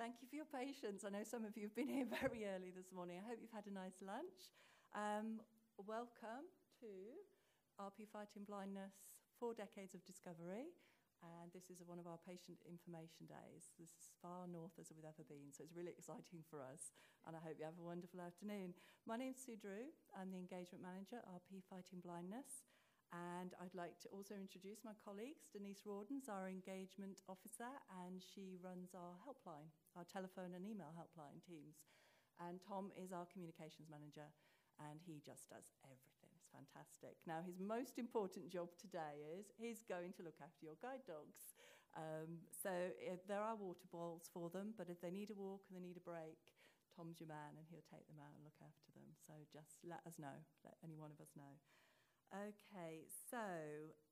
Thank you for your patience. I know some of you have been here very early this morning. I hope you've had a nice lunch. Um, welcome to RP Fighting Blindness, Four Decades of Discovery. And this is one of our patient information days. This is as far north as we've ever been, so it's really exciting for us. And I hope you have a wonderful afternoon. My name's Sue Drew. I'm the engagement manager, RP Fighting Blindness. And I'd like to also introduce my colleagues. Denise Rawdon's our engagement officer, and she runs our helpline, our telephone and email helpline teams. And Tom is our communications manager, and he just does everything. It's fantastic. Now, his most important job today is he's going to look after your guide dogs. Um, so there are water bottles for them, but if they need a walk and they need a break, Tom's your man, and he'll take them out and look after them. So just let us know, let any one of us know. Okay, so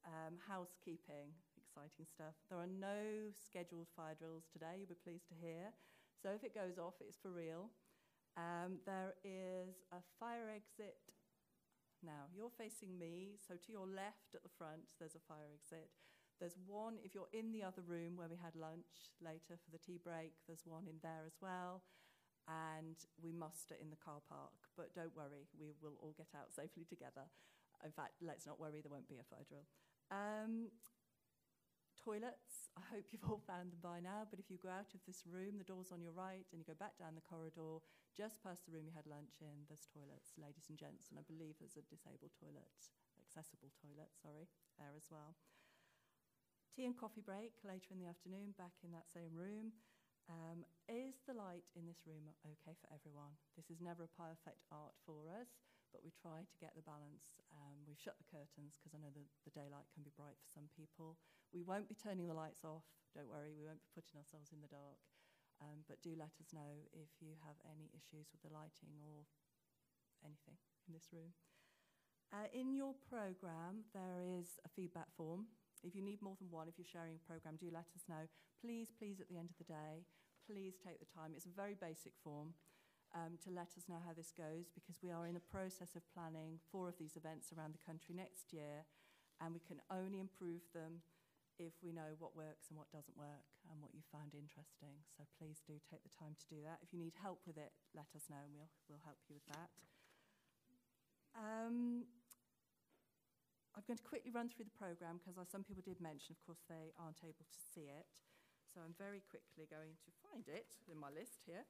um, housekeeping, exciting stuff. There are no scheduled fire drills today, you'll be pleased to hear. So if it goes off, it's for real. Um, there is a fire exit. Now, you're facing me, so to your left at the front, there's a fire exit. There's one, if you're in the other room where we had lunch later for the tea break, there's one in there as well. And we muster in the car park. But don't worry, we will all get out safely together. In fact, let's not worry, there won't be a fire drill. Um, toilets, I hope you've all found them by now, but if you go out of this room, the door's on your right, and you go back down the corridor, just past the room you had lunch in, there's toilets, ladies and gents, and I believe there's a disabled toilet, accessible toilet, sorry, there as well. Tea and coffee break later in the afternoon, back in that same room. Um, is the light in this room okay for everyone? This is never a perfect art for us, but we try to get the balance. Um, we've shut the curtains because I know the, the daylight can be bright for some people. We won't be turning the lights off, don't worry, we won't be putting ourselves in the dark. Um, but do let us know if you have any issues with the lighting or anything in this room. Uh, in your program, there is a feedback form if you need more than one, if you're sharing a program, do let us know. Please, please, at the end of the day, please take the time. It's a very basic form um, to let us know how this goes because we are in the process of planning four of these events around the country next year, and we can only improve them if we know what works and what doesn't work and what you found interesting. So please do take the time to do that. If you need help with it, let us know and we'll, we'll help you with that. Um, I'm going to quickly run through the programme because some people did mention, of course, they aren't able to see it. So I'm very quickly going to find it in my list here.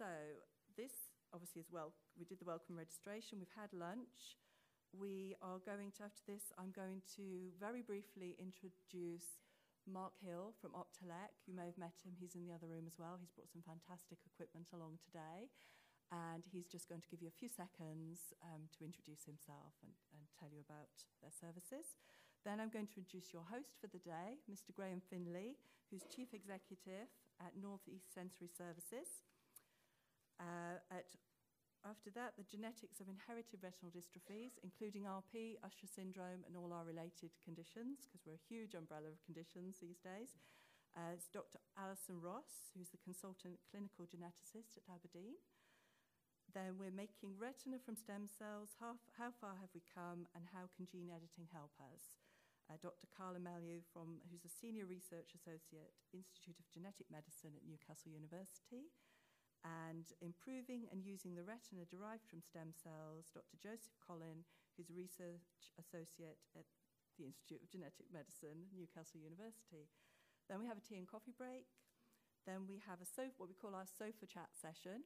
So this obviously is well, we did the welcome registration, we've had lunch. We are going to, after this, I'm going to very briefly introduce Mark Hill from Optelec. You may have met him, he's in the other room as well. He's brought some fantastic equipment along today and he's just going to give you a few seconds um, to introduce himself and, and tell you about their services. Then I'm going to introduce your host for the day, Mr. Graham Finley, who's Chief Executive at Northeast Sensory Services. Uh, at, after that, the genetics of inherited retinal dystrophies, including RP, Usher syndrome, and all our related conditions, because we're a huge umbrella of conditions these days. Uh, it's Dr. Alison Ross, who's the consultant clinical geneticist at Aberdeen. Then we're making retina from stem cells. How, how far have we come, and how can gene editing help us? Uh, Dr. Carla Mellough, from, who's a senior research associate, Institute of Genetic Medicine at Newcastle University. And improving and using the retina derived from stem cells, Dr. Joseph Collin, who's a research associate at the Institute of Genetic Medicine, Newcastle University. Then we have a tea and coffee break. Then we have a sofa, what we call our sofa chat session,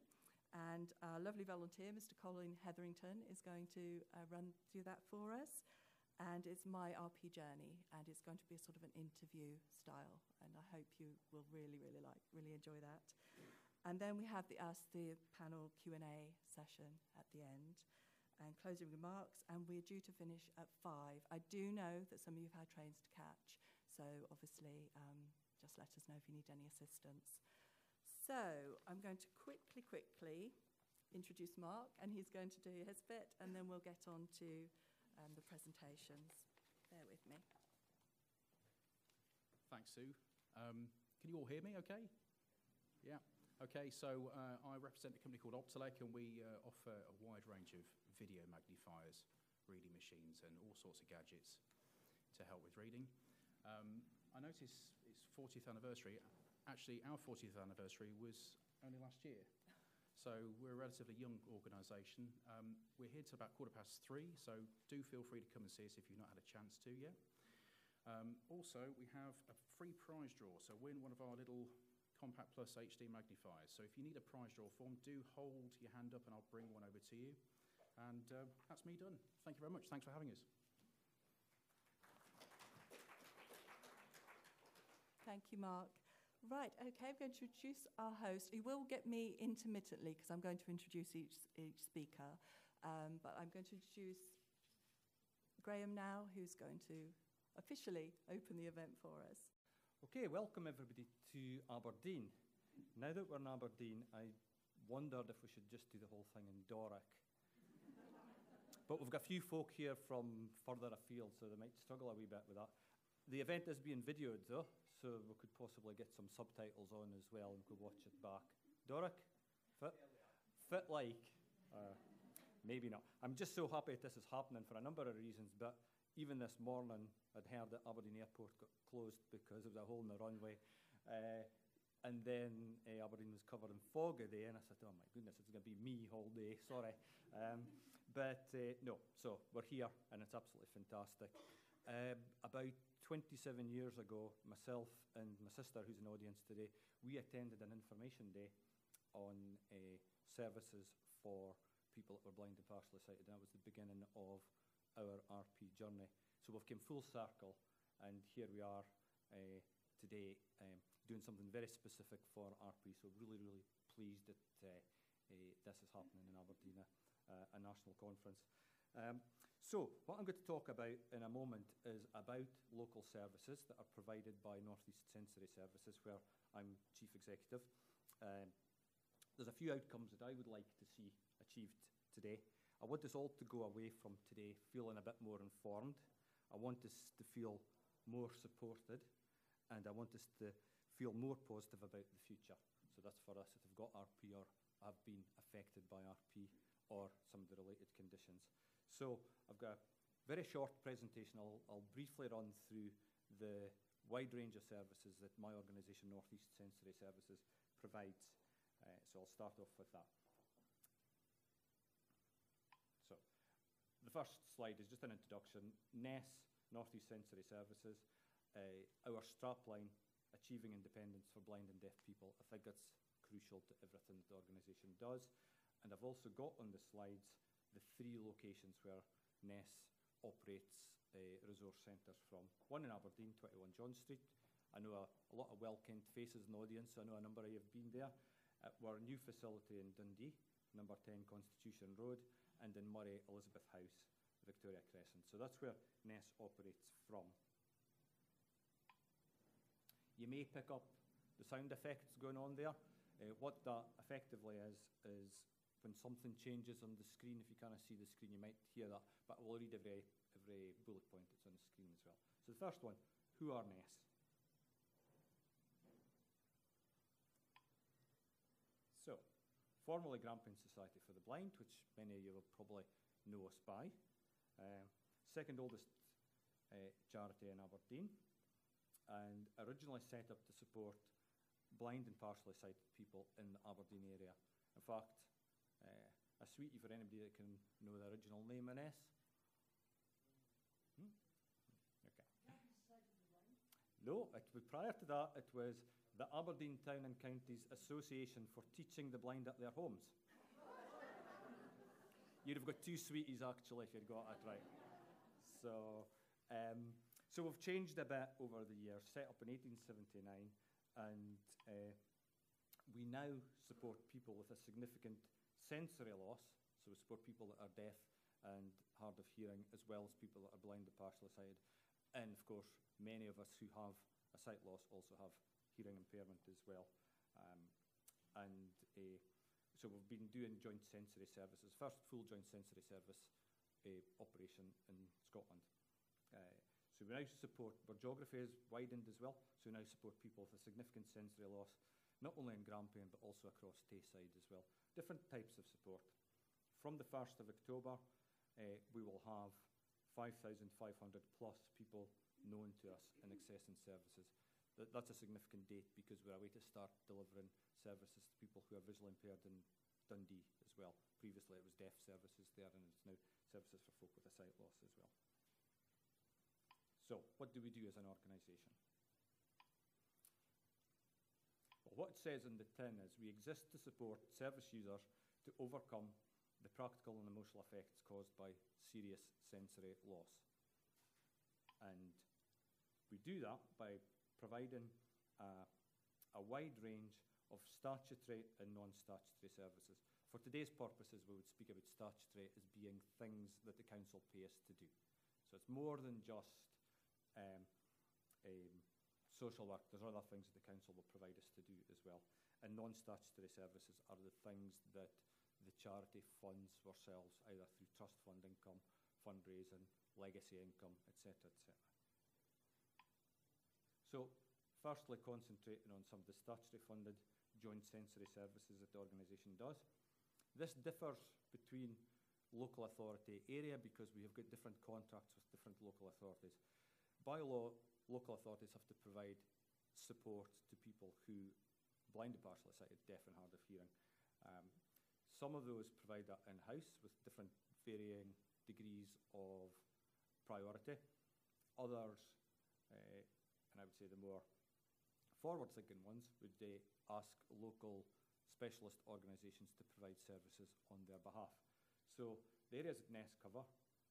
and our lovely volunteer, Mr. Colin Hetherington, is going to uh, run through that for us. And it's my RP journey, and it's going to be a sort of an interview style. And I hope you will really, really like, really enjoy that. And then we have the Ask the Panel Q&A session at the end and closing remarks, and we're due to finish at five. I do know that some of you have had trains to catch, so obviously um, just let us know if you need any assistance. So I'm going to quickly, quickly introduce Mark, and he's going to do his bit, and then we'll get on to um, the presentations. Bear with me. Thanks, Sue. Um, can you all hear me okay? Yeah. Okay, so uh, I represent a company called Optelec, and we uh, offer a wide range of video magnifiers, reading machines, and all sorts of gadgets to help with reading. Um, I notice it's 40th anniversary actually, our 40th anniversary was only last year. So we're a relatively young organisation. Um, we're here till about quarter past three, so do feel free to come and see us if you've not had a chance to yet. Um, also, we have a free prize draw, so win one of our little Compact Plus HD magnifiers. So if you need a prize draw form, do hold your hand up and I'll bring one over to you. And uh, that's me done. Thank you very much. Thanks for having us. Thank you, Mark. Right, okay, I'm going to introduce our host. He will get me intermittently because I'm going to introduce each, each speaker. Um, but I'm going to introduce Graham now, who's going to officially open the event for us. Okay, welcome everybody to Aberdeen. Now that we're in Aberdeen, I wondered if we should just do the whole thing in Doric. but we've got a few folk here from further afield, so they might struggle a wee bit with that. The event is being videoed though, so we could possibly get some subtitles on as well and could watch it back. Doric? Fit? Fit like? Uh, maybe not. I'm just so happy that this is happening for a number of reasons, but even this morning I'd heard that Aberdeen Airport got closed because of the hole in the runway. Uh, and then uh, Aberdeen was covered in fog a day, and I said, oh my goodness, it's going to be me all day, sorry. Um, but uh, no, so we're here, and it's absolutely fantastic. Uh, about 27 years ago, myself and my sister, who's in the audience today, we attended an information day on uh, services for people that were blind and partially sighted. That was the beginning of our RP journey. So we've come full circle, and here we are uh, today um, doing something very specific for RP. So really, really pleased that uh, uh, this is happening in Aberdeen, uh, a national conference. Um, so, what I'm going to talk about in a moment is about local services that are provided by North East Sensory Services, where I'm Chief Executive. Um, there's a few outcomes that I would like to see achieved today. I want us all to go away from today feeling a bit more informed. I want us to feel more supported, and I want us to feel more positive about the future. So that's for us that have got RP or have been affected by RP or some of the related conditions. So I've got a very short presentation. I'll, I'll briefly run through the wide range of services that my organisation, North East Sensory Services, provides. Uh, so I'll start off with that. So the first slide is just an introduction. NES, North East Sensory Services, uh, our strapline, Achieving Independence for Blind and Deaf People. I think that's crucial to everything that the organisation does. And I've also got on the slides the three locations where NES operates uh, resource centres from. One in Aberdeen, 21 John Street. I know a, a lot of well-kent faces in the audience, so I know a number of you have been there. Uh, we're a new facility in Dundee, number 10 Constitution Road, and in Moray, Elizabeth House, Victoria Crescent. So that's where Ness operates from. You may pick up the sound effects going on there. Uh, what that effectively is, is when something changes on the screen, if you kind of see the screen, you might hear that, but we'll read every, every bullet point that's on the screen as well. So the first one, who are NES? So, formerly Grampian Society for the Blind, which many of you will probably know us by. Uh, second oldest uh, charity in Aberdeen, and originally set up to support blind and partially sighted people in the Aberdeen area. In fact, uh, a sweetie for anybody that can know the original name in S. Hmm? Okay. No, it was prior to that, it was the Aberdeen Town and Counties Association for Teaching the Blind at Their Homes. You'd have got two sweeties actually if you'd got it right. So, um, so we've changed a bit over the years, set up in 1879, and uh, we now support people with a significant sensory loss, so we support people that are deaf and hard of hearing, as well as people that are blind or partially sighted. And of course, many of us who have a sight loss also have hearing impairment as well. Um, and uh, so we've been doing joint sensory services, first full joint sensory service uh, operation in Scotland. Uh, so we now support, our geography is widened as well, so we now support people with a significant sensory loss, not only in Grampian but also across Tayside as well different types of support. From the 1st of October, uh, we will have 5,500 plus people known to us in accessing services. That, that's a significant date because we're away to start delivering services to people who are visually impaired in Dundee as well. Previously, it was deaf services there, and it's now services for folk with a sight loss as well. So, what do we do as an organisation? Well, what it says in the tin is we exist to support service users to overcome the practical and emotional effects caused by serious sensory loss. And we do that by providing a wide range of statutory and non-statutory services. For today's purposes, we would speak about statutory as being things that the council pays us to do. So it's more than just um, um, social work. There's other things that the council will provide us to do as well. And non-statutory services are the things that the charity funds ourselves, either through trust fund income, fundraising, legacy income, etc., etc. So, firstly, concentrating on some of the statutory funded joint sensory services that the organisation does. This differs between local authority area because we have got different contracts with different local authorities. By law, local authorities have to provide support to people who blind and partially sighted, deaf and hard of hearing. Um, some of those provide that in-house with different varying degrees of priority. Others, uh, and I would say the more forward-thinking ones, would uh, ask local specialist organisations to provide services on their behalf. So the areas that NESS cover,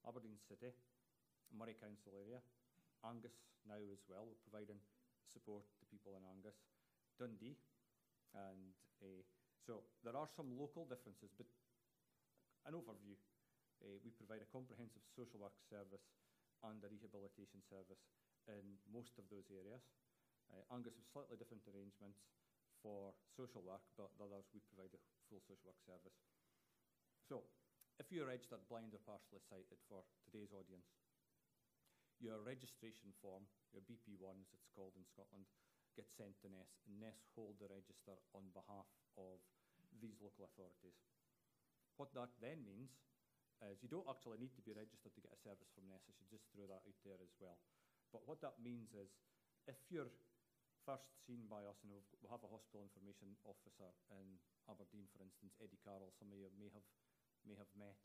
Aberdeen City, Moray Council area, Angus now as well, we're providing support to people in Angus, Dundee, and uh, so there are some local differences, but an overview. Uh, we provide a comprehensive social work service and a rehabilitation service in most of those areas. Uh, Angus have slightly different arrangements for social work, but the others we provide a full social work service. So, if you're registered blind or partially sighted for today's audience, your registration form, your BP1 as it's called in Scotland, gets sent to NES, and NES hold the register on behalf of these local authorities. What that then means is you don't actually need to be registered to get a service from NES, I should just throw that out there as well. But what that means is if you're first seen by us, and we have a hospital information officer in Aberdeen, for instance, Eddie Carroll, some of you may have, may have met,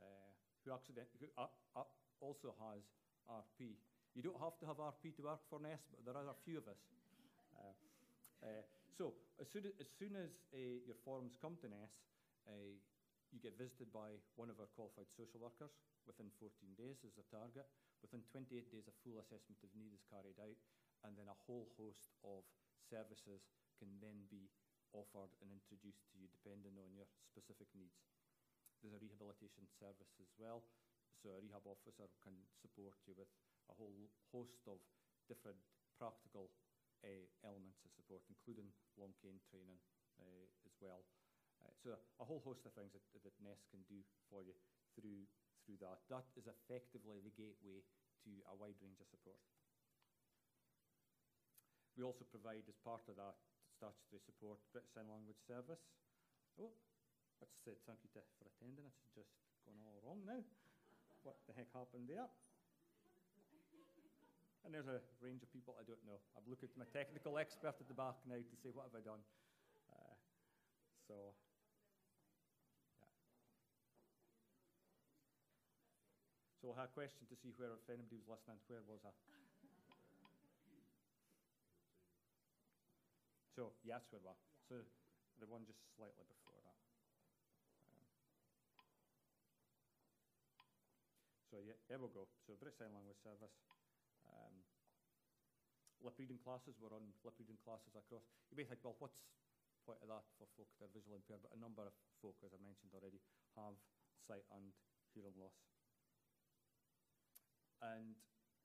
uh, who, accident, who uh, uh, also has RP. You don't have to have RP to work for NES, but there are a few of us. Uh, uh, so as soon as, as, soon as uh, your forms come to NES, uh, you get visited by one of our qualified social workers within 14 days is the target. Within 28 days, a full assessment of need is carried out, and then a whole host of services can then be offered and introduced to you depending on your specific needs. There's a rehabilitation service as well, so a rehab officer can support you with a whole host of different practical uh, elements of support, including long cane training uh, as well. Uh, so a whole host of things that, that NESS can do for you through, through that. That is effectively the gateway to a wide range of support. We also provide, as part of that statutory support, British Sign Language Service. Oh, that's said thank you to, for attending. It's just gone all wrong now. what the heck happened there? And there's a range of people I don't know. I'm looking to my technical expert at the back now to say, what have I done? Uh, so, So I had a question to see where, if anybody was listening, where was I? So, yeah, that's where we are. So, the one just slightly before that. Um, so, yeah, here we go. So, British Sign Language Service. Um, lip reading classes, we're on lip reading classes across. You may think, well, what's the point of that for folk that are visually impaired? But a number of folk, as I mentioned already, have sight and hearing loss. And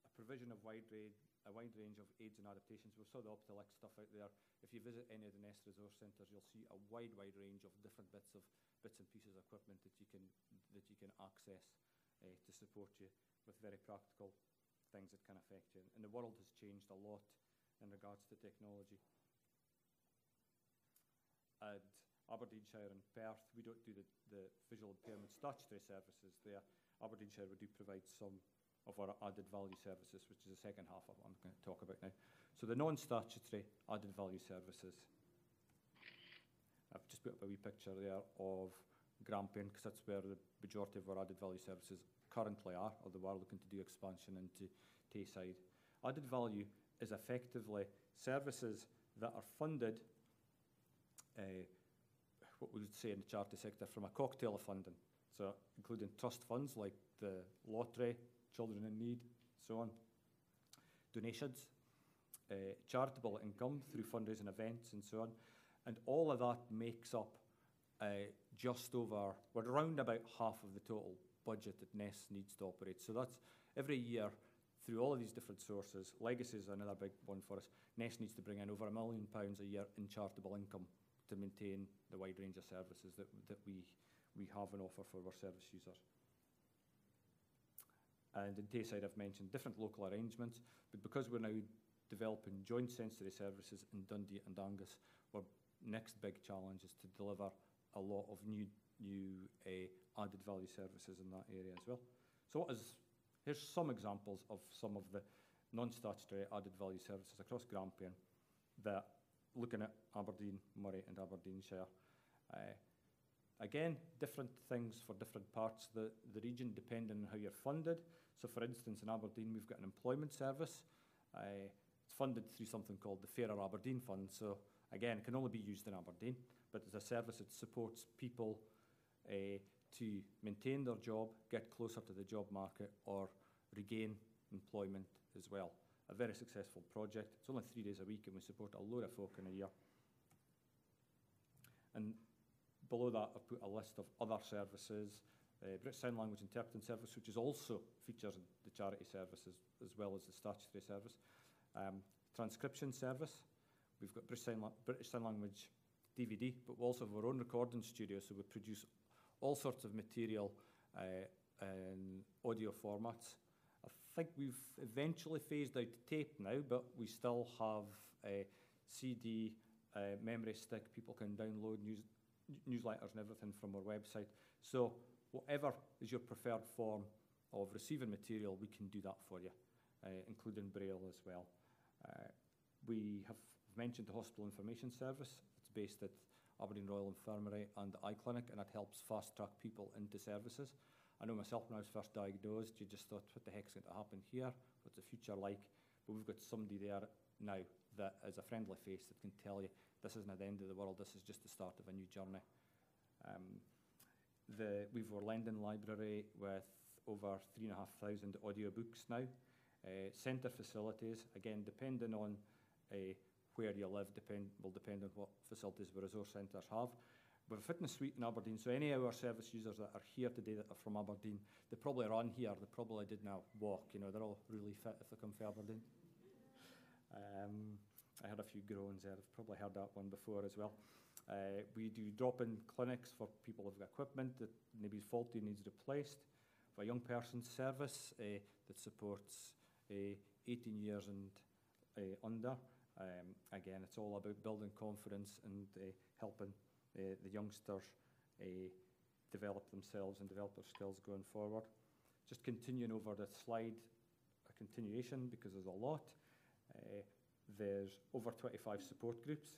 a provision of wide range, a wide range of aids and adaptations. We saw the Optelec stuff out there. If you visit any of the Nest resource centres, you'll see a wide, wide range of different bits of bits and pieces of equipment that you can that you can access uh, to support you with very practical things that can affect you. And the world has changed a lot in regards to technology. At Aberdeenshire and Perth, we don't do the, the visual impairment statutory services there. Aberdeenshire, we do provide some of our added value services, which is the second half of what I'm going to talk about now. So the non-statutory added value services. I've just put up a wee picture there of Grampian because that's where the majority of our added value services currently are, although we're looking to do expansion into Tayside. Added value is effectively services that are funded, uh, what we would say in the charity sector, from a cocktail of funding. So including trust funds like the lottery, children in need, so on. Donations, uh, charitable income through fundraising events and so on. And all of that makes up uh, just over, we're around about half of the total budget that Nest needs to operate. So that's every year through all of these different sources. Legacy is another big one for us. Nest needs to bring in over a million pounds a year in charitable income to maintain the wide range of services that, that we, we have on offer for our service users. And in Tayside, I've mentioned different local arrangements, but because we're now developing joint sensory services in Dundee and Angus, our next big challenge is to deliver a lot of new, new uh, added value services in that area as well. So what is, here's some examples of some of the non-statutory added value services across Grampian that looking at Aberdeen, Moray and Aberdeenshire. Uh, again, different things for different parts of the, the region depending on how you're funded. So for instance, in Aberdeen, we've got an employment service. Uh, it's funded through something called the Fairer Aberdeen Fund. So again, it can only be used in Aberdeen, but it's a service that supports people uh, to maintain their job, get closer to the job market, or regain employment as well. A very successful project. It's only three days a week, and we support a load of folk in a year. And below that, I've put a list of other services. Uh, British Sign Language Interpreting Service, which is also features in the charity services as well as the statutory service. Um, transcription service. We've got British Sign, La British Sign Language DVD, but we also have our own recording studio, so we produce all sorts of material uh, in audio formats. I think we've eventually phased out tape now, but we still have a CD, uh, memory stick. People can download news, newsletters and everything from our website. So whatever is your preferred form of receiving material, we can do that for you, uh, including Braille as well. Uh, we have mentioned the Hospital Information Service. It's based at Aberdeen Royal Infirmary and the Eye Clinic, and it helps fast track people into services. I know myself when I was first diagnosed, you just thought, what the heck's going to happen here? What's the future like? But we've got somebody there now that is a friendly face that can tell you this isn't the end of the world, this is just the start of a new journey. Um, the, we've our Lending Library with over 3,500 audiobooks now. Uh, centre facilities, again, depending on uh, where you live, depend, will depend on what facilities the resource centres have. We have a fitness suite in Aberdeen, so any of our service users that are here today that are from Aberdeen, they probably run here, they probably did not walk, you know, they're all really fit if they come from Aberdeen. Um, I had a few groans there, I've probably heard that one before as well. Uh, we do drop-in clinics for people who've got equipment that maybe is faulty needs replaced. For a young person's service uh, that supports uh, 18 years and uh, under. Um, again, it's all about building confidence and uh, helping uh, the youngsters develop themselves and develop their skills going forward. Just continuing over the slide, a continuation because there's a lot. There's over 25 support groups.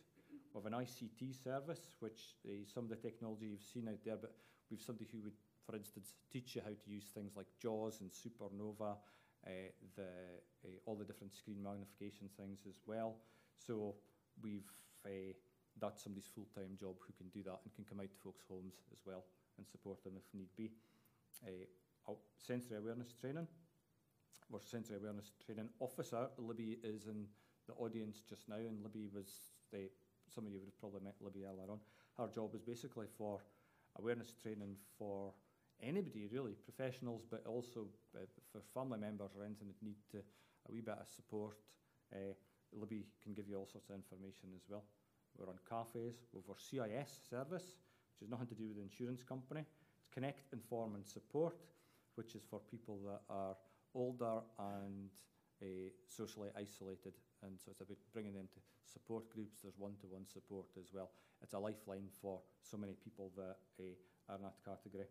We have an ICT service, which uh, some of the technology you've seen out there, but we've somebody who would, for instance, teach you how to use things like JAWS and Supernova, uh, the, uh, all the different screen magnification things as well. So we've uh, that's somebody's full-time job who can do that and can come out to folks' homes as well and support them if need be. Uh, sensory awareness training. Our sensory awareness training officer, Libby, is in the audience just now, and Libby was, the, some of you would have probably met Libby earlier on. Her job is basically for awareness training for anybody really, professionals, but also uh, for family members or anything that need to, a wee bit of support. Uh, Libby can give you all sorts of information as well. We're on cafes. We've our CIS service, which has nothing to do with the insurance company. It's Connect, Inform and Support, which is for people that are older and uh, socially isolated. And so it's about bringing them to support groups. There's one-to-one -one support as well. It's a lifeline for so many people that uh, are in that category.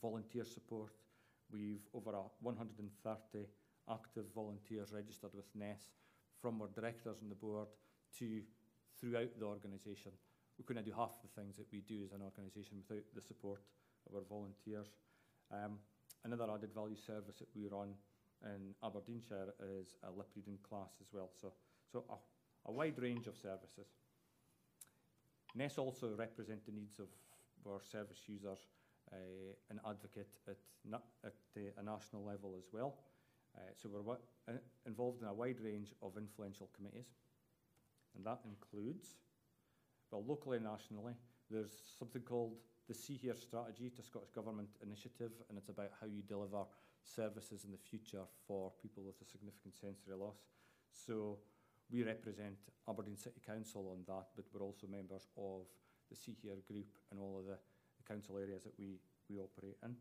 Volunteer support. We've over 130 active volunteers registered with NES from our directors on the board to throughout the organisation. We couldn't do half the things that we do as an organisation without the support of our volunteers. Um, another added value service that we run in Aberdeenshire is a lip reading class as well. So, so a, a wide range of services. NESS also represent the needs of our service users uh, and advocate at, na at a national level as well. Uh, so we're involved in a wide range of influential committees, and that includes, well, locally and nationally, there's something called the See Hear strategy to Scottish Government initiative, and it's about how you deliver services in the future for people with a significant sensory loss. So we represent Aberdeen City Council on that, but we're also members of the See Hear group and all of the, the council areas that we, we operate in.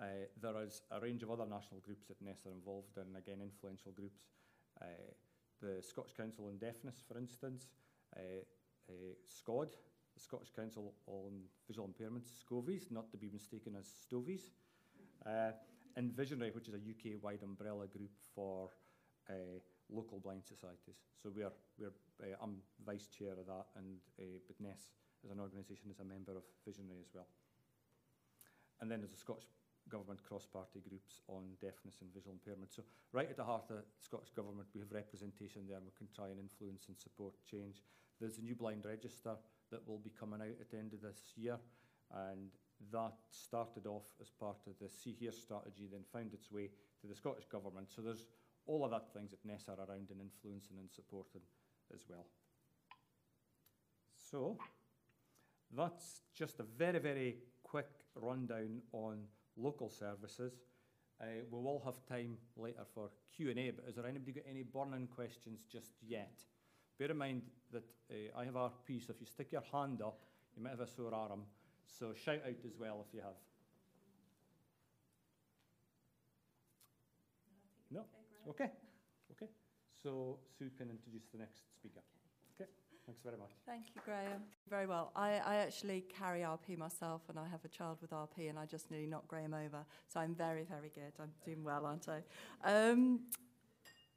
Uh, there is a range of other national groups that NES are involved in, again, influential groups. Uh, the Scottish Council on Deafness, for instance, uh, uh, SCOD, the Scottish Council on Visual Impairments, SCOVIES, not to be mistaken as Stovies, uh, and Visionary, which is a UK-wide umbrella group for uh, local blind societies. So we're, we're, uh, I'm vice chair of that, and uh, but NES as an organisation is a member of Visionary as well. And then there's the Scottish Government cross-party groups on deafness and visual impairment. So right at the heart of the Scottish Government, we have representation there and we can try and influence and support change. There's a new blind register that will be coming out at the end of this year, and that started off as part of the See Hear strategy, then found its way to the Scottish Government. So there's all of that things that NES are around and influencing and supporting as well. So that's just a very, very quick rundown on local services. Uh, we will all have time later for Q&A, but is there anybody got any burning questions just yet? Bear in mind that uh, I have RP, so if you stick your hand up, you might have a sore arm. So shout out as well if you have. No? Okay, okay. So Sue can introduce the next speaker. Okay, thanks very much. Thank you, Graham. Very well. I, I actually carry RP myself, and I have a child with RP, and I just nearly knocked Graham over. So I'm very, very good. I'm doing well, aren't I? Um,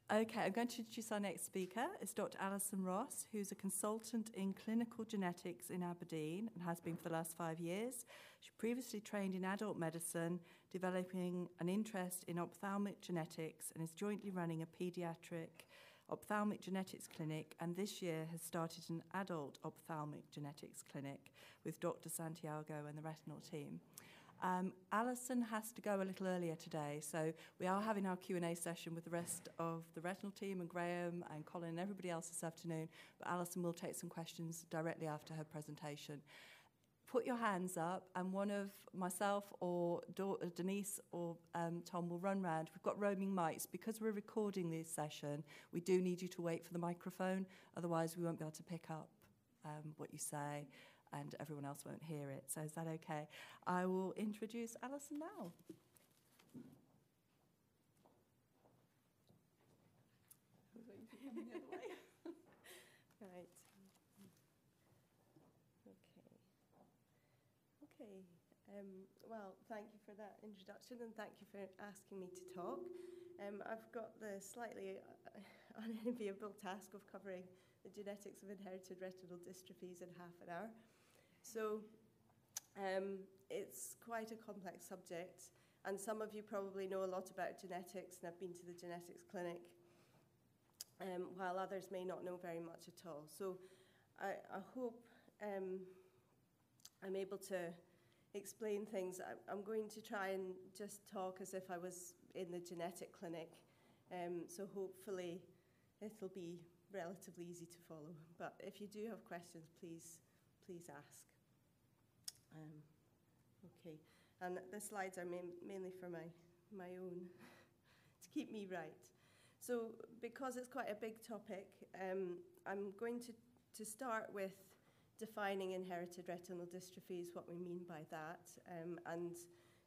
Okay, I'm going to introduce our next speaker. It's Dr. Alison Ross, who's a consultant in clinical genetics in Aberdeen and has been for the last five years. She previously trained in adult medicine, developing an interest in ophthalmic genetics, and is jointly running a paediatric ophthalmic genetics clinic, and this year has started an adult ophthalmic genetics clinic with Dr. Santiago and the retinal team. Um, Alison has to go a little earlier today, so we are having our Q&A session with the rest of the retinal team and Graham and Colin and everybody else this afternoon, but Alison will take some questions directly after her presentation. Put your hands up and one of myself or Denise or um, Tom will run round. We've got roaming mics. Because we're recording this session, we do need you to wait for the microphone, otherwise we won't be able to pick up um, what you say and everyone else won't hear it. So is that okay? I will introduce Alison now. right. Okay. Okay. Um, well, thank you for that introduction and thank you for asking me to talk. Um, I've got the slightly uh, unenviable task of covering the genetics of inherited retinal dystrophies in half an hour. So um, it's quite a complex subject, and some of you probably know a lot about genetics and have been to the genetics clinic, um, while others may not know very much at all. So I, I hope um, I'm able to explain things. I, I'm going to try and just talk as if I was in the genetic clinic, um, so hopefully it'll be relatively easy to follow. But if you do have questions, please, please ask. Um, okay, and the slides are main, mainly for my, my own, to keep me right. So because it's quite a big topic, um, I'm going to, to start with defining inherited retinal dystrophies, what we mean by that, um, and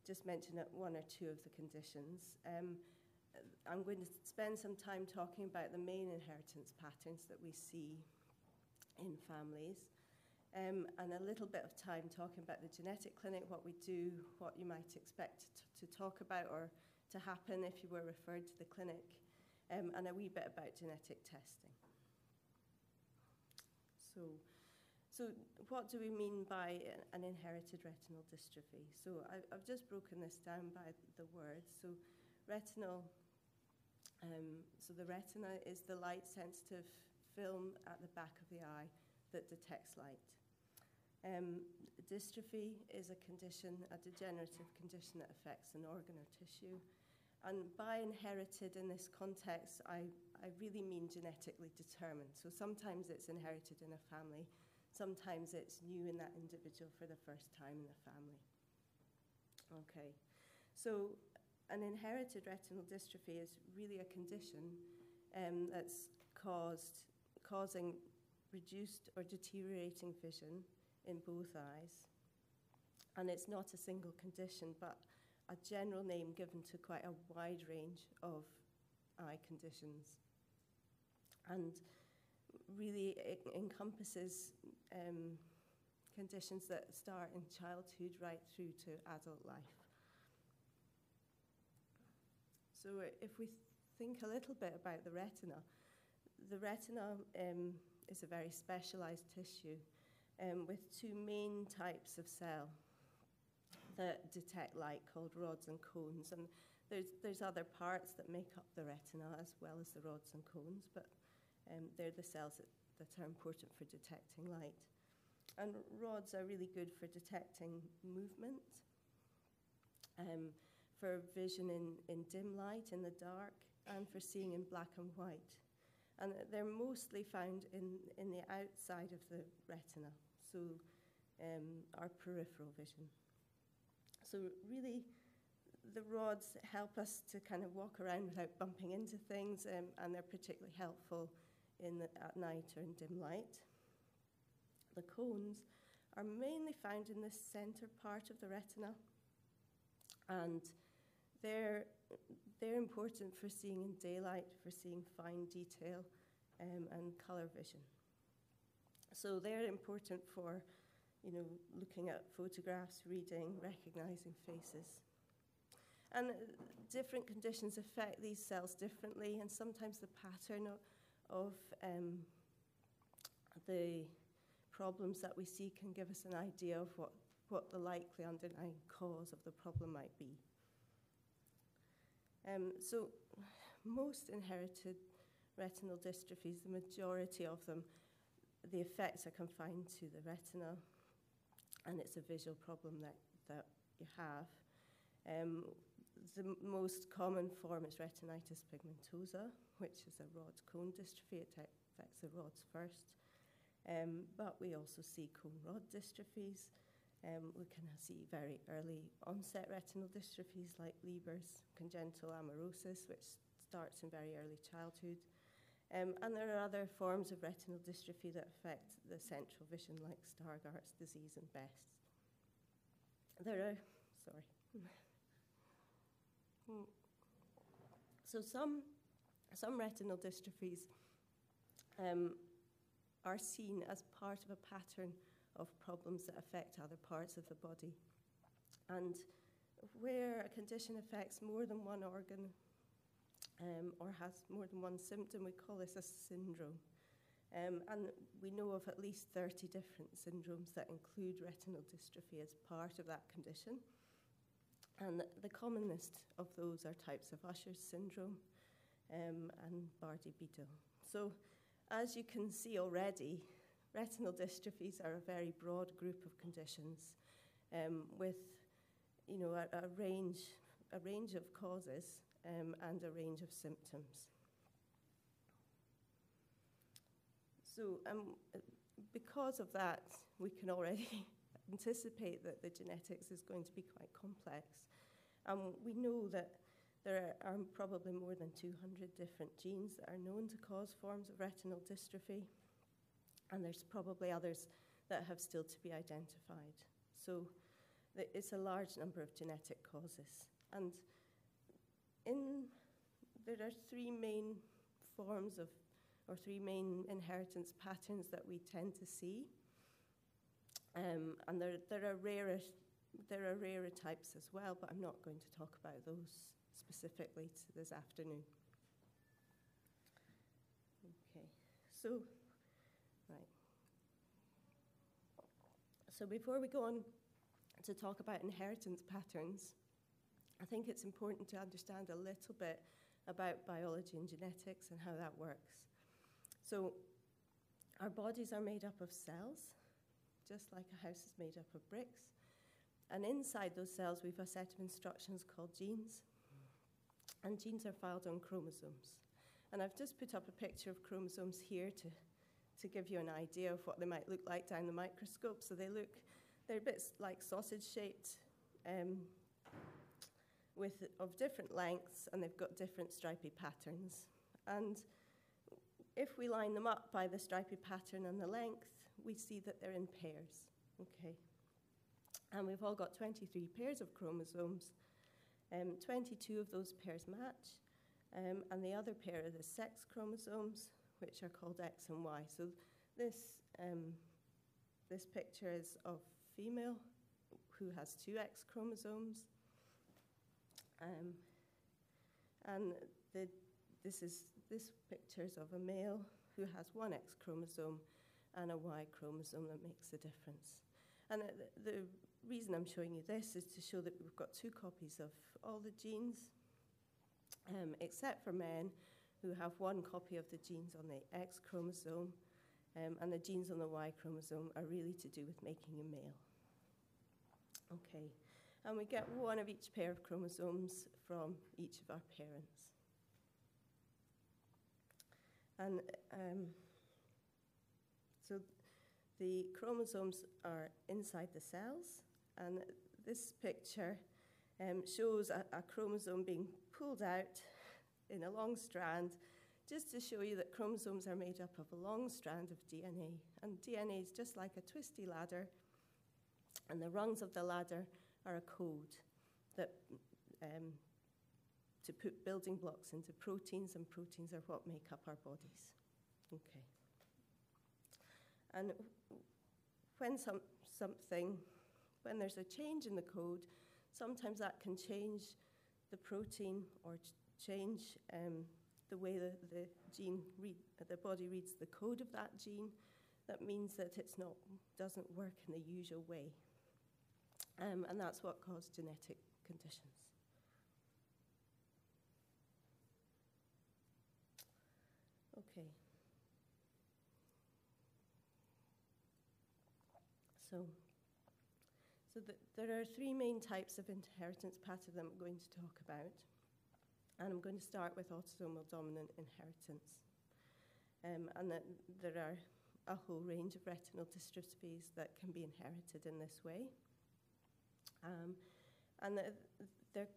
just mention one or two of the conditions. Um, I'm going to spend some time talking about the main inheritance patterns that we see in families um, and a little bit of time talking about the genetic clinic, what we do, what you might expect to, to talk about or to happen if you were referred to the clinic. um, and a wee bit about genetic testing. So, so what do we mean by an inherited retinal dystrophy? So I, have just broken this down by the words. So retinal, um, so the retina is the light-sensitive film at the back of the eye that detects light. Um, dystrophy is a condition, a degenerative condition that affects an organ or tissue. And by inherited in this context, I, I really mean genetically determined. So sometimes it's inherited in a family, sometimes it's new in that individual for the first time in the family. Okay, so an inherited retinal dystrophy is really a condition um, that's caused, causing reduced or deteriorating vision in both eyes. And it's not a single condition, but a general name given to quite a wide range of eye conditions. And really, it encompasses um, conditions that start in childhood right through to adult life. So, if we think a little bit about the retina, the retina um, is a very specialized tissue um, with two main types of cell that detect light called rods and cones. And there's, there's other parts that make up the retina as well as the rods and cones, but um, they're the cells that, that are important for detecting light. And rods are really good for detecting movement, um, for vision in, in dim light, in the dark, and for seeing in black and white. And they're mostly found in, in the outside of the retina, so um, our peripheral vision. So really, the rods help us to kind of walk around without bumping into things, um, and they're particularly helpful in the, at night or in dim light. The cones are mainly found in the center part of the retina, and they're, they're important for seeing in daylight, for seeing fine detail, um, and color vision. So they're important for you know, looking at photographs, reading, recognizing faces. And different conditions affect these cells differently, and sometimes the pattern of, um, the problems that we see can give us an idea of what, what the likely underlying cause of the problem might be. Um, so, most inherited retinal dystrophies, the majority of them, the effects are confined to the retina, and it's a visual problem that, that you have. Um, the most common form is retinitis pigmentosa, which is a rod cone dystrophy. It affects the rods first. Um, but we also see cone rod dystrophies. Um, we can see very early onset retinal dystrophies like Leber's congenital amaurosis, which starts in very early childhood. Um, and there are other forms of retinal dystrophy that affect the central vision, like Stargardt's disease and Best's. There are, sorry. so some, some retinal dystrophies um, are seen as part of a pattern of problems that affect other parts of the body. And where a condition affects more than one organ um, or has more than one symptom, we call this a syndrome. Um, and we know of at least 30 different syndromes that include retinal dystrophy as part of that condition. And the commonest of those are types of Usher's syndrome um, and Bardet-Biedl. So, as you can see already, retinal dystrophies are a very broad group of conditions um, with, you know, a, a, range, a range of causes um, and a range of symptoms. So, um, because of that, we can already anticipate that the genetics is going to be quite complex. Um, we know that there are, probably more than 200 different genes that are known to cause forms of retinal dystrophy, and there's probably others that have still to be identified. So it's a large number of genetic causes. And in, there are three main forms of, or three main inheritance patterns that we tend to see. Um, and there, there, are rarer, there are rarer types as well, but I'm not going to talk about those specifically this afternoon. Okay, so, right. So before we go on to talk about inheritance patterns, I think it's important to understand a little bit about biology and genetics and how that works. So, our bodies are made up of cells, just like a house is made up of bricks. And inside those cells, we've a set of instructions called genes. And genes are filed on chromosomes. And I've just put up a picture of chromosomes here to, to give you an idea of what they might look like down the microscope. So they look, they're a bit like sausage shaped, um, with, of different lengths, and they've got different stripy patterns. And if we line them up by the stripy pattern and the length, we see that they're in pairs. Okay. And we've all got 23 pairs of chromosomes. Um, 22 of those pairs match, um, and the other pair are the sex chromosomes, which are called X and Y. So this, um, this picture is of female who has two X chromosomes. Um, and the, this is this pictures of a male who has one X chromosome and a Y chromosome that makes the difference. And the, the reason I'm showing you this is to show that we've got two copies of all the genes, um, except for men who have one copy of the genes on the X chromosome, um, and the genes on the Y chromosome are really to do with making a male. Okay, and we get one of each pair of chromosomes from each of our parents. And um, so the chromosomes are inside the cells, and this picture um, shows a, a chromosome being pulled out in a long strand just to show you that chromosomes are made up of a long strand of DNA. And DNA is just like a twisty ladder, and the rungs of the ladder are a code that um, to put building blocks into proteins, and proteins are what make up our bodies. Okay. And when some, something, when there's a change in the code, sometimes that can change the protein or ch- change um, the way the, the gene read, the body reads the code of that gene. That means that it's not doesn't work in the usual way, um, and that's what causes genetic conditions. Okay. So, so the, there are three main types of inheritance pattern that I'm going to talk about. And I'm going to start with autosomal dominant inheritance. Um, and that there are a whole range of retinal dystrophies that can be inherited in this way. Um, and the,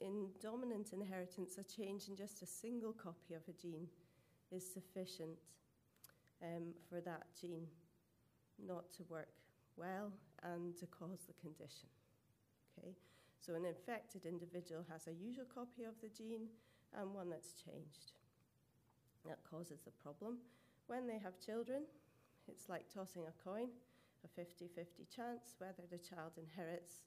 in dominant inheritance, a change in just a single copy of a gene is sufficient um, for that gene not to work well and to cause the condition. Okay, so an infected individual has a usual copy of the gene and one that's changed. That causes the problem. When they have children, it's like tossing a coin, a 50 50 chance whether the child inherits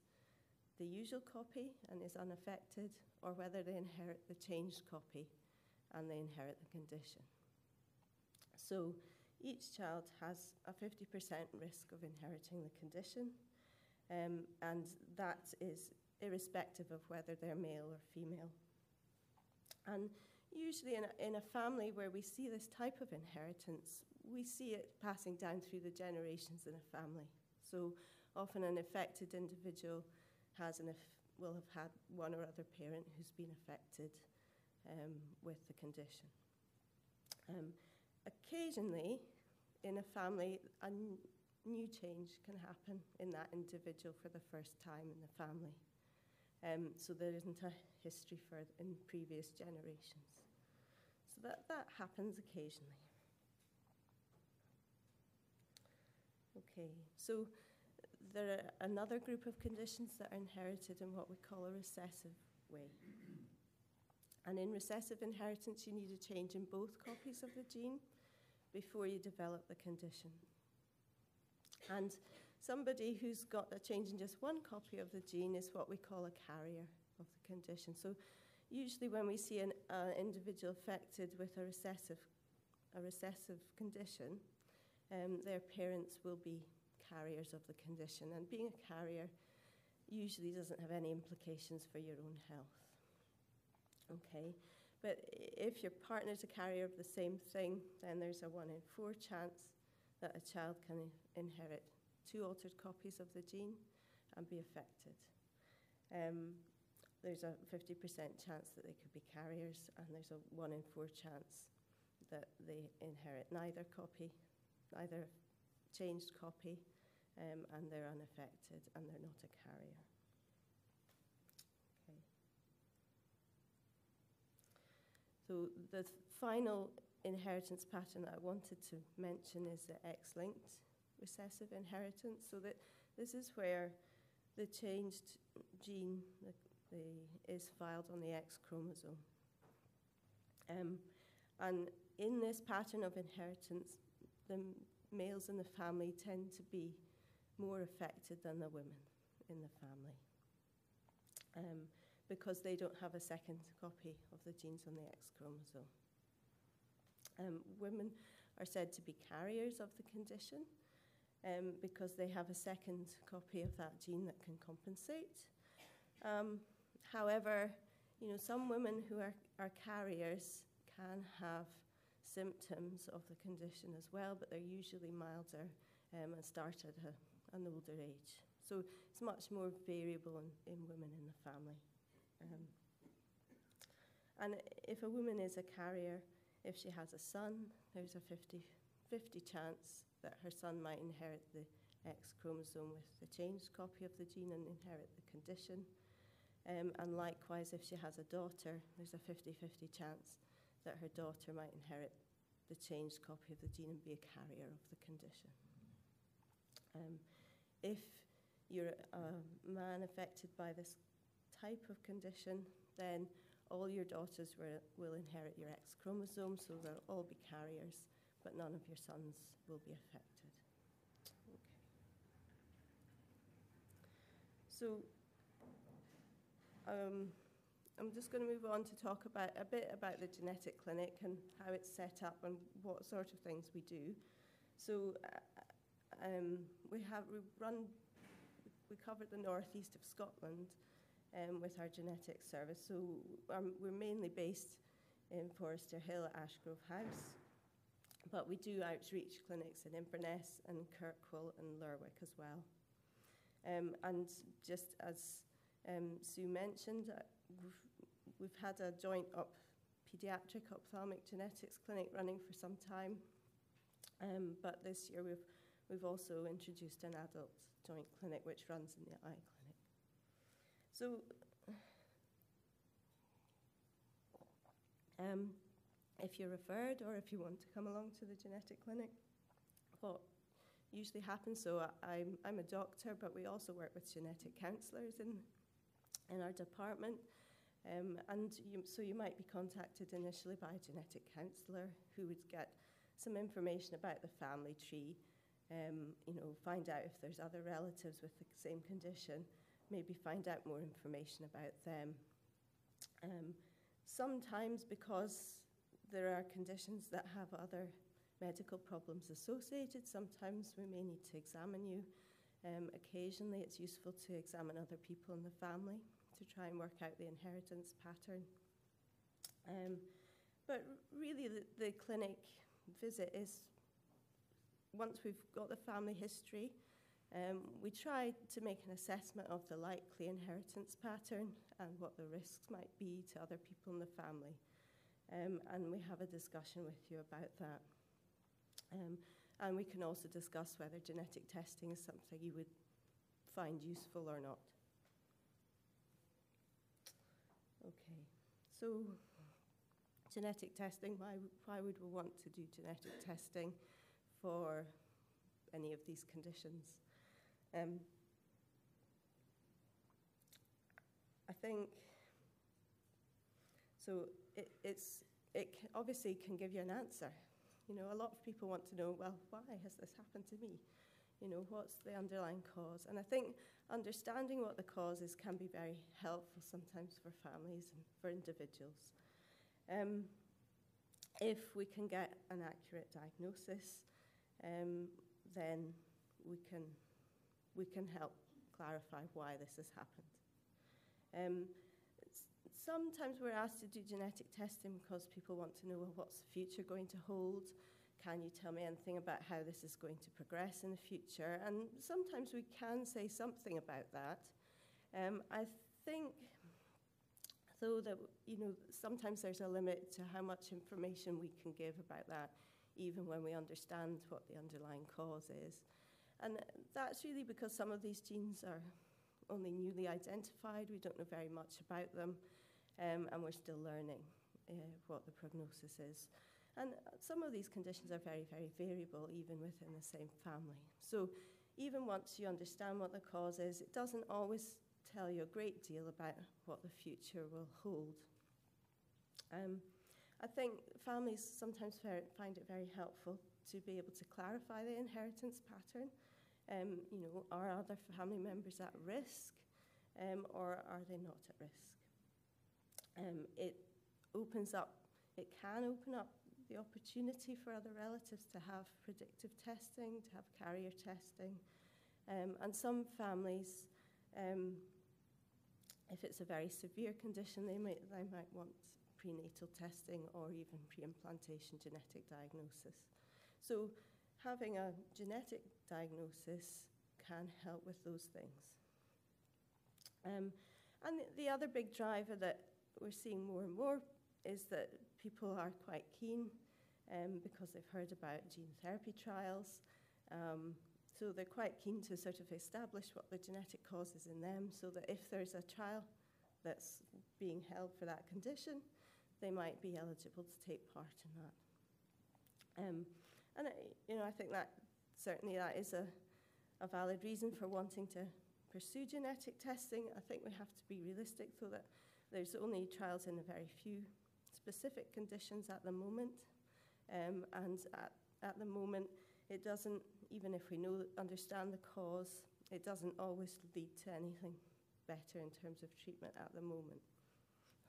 the usual copy and is unaffected, or whether they inherit the changed copy and they inherit the condition. So each child has a 50% risk of inheriting the condition, um, and that is irrespective of whether they're male or female. And usually, in a, in a family where we see this type of inheritance, we see it passing down through the generations in a family. So often, an affected individual has an will have had one or other parent who's been affected um, with the condition. Um, occasionally, in a family, a new change can happen in that individual for the first time in the family. Um, so there isn't a history for in previous generations. So that, that happens occasionally. Okay, so there are another group of conditions that are inherited in what we call a recessive way. And in recessive inheritance, you need a change in both copies of the gene before you develop the condition. And somebody who's got a change in just one copy of the gene is what we call a carrier of the condition. So, usually, when we see an uh, individual affected with a recessive a recessive condition, um, their parents will be carriers of the condition. And being a carrier usually doesn't have any implications for your own health. Okay, but if your partner's a carrier of the same thing, then there's a one in four chance that a child can inherit two altered copies of the gene and be affected. Um, there's a 50% chance that they could be carriers, and there's a one in four chance that they inherit neither copy, neither changed copy, um, and they're unaffected and they're not a carrier. Okay. So the final inheritance pattern that I wanted to mention is the X-linked recessive inheritance. So that this is where the changed gene the, the, is filed on the X chromosome. Um, and in this pattern of inheritance, the males in the family tend to be more affected than the women in the family um, because they don't have a second copy of the genes on the X chromosome. Um, women are said to be carriers of the condition um, because they have a second copy of that gene that can compensate. Um, however, you know, some women who are, are carriers can have symptoms of the condition as well, but they're usually milder um, and start at a, an older age. So it's much more variable in, in women in the family. Um, and if a woman is a carrier, if she has a son, there's a 50 50 chance that her son might inherit the X chromosome with the changed copy of the gene and inherit the condition. Um, and likewise, if she has a daughter, there's a 50 50 chance that her daughter might inherit the changed copy of the gene and be a carrier of the condition. Um, if you're a man affected by this type of condition, then all your daughters will, will inherit your X chromosome, so they'll all be carriers, but none of your sons will be affected. Okay. So, um, I'm just going to move on to talk about a bit about the genetic clinic and how it's set up and what sort of things we do. So uh, um, we have we run we cover the northeast of Scotland um, with our genetic service. So um, we're mainly based in Foresterhill, Ashgrove House, but we do outreach clinics in Inverness and Kirkwall and Lerwick as well. Um, and just as um, Sue mentioned, we've had a joint up pediatric ophthalmic genetics clinic running for some time. Um, but this year we've, we've also introduced an adult joint clinic which runs in the eye clinic. So, um, if you're referred or if you want to come along to the genetic clinic, what usually happens, so I, I'm, I'm a doctor, but we also work with genetic counsellors in, in our department. Um, and you, so you might be contacted initially by a genetic counsellor who would get some information about the family tree, um, you know, find out if there's other relatives with the same condition, maybe find out more information about them. Um, sometimes because there are conditions that have other medical problems associated, sometimes we may need to examine you. Um, occasionally it's useful to examine other people in the family to try and work out the inheritance pattern. Um, but really, the, the clinic visit is once we've got the family history, um, we try to make an assessment of the likely inheritance pattern and what the risks might be to other people in the family. Um, and we have a discussion with you about that. Um, and we can also discuss whether genetic testing is something you would find useful or not. Okay, so genetic testing, why, why would we want to do genetic testing for any of these conditions? Um, I think, so it, it's, it obviously can give you an answer. You know, a lot of people want to know, well, why has this happened to me? You know, what's the underlying cause? And I think understanding what the cause is can be very helpful sometimes for families and for individuals. Um, if we can get an accurate diagnosis, um, then we can, we can help clarify why this has happened. Um, sometimes we're asked to do genetic testing because people want to know well, what's the future going to hold. Can you tell me anything about how this is going to progress in the future? And sometimes we can say something about that. Um, I think, though, that you know sometimes there's a limit to how much information we can give about that, even when we understand what the underlying cause is. And that's really because some of these genes are only newly identified. We don't know very much about them, um, and we're still learning uh, what the prognosis is. And some of these conditions are very, very variable, even within the same family. So even once you understand what the cause is, it doesn't always tell you a great deal about what the future will hold. Um, I think families sometimes find it very helpful to be able to clarify the inheritance pattern. Um, you know, are other family members at risk um, or are they not at risk? Um, it opens up, it can open up the opportunity for other relatives to have predictive testing, to have carrier testing. Um, and some families, um, if it's a very severe condition, they might, they might want prenatal testing or even pre-implantation genetic diagnosis. So having a genetic diagnosis can help with those things. Um, and the other big driver that we're seeing more and more is that people are quite keen um, because they've heard about gene therapy trials. Um, so they're quite keen to sort of establish what the genetic cause is in them so that if there's a trial that's being held for that condition, they might be eligible to take part in that. Um, and, it, you know, I think that certainly that is a, a valid reason for wanting to pursue genetic testing. I think we have to be realistic so that there's only trials in a very few specific conditions at the moment. Um, and at, at the moment, it doesn't, even if we know, understand the cause, it doesn't always lead to anything better in terms of treatment at the moment.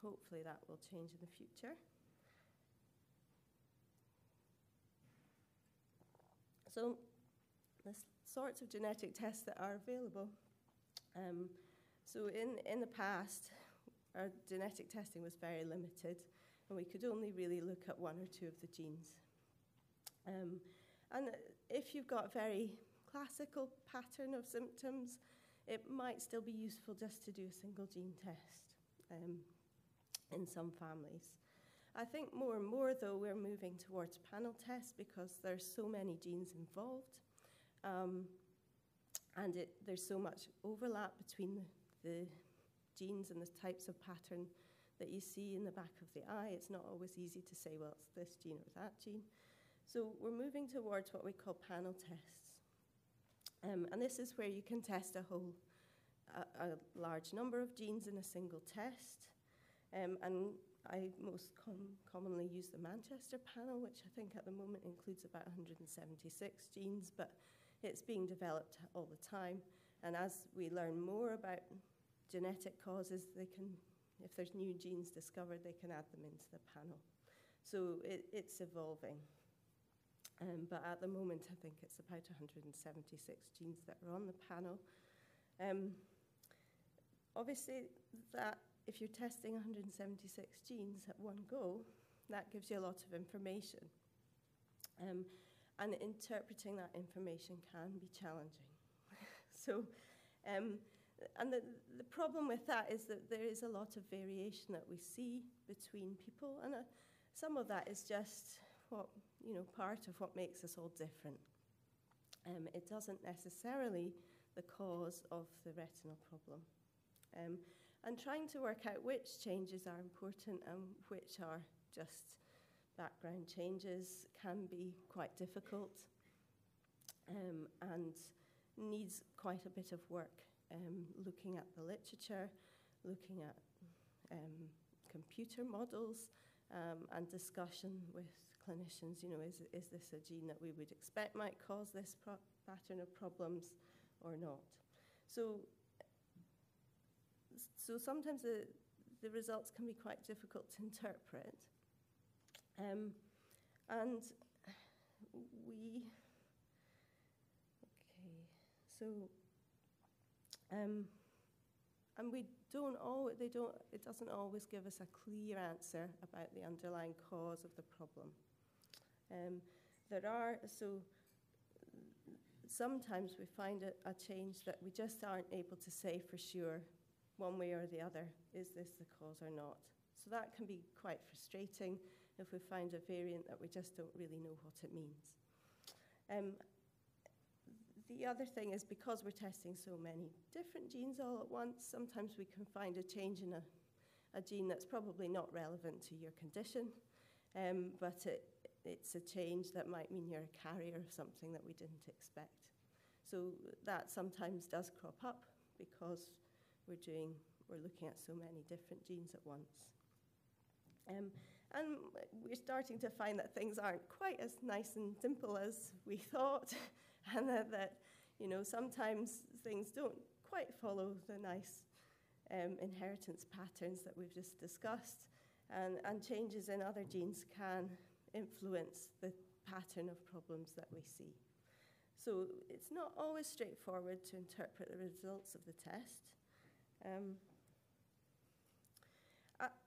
Hopefully that will change in the future. So the sorts of genetic tests that are available. Um, so in, in the past, our genetic testing was very limited and we could only really look at one or two of the genes. Um, and if you've got a very classical pattern of symptoms, it might still be useful just to do a single gene test um, in some families. I think more and more, though, we're moving towards panel tests because there's so many genes involved. Um, and it, there's so much overlap between the, the genes and the types of pattern that you see in the back of the eye. It's not always easy to say, well, it's this gene or that gene. So we're moving towards what we call panel tests. Um, and this is where you can test a whole, a, a large number of genes in a single test. Um, and I most com commonly use the Manchester panel, which I think at the moment includes about 176 genes, but it's being developed all the time. And as we learn more about genetic causes, they can if there's new genes discovered, they can add them into the panel. So it, it's evolving. Um, but at the moment, I think it's about 176 genes that are on the panel. Um, obviously, that if you're testing 176 genes at one go, that gives you a lot of information. Um, and interpreting that information can be challenging. so um, and the, the problem with that is that there is a lot of variation that we see between people, and uh, some of that is just what, you know, part of what makes us all different. Um, it doesn't necessarily the cause of the retinal problem. Um, and trying to work out which changes are important and which are just background changes can be quite difficult um, and needs quite a bit of work um, looking at the literature, looking at um, computer models, um, and discussion with clinicians. You know, is, is this a gene that we would expect might cause this pattern of problems or not? So, so sometimes the, the results can be quite difficult to interpret. Um, And we, okay, so, um, and we don't they don't, it doesn't always give us a clear answer about the underlying cause of the problem. Um, there are, so sometimes we find a, a change that we just aren't able to say for sure one way or the other, is this the cause or not? So that can be quite frustrating if we find a variant that we just don't really know what it means. Um, the other thing is because we're testing so many different genes all at once, sometimes we can find a change in a, a gene that's probably not relevant to your condition, um, but it, it's a change that might mean you're a carrier of something that we didn't expect. So that sometimes does crop up because we're doing, we're looking at so many different genes at once. Um, and we're starting to find that things aren't quite as nice and simple as we thought, and that, that you know, sometimes things don't quite follow the nice um, inheritance patterns that we've just discussed, and, and changes in other genes can influence the pattern of problems that we see. So it's not always straightforward to interpret the results of the test. Um,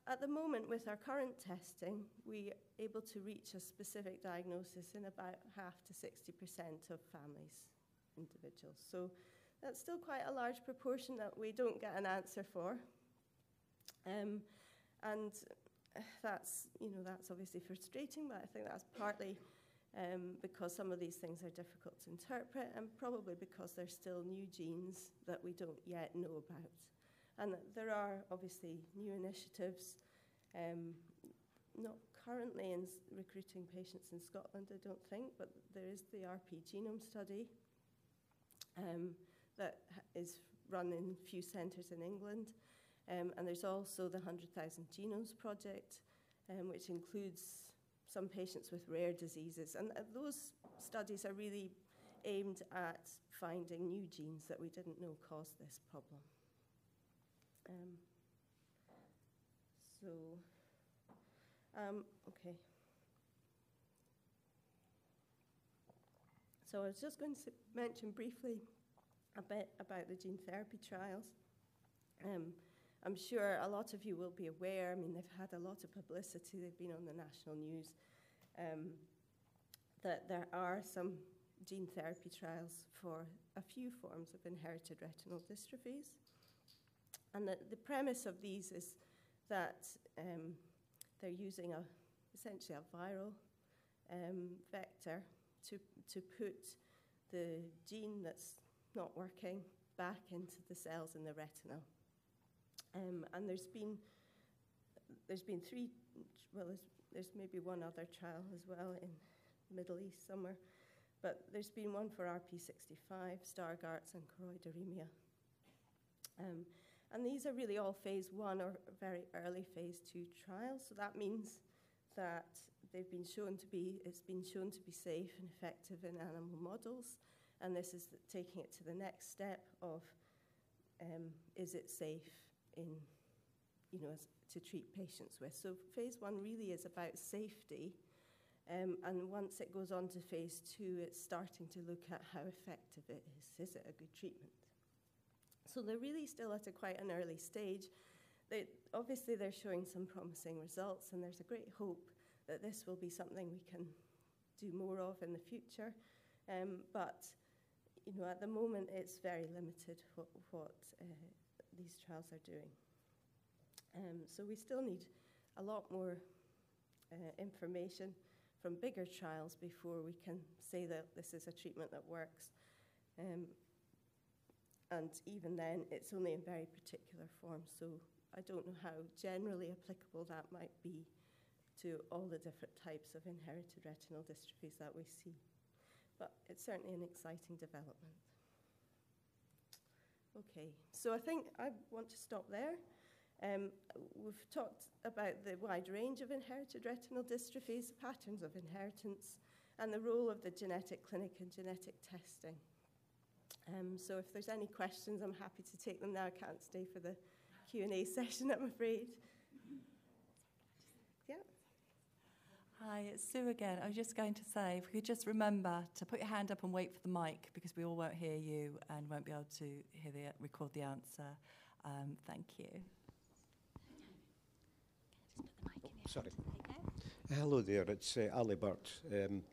at the moment, with our current testing, we are able to reach a specific diagnosis in about half to 60% of families, individuals. So that's still quite a large proportion that we don't get an answer for. Um, and that's, you know, that's obviously frustrating, but I think that's partly um, because some of these things are difficult to interpret and probably because there's still new genes that we don't yet know about. And there are obviously new initiatives, um, not currently in recruiting patients in Scotland, I don't think, but there is the RP genome study um, that is run in a few centres in England. Um, and there's also the 100,000 Genomes Project, um, which includes some patients with rare diseases. And uh, those studies are really aimed at finding new genes that we didn't know caused this problem. Um, so, um, okay. So I was just going to mention briefly a bit about the gene therapy trials. Um, I'm sure a lot of you will be aware, I mean, they've had a lot of publicity, they've been on the national news, um, that there are some gene therapy trials for a few forms of inherited retinal dystrophies. And the, the premise of these is that um, they're using a, essentially a viral um, vector to, to put the gene that's not working back into the cells in the retina. Um, and there's been, there's been three, well, there's, there's maybe one other trial as well in the Middle East somewhere, but there's been one for RPE65, Stargardt's, and choroideremia. Um, and these are really all phase one or very early phase two trials. So that means that they've been shown to be, it's been shown to be safe and effective in animal models. And this is taking it to the next step of um, is it safe in, you know, as, to treat patients with. So phase one really is about safety. Um, and once it goes on to phase two, it's starting to look at how effective it is. Is it a good treatment? So they're really still at a quite an early stage. They, obviously, they're showing some promising results, and there's a great hope that this will be something we can do more of in the future. Um, but you know, at the moment, it's very limited what, what uh, these trials are doing. Um, so we still need a lot more uh, information from bigger trials before we can say that this is a treatment that works. Um, and even then, it's only in very particular forms, so I don't know how generally applicable that might be to all the different types of inherited retinal dystrophies that we see. But it's certainly an exciting development. Okay, so I think I want to stop there. Um, we've talked about the wide range of inherited retinal dystrophies, patterns of inheritance, and the role of the genetic clinic and genetic testing. Um, so if there's any questions, I'm happy to take them now. I can't stay for the Q&A session, I'm afraid. Yeah. Hi, it's Sue again. I was just going to say, if we could just remember to put your hand up and wait for the mic because we all won't hear you and won't be able to hear the record the answer. Um, thank you. Sorry. Hello there, it's uh, Ali Burt. Um,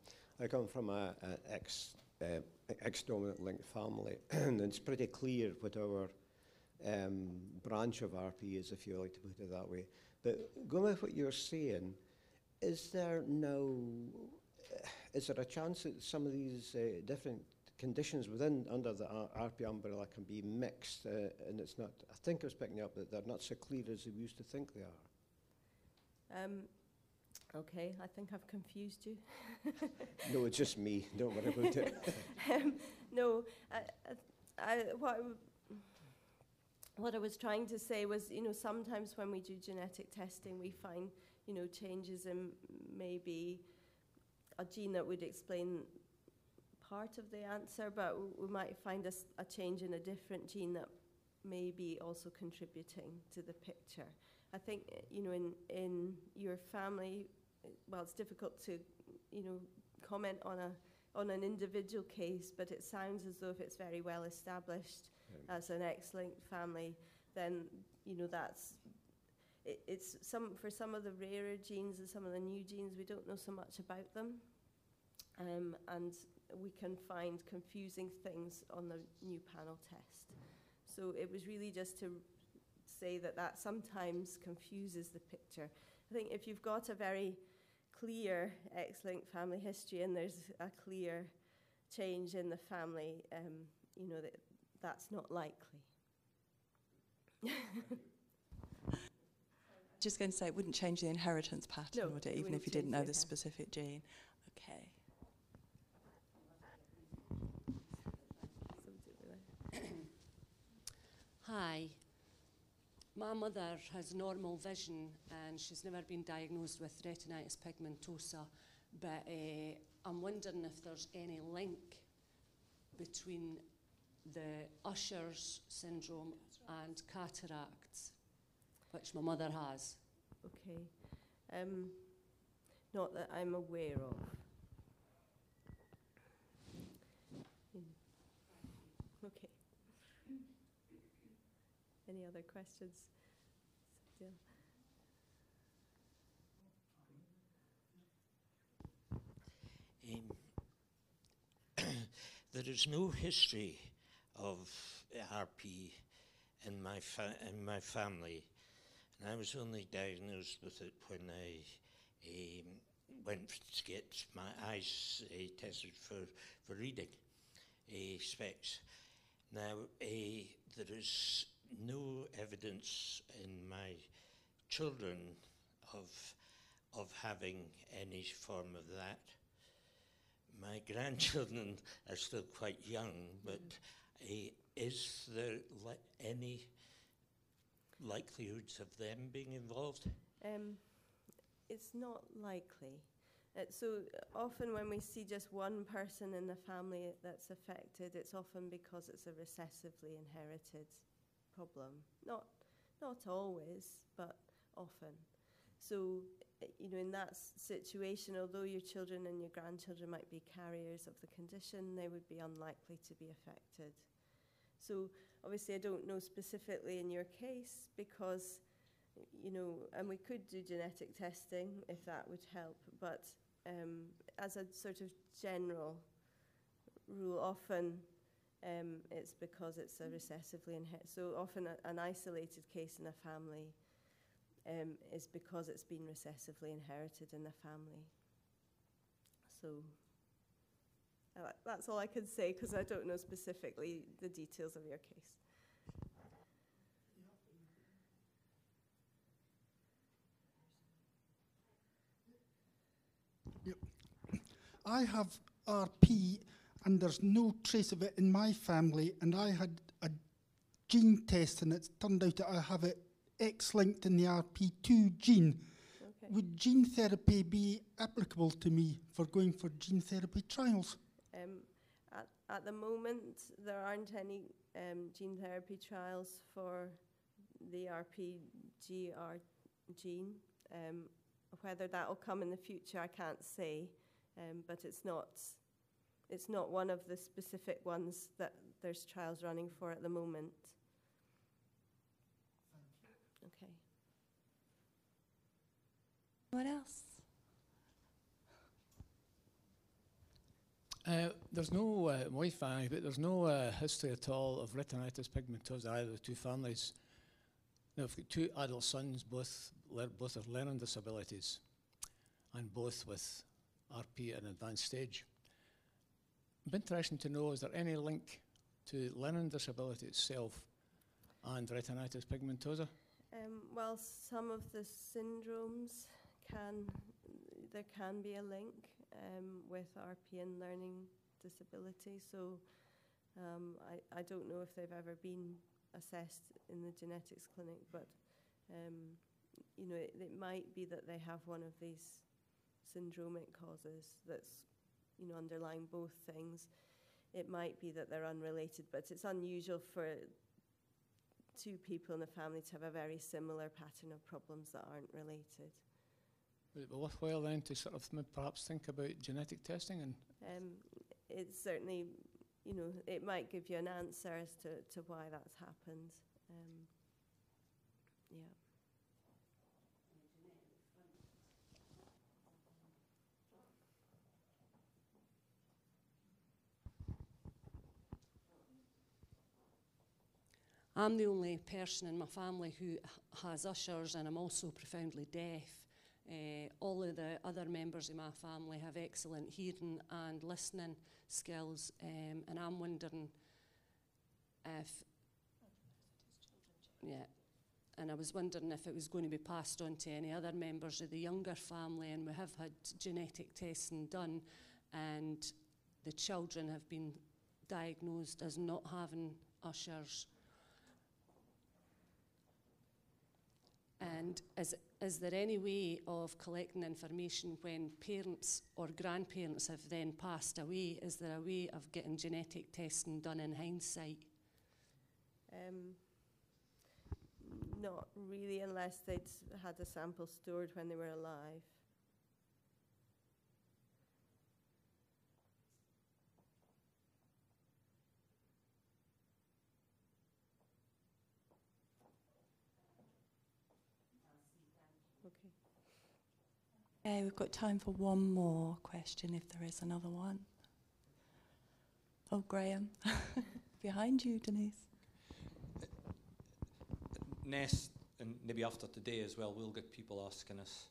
I come from a, a ex, uh, ex-dominant linked family. and it's pretty clear what our um, branch of RP is, if you like to put it that way. But going with what you're saying, is there no, uh, is there a chance that some of these uh, different conditions within under the R RP umbrella can be mixed uh, and it's not, I think I was picking up that they're not so clear as we used to think they are. Um, okay, I think I've confused you. No, it's just me. Don't worry about it. um, no, I, I, what, I what I was trying to say was, you know, sometimes when we do genetic testing, we find, you know, changes in maybe a gene that would explain part of the answer, but we might find a change in a different gene that may be also contributing to the picture. I think, eh, you know, in, in your family, eh, well, it's difficult to, you know, comment on a on an individual case, but it sounds as though if it's very well established as an X-linked family, then you know that's it, it's some for some of the rarer genes and some of the new genes we don't know so much about them, um, and we can find confusing things on the new panel test. So it was really just to say that that sometimes confuses the picture. I think if you've got a very clear X-linked family history and there's a clear change in the family, um, you know, that that's not likely. Just going to say, it wouldn't change the inheritance pattern, No, would it, it even if you didn't know the the specific gene? Okay. Hi. My mother has normal vision and she's never been diagnosed with retinitis pigmentosa, but uh, I'm wondering if there's any link between the Usher's syndrome and cataracts, which my mother has. Okay. Um, not that I'm aware of. Okay. Any other questions? Still. Um, there is no history of RP in my, in my family. And I was only diagnosed with it when I um, went to get my eyes uh, tested for, for reading uh, specs. Now, uh, there is no evidence in my children of, of having any form of that. My grandchildren are still quite young, but uh, is there li- any likelihoods of them being involved? Um, it's not likely. Uh, so uh, often when we see just one person in the family that's affected, it's often because it's a recessively inherited problem. Not, not always, but often. So, uh, you know, in that situation, although your children and your grandchildren might be carriers of the condition, they would be unlikely to be affected. So, obviously, I don't know specifically in your case because you know, and we could do genetic testing if that would help, but um, as a sort of general rule, often um, it's because it's a recessively inherited. So often a, an isolated case in a family um, is because it's been recessively inherited in the family. So uh, that's all I can say because I don't know specifically the details of your case. I have RP and there's no trace of it in my family, and I had a gene test and it's turned out that I have it X linked in the RP2 gene. Okay. Would gene therapy be applicable to me for going for gene therapy trials? Um, at, at the moment, there aren't any um, gene therapy trials for the RPGR gene. Um, whether that will come in the future, I can't say. Um, but it's not, it's not one of the specific ones that there's trials running for at the moment. Okay. Anyone else? Uh, there's no, uh, my family, but there's no uh, history at all of retinitis pigmentosa either of the two families. Now, I've got two adult sons, both, lear- both have learning disabilities, and both with RP at an advanced stage. It'd be interesting to know, is there any link to learning disability itself and retinitis pigmentosa? Um, well, some of the syndromes can, there can be a link um, with RP and learning disability. So um, I, I don't know if they've ever been assessed in the genetics clinic, but um, you know, it, it might be that they have one of these syndromic causes that's, you know, underlying both things. It might be that they're unrelated, but it's unusual for two people in the family to have a very similar pattern of problems that aren't related. Would it be worthwhile then to sort of perhaps think about genetic testing and Um, it's certainly, you know, it might give you an answer as to, to why that's happened. Um, yeah. I'm the only person in my family who has ushers, and I'm also profoundly deaf. Uh, all of the other members of my family have excellent hearing and listening skills, um, and I'm wondering if, yeah, and I was wondering if it was going to be passed on to any other members of the younger family, and we have had genetic testing done, and the children have been diagnosed as not having ushers. And is, is there any way of collecting information when parents or grandparents have then passed away? Is there a way of getting genetic testing done in hindsight? Um, not really, unless they'd had a sample stored when they were alive. Okay. Okay, we've got time for one more question if there is another one. Oh, Graham. Behind you, Denise. NESS, and maybe after today as well, we'll get people asking us,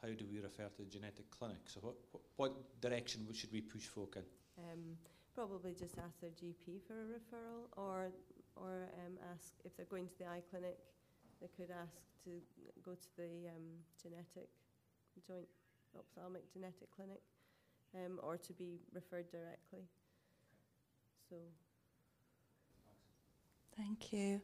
how do we refer to the genetic clinic? So what, what, what direction should we push folk in? Um, probably just ask their GP for a referral, or or um, ask if they're going to the eye clinic. They could ask to go to the um, genetic joint ophthalmic genetic clinic, um, or to be referred directly. So Thank you.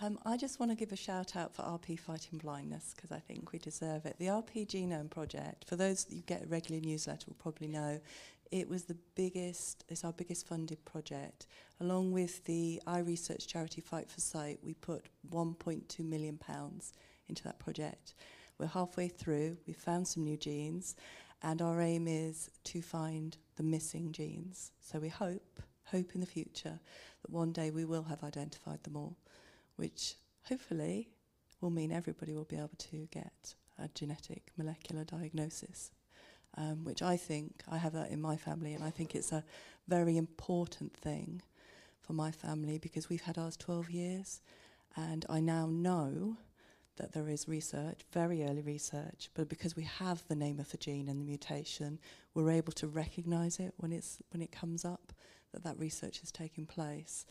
Um, I just want to give a shout out for RP Fighting Blindness because I think we deserve it. The RP Genome Project, for those that you get a regular newsletter will probably know, it was the biggest, it's our biggest funded project. Along with the eye research charity Fight for Sight, we put 1.2 million pounds into that project. We're halfway through, we've found some new genes, and our aim is to find the missing genes. So we hope, hope in the future, that one day we will have identified them all, which hopefully will mean everybody will be able to get a genetic molecular diagnosis, um, which I think I have that in my family, and I think it's a very important thing for my family because we've had ours 12 years, and I now know that there is research, very early research, but because we have the name of the gene and the mutation, we're able to recognize it when it's when it comes up that that research is taking place.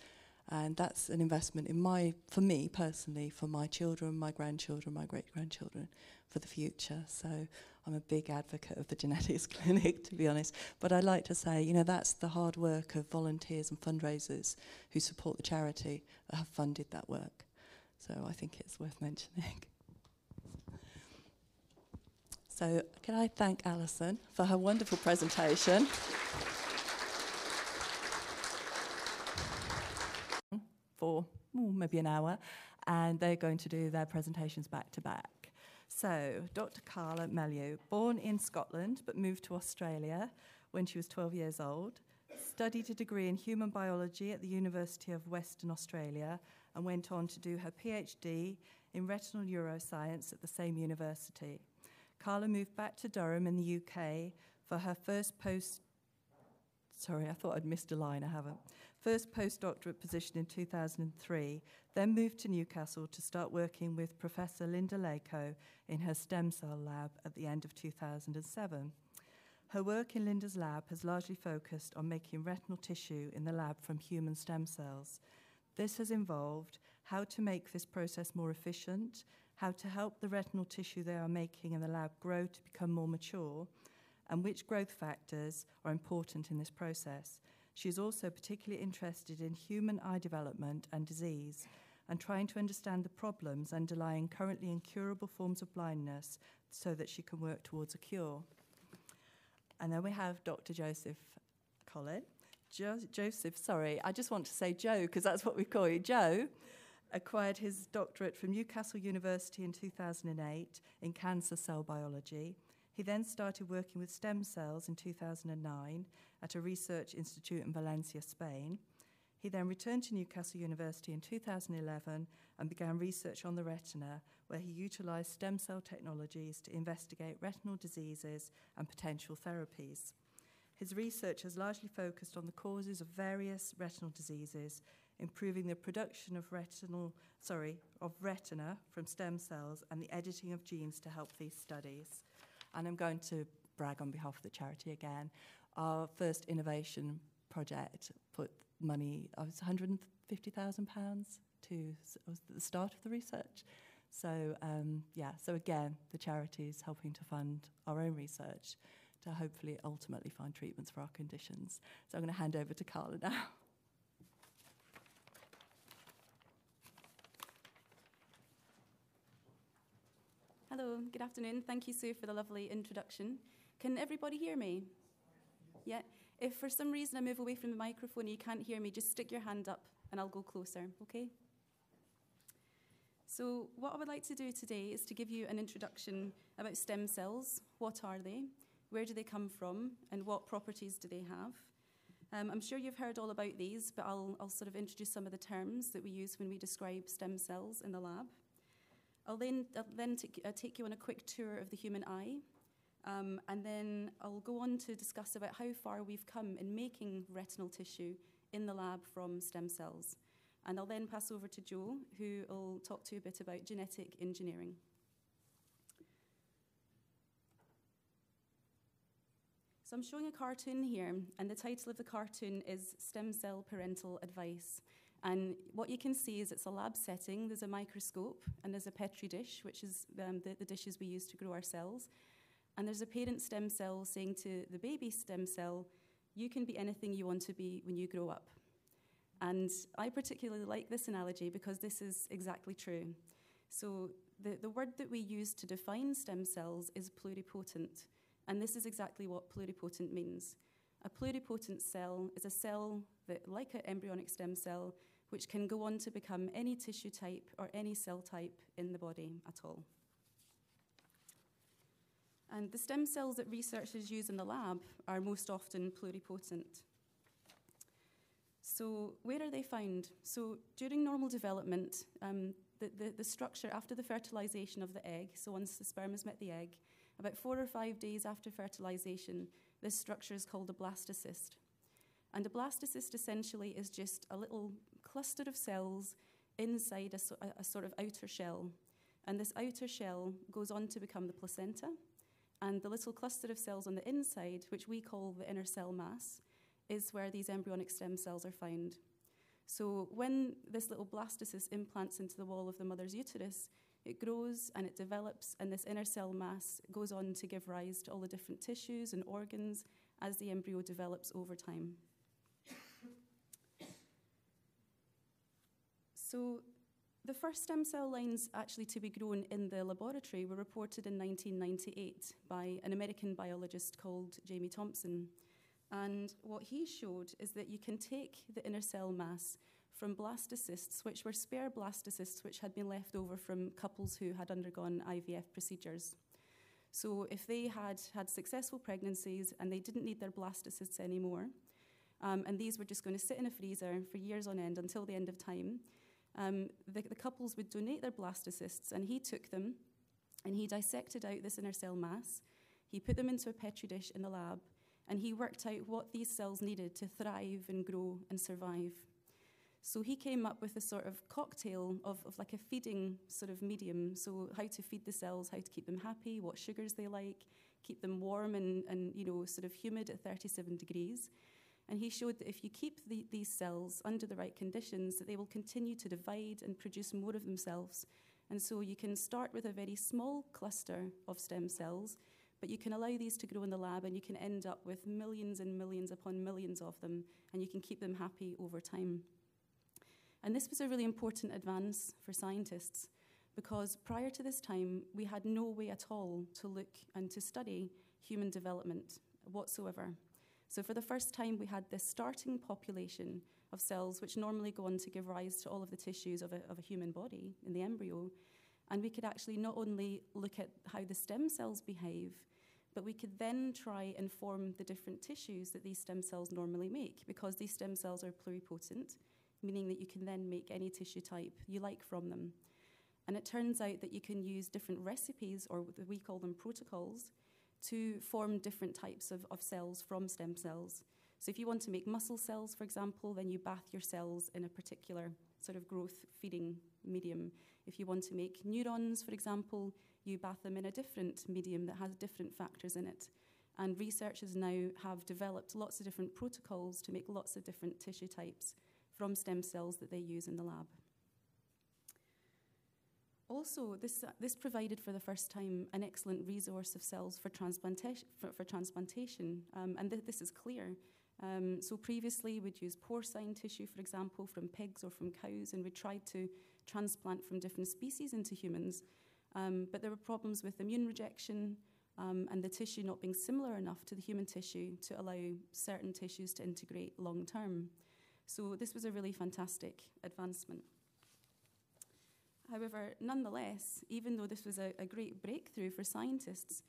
And that's an investment in my, for me personally, for my children, my grandchildren, my great grandchildren, for the future. So I'm a big advocate of the genetics clinic, to be honest. But I'd like to say, you know, that's the hard work of volunteers and fundraisers who support the charity that have funded that work. So I think it's worth mentioning. So can I thank Alison for her wonderful presentation. for ooh, maybe an hour, and they're going to do their presentations back to back. So, Dr. Carla Mellough, born in Scotland but moved to Australia when she was 12 years old, studied a degree in human biology at the University of Western Australia and went on to do her PhD in retinal neuroscience at the same university. Carla moved back to Durham in the UK for her first post. Sorry, I thought I'd missed a line, I haven't. First postdoctorate position in 2003, then moved to Newcastle to start working with Professor Linda Lako in her stem cell lab at the end of 2007. Her work in Linda's lab has largely focused on making retinal tissue in the lab from human stem cells. This has involved how to make this process more efficient, how to help the retinal tissue they are making in the lab grow to become more mature, and which growth factors are important in this process. She is also particularly interested in human eye development and disease and trying to understand the problems underlying currently incurable forms of blindness so that she can work towards a cure. And then we have Dr. Joseph Collin. Jo- Joseph, sorry, I just want to say Joe because that's what we call you. Joe acquired his doctorate from Newcastle University in 2008 in cancer cell biology. He then started working with stem cells in 2009 at a research institute in Valencia, Spain. He then returned to Newcastle University in 2011 and began research on the retina, where he utilized stem cell technologies to investigate retinal diseases and potential therapies. His research has largely focused on the causes of various retinal diseases, improving the production of retinal, sorry, of retina from stem cells and the editing of genes to help these studies. And I'm going to brag on behalf of the charity again. Our first innovation project put money, I was 150,000 pounds to was the start of the research. So um, yeah, so again, the charity is helping to fund our own research to hopefully ultimately find treatments for our conditions. So I'm going to hand over to Carla now. Hello, good afternoon. Thank you, Sue, for the lovely introduction. Can everybody hear me? Yeah. If for some reason I move away from the microphone and you can't hear me, just stick your hand up and I'll go closer, okay? So, what I would like to do today is to give you an introduction about stem cells. What are they? Where do they come from? And what properties do they have? Um, I'm sure you've heard all about these, but I'll, I'll sort of introduce some of the terms that we use when we describe stem cells in the lab. I'll then, I'll then take, uh, take you on a quick tour of the human eye um, and then I'll go on to discuss about how far we've come in making retinal tissue in the lab from stem cells. And I'll then pass over to Joe, who will talk to you a bit about genetic engineering. So I'm showing a cartoon here, and the title of the cartoon is Stem Cell Parental Advice. And what you can see is it's a lab setting. There's a microscope, and there's a petri dish, which is um, the, the dishes we use to grow our cells. And there's a parent stem cell saying to the baby stem cell, you can be anything you want to be when you grow up. And I particularly like this analogy because this is exactly true. So, the, the word that we use to define stem cells is pluripotent. And this is exactly what pluripotent means. A pluripotent cell is a cell that, like an embryonic stem cell, which can go on to become any tissue type or any cell type in the body at all. And the stem cells that researchers use in the lab are most often pluripotent. So, where are they found? So, during normal development, um, the, the, the, structure after the fertilization of the egg, so once the sperm has met the egg, about four or five days after fertilization, this structure is called a blastocyst. And a blastocyst essentially is just a little cluster of cells inside a, a, a sort of outer shell. And this outer shell goes on to become the placenta, and the little cluster of cells on the inside, which we call the inner cell mass, is where these embryonic stem cells are found. So when this little blastocyst implants into the wall of the mother's uterus, it grows and it develops, and this inner cell mass goes on to give rise to all the different tissues and organs as the embryo develops over time. so the first stem cell lines actually to be grown in the laboratory were reported in 1998 by an American biologist called Jamie Thomson. And what he showed is that you can take the inner cell mass from blastocysts, which were spare blastocysts which had been left over from couples who had undergone IVF procedures. So if they had had successful pregnancies and they didn't need their blastocysts anymore, um, and these were just going to sit in a freezer for years on end until the end of time, um, the, the couples would donate their blastocysts, and he took them and he dissected out this inner cell mass. He put them into a petri dish in the lab, and he worked out what these cells needed to thrive and grow and survive. So he came up with a sort of cocktail of, of like a feeding sort of medium. So how to feed the cells, how to keep them happy, what sugars they like, keep them warm and, and you know, sort of humid at 37 degrees. And he showed that if you keep the, these cells under the right conditions, that they will continue to divide and produce more of themselves. And so you can start with a very small cluster of stem cells, but you can allow these to grow in the lab and you can end up with millions and millions upon millions of them, and you can keep them happy over time. And this was a really important advance for scientists because prior to this time, we had no way at all to look and to study human development whatsoever. So, for the first time, we had this starting population of cells which normally go on to give rise to all of the tissues of a, of a human body in the embryo. And we could actually not only look at how the stem cells behave, but we could then try and form the different tissues that these stem cells normally make because these stem cells are pluripotent, meaning that you can then make any tissue type you like from them. And it turns out that you can use different recipes, or we call them protocols, to form different types of, of cells from stem cells. So if you want to make muscle cells, for example, then you bath your cells in a particular sort of growth feeding medium. If you want to make neurons, for example, you bath them in a different medium that has different factors in it. And researchers now have developed lots of different protocols to make lots of different tissue types from stem cells that they use in the lab. Also, this, uh, this provided for the first time an excellent resource of cells for transplantation, for, for transplantation um, and th this is clear. Um, so previously, we'd use porcine tissue, for example, from pigs or from cows, and we tried to transplant from different species into humans. Um, but there were problems with immune rejection um, and the tissue not being similar enough to the human tissue to allow certain tissues to integrate long term. So this was a really fantastic advancement. However, nonetheless, even though this was a, a great breakthrough for scientists,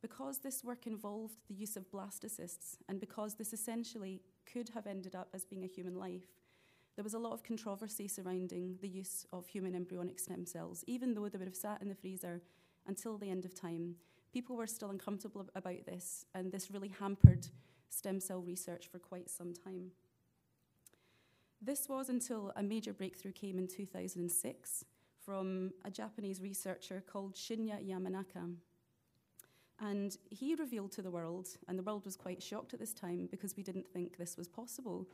because this work involved the use of blastocysts, and because this essentially could have ended up as being a human life, there was a lot of controversy surrounding the use of human embryonic stem cells. Even though they would have sat in the freezer until the end of time, people were still uncomfortable about this, and this really hampered stem cell research for quite some time. This was until a major breakthrough came in 2006 from a Japanese researcher called Shinya Yamanaka. And he revealed to the world, and the world was quite shocked at this time because we didn't think this was possible,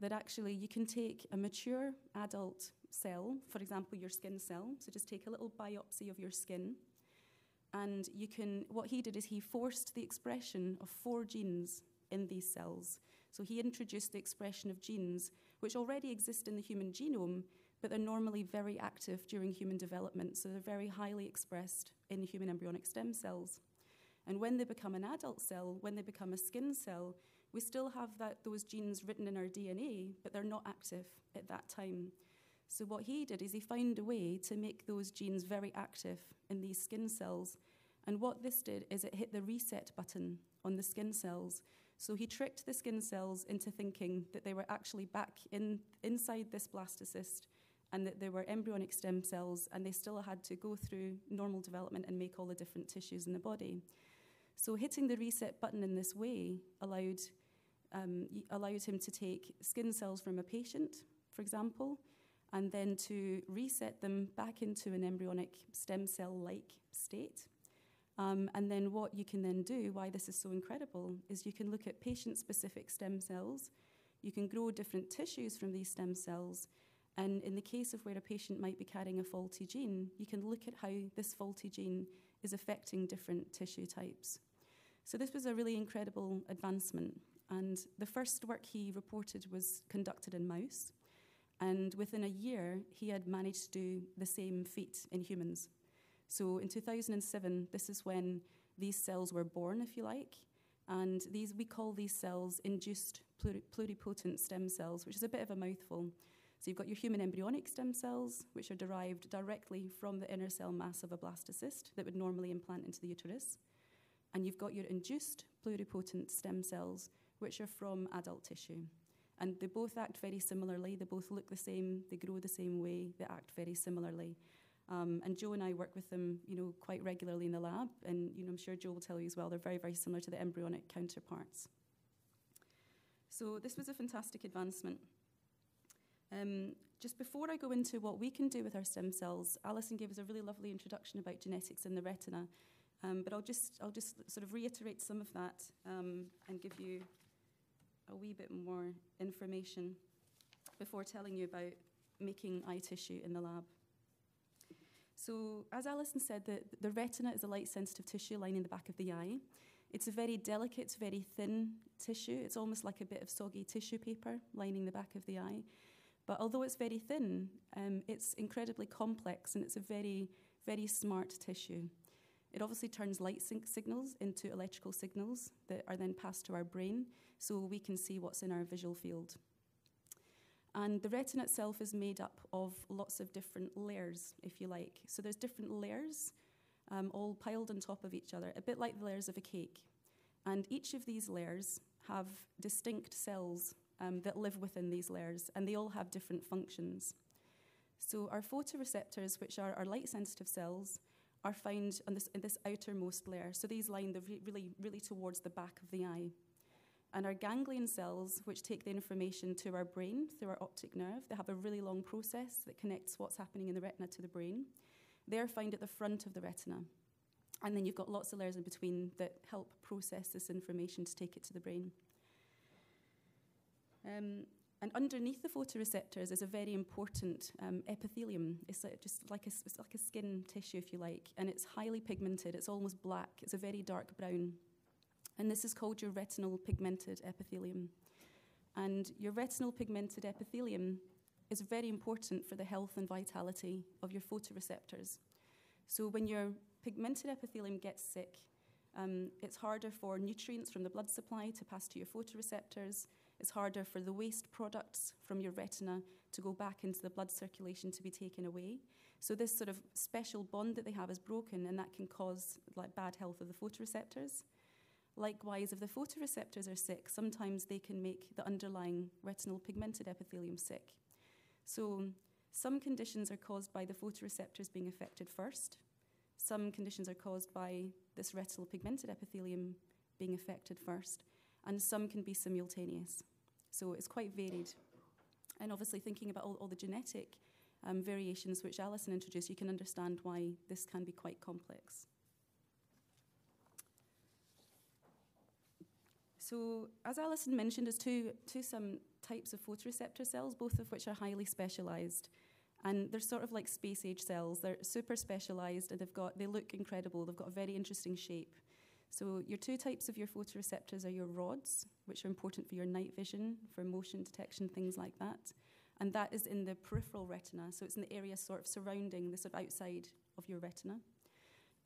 that actually you can take a mature adult cell, for example, your skin cell, so just take a little biopsy of your skin, and you can, what he did is he forced the expression of four genes in these cells. So he introduced the expression of genes which already exist in the human genome, but they're normally very active during human development, so they're very highly expressed in human embryonic stem cells. And when they become an adult cell, when they become a skin cell, we still have that, those genes written in our DNA, but they're not active at that time. So what he did is he found a way to make those genes very active in these skin cells. And what this did is it hit the reset button on the skin cells. So he tricked the skin cells into thinking that they were actually back in, inside this blastocyst and that they were embryonic stem cells and they still had to go through normal development and make all the different tissues in the body. So hitting the reset button in this way allowed, um, allowed him to take skin cells from a patient, for example, and then to reset them back into an embryonic stem cell-like state. Um, and then what you can then do, why this is so incredible, is you can look at patient-specific stem cells, you can grow different tissues from these stem cells, and in the case of where a patient might be carrying a faulty gene, you can look at how this faulty gene is affecting different tissue types. So this was a really incredible advancement. And the first work he reported was conducted in mouse. And within a year, he had managed to do the same feat in humans. So in 2007, this is when these cells were born, if you like. And these, we call these cells induced pluripotent stem cells, which is a bit of a mouthful. So you've got your human embryonic stem cells, which are derived directly from the inner cell mass of a blastocyst that would normally implant into the uterus. And you've got your induced pluripotent stem cells, which are from adult tissue. And they both act very similarly. They both look the same. They grow the same way. They act very similarly. Um, and Joe and I work with them, you know, quite regularly in the lab. And you know, I'm sure Joe will tell you as well. They're very, very similar to the embryonic counterparts. So this was a fantastic advancement. Um, just before I go into what we can do with our stem cells, Alison gave us a really lovely introduction about genetics in the retina. Um, but I'll just, I'll just sort of reiterate some of that um, and give you a wee bit more information before telling you about making eye tissue in the lab. So, as Alison said, the, the retina is a light sensitive tissue lining the back of the eye. It's a very delicate, very thin tissue. It's almost like a bit of soggy tissue paper lining the back of the eye. But although it's very thin, um, it's incredibly complex and it's a very, very smart tissue. It obviously turns light signals into electrical signals that are then passed to our brain so we can see what's in our visual field. And the retina itself is made up of lots of different layers, if you like. So there's different layers um, all piled on top of each other, a bit like the layers of a cake. And each of these layers have distinct cells um, that live within these layers, and they all have different functions. So our photoreceptors, which are our light sensitive cells, are found on this, in this outermost layer. So these line the re- really, really towards the back of the eye. And our ganglion cells, which take the information to our brain through our optic nerve, they have a really long process that connects what's happening in the retina to the brain. They're found at the front of the retina. And then you've got lots of layers in between that help process this information to take it to the brain. Um, and underneath the photoreceptors is a very important um, epithelium. It's like, just like a, it's like a skin tissue, if you like, and it's highly pigmented. It's almost black. It's a very dark brown. And this is called your retinal pigmented epithelium. And your retinal pigmented epithelium is very important for the health and vitality of your photoreceptors. So when your pigmented epithelium gets sick, um, it's harder for nutrients from the blood supply to pass to your photoreceptors. It's harder for the waste products from your retina to go back into the blood circulation to be taken away. So this sort of special bond that they have is broken, and that can cause like bad health of the photoreceptors. Likewise, if the photoreceptors are sick, sometimes they can make the underlying retinal pigmented epithelium sick. So, some conditions are caused by the photoreceptors being affected first. Some conditions are caused by this retinal pigmented epithelium being affected first, and some can be simultaneous. So, it's quite varied. And obviously, thinking about all, all the genetic um, variations which Alison introduced, you can understand why this can be quite complex. So, as Alison mentioned, there's two, two some types of photoreceptor cells, both of which are highly specialized. And they're sort of like space age cells. They're super specialized and they've got, they look incredible. They've got a very interesting shape. So, your two types of your photoreceptors are your rods, which are important for your night vision, for motion detection, things like that. And that is in the peripheral retina. So, it's in the area sort of surrounding the sort of outside of your retina.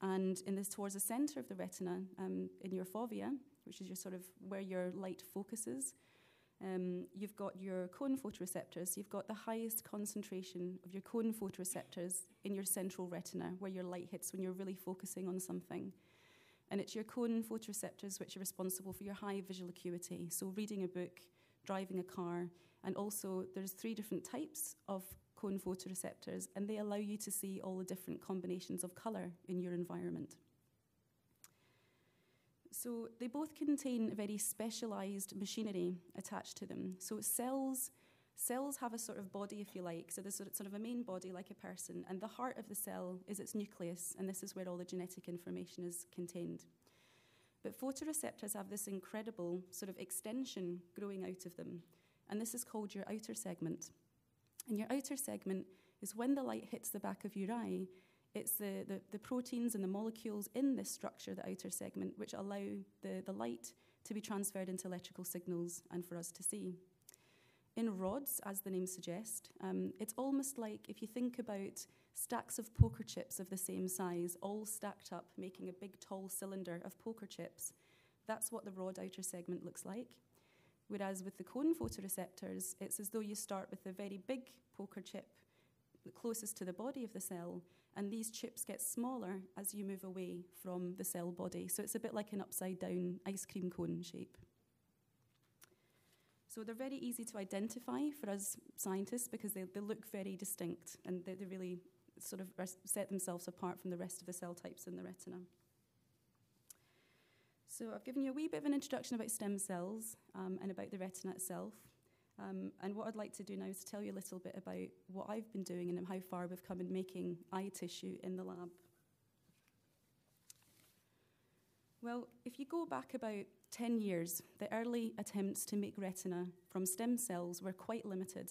And in this, towards the center of the retina, um, in your fovea, which is your sort of where your light focuses. Um, you've got your cone photoreceptors. You've got the highest concentration of your cone photoreceptors in your central retina, where your light hits when you're really focusing on something. And it's your cone photoreceptors which are responsible for your high visual acuity. So, reading a book, driving a car, and also there's three different types of cone photoreceptors, and they allow you to see all the different combinations of colour in your environment. So they both contain very specialized machinery attached to them. So cells cells have a sort of body, if you like. So there's sort of a main body like a person, and the heart of the cell is its nucleus, and this is where all the genetic information is contained. But photoreceptors have this incredible sort of extension growing out of them, and this is called your outer segment. And your outer segment is when the light hits the back of your eye, it's the, the, the, proteins and the molecules in this structure, the outer segment, which allow the, the light to be transferred into electrical signals and for us to see. In rods, as the name suggests, um, it's almost like if you think about stacks of poker chips of the same size, all stacked up, making a big tall cylinder of poker chips. That's what the rod outer segment looks like. Whereas with the cone photoreceptors, it's as though you start with a very big poker chip closest to the body of the cell, and these chips get smaller as you move away from the cell body. So it's a bit like an upside down ice cream cone shape. So they're very easy to identify for us scientists because they, they look very distinct and they, they really sort of set themselves apart from the rest of the cell types in the retina. So I've given you a wee bit of an introduction about stem cells um, and about the retina itself. Um, and what I'd like to do now is tell you a little bit about what I've been doing and how far we've come in making eye tissue in the lab. Well, if you go back about 10 years, the early attempts to make retina from stem cells were quite limited.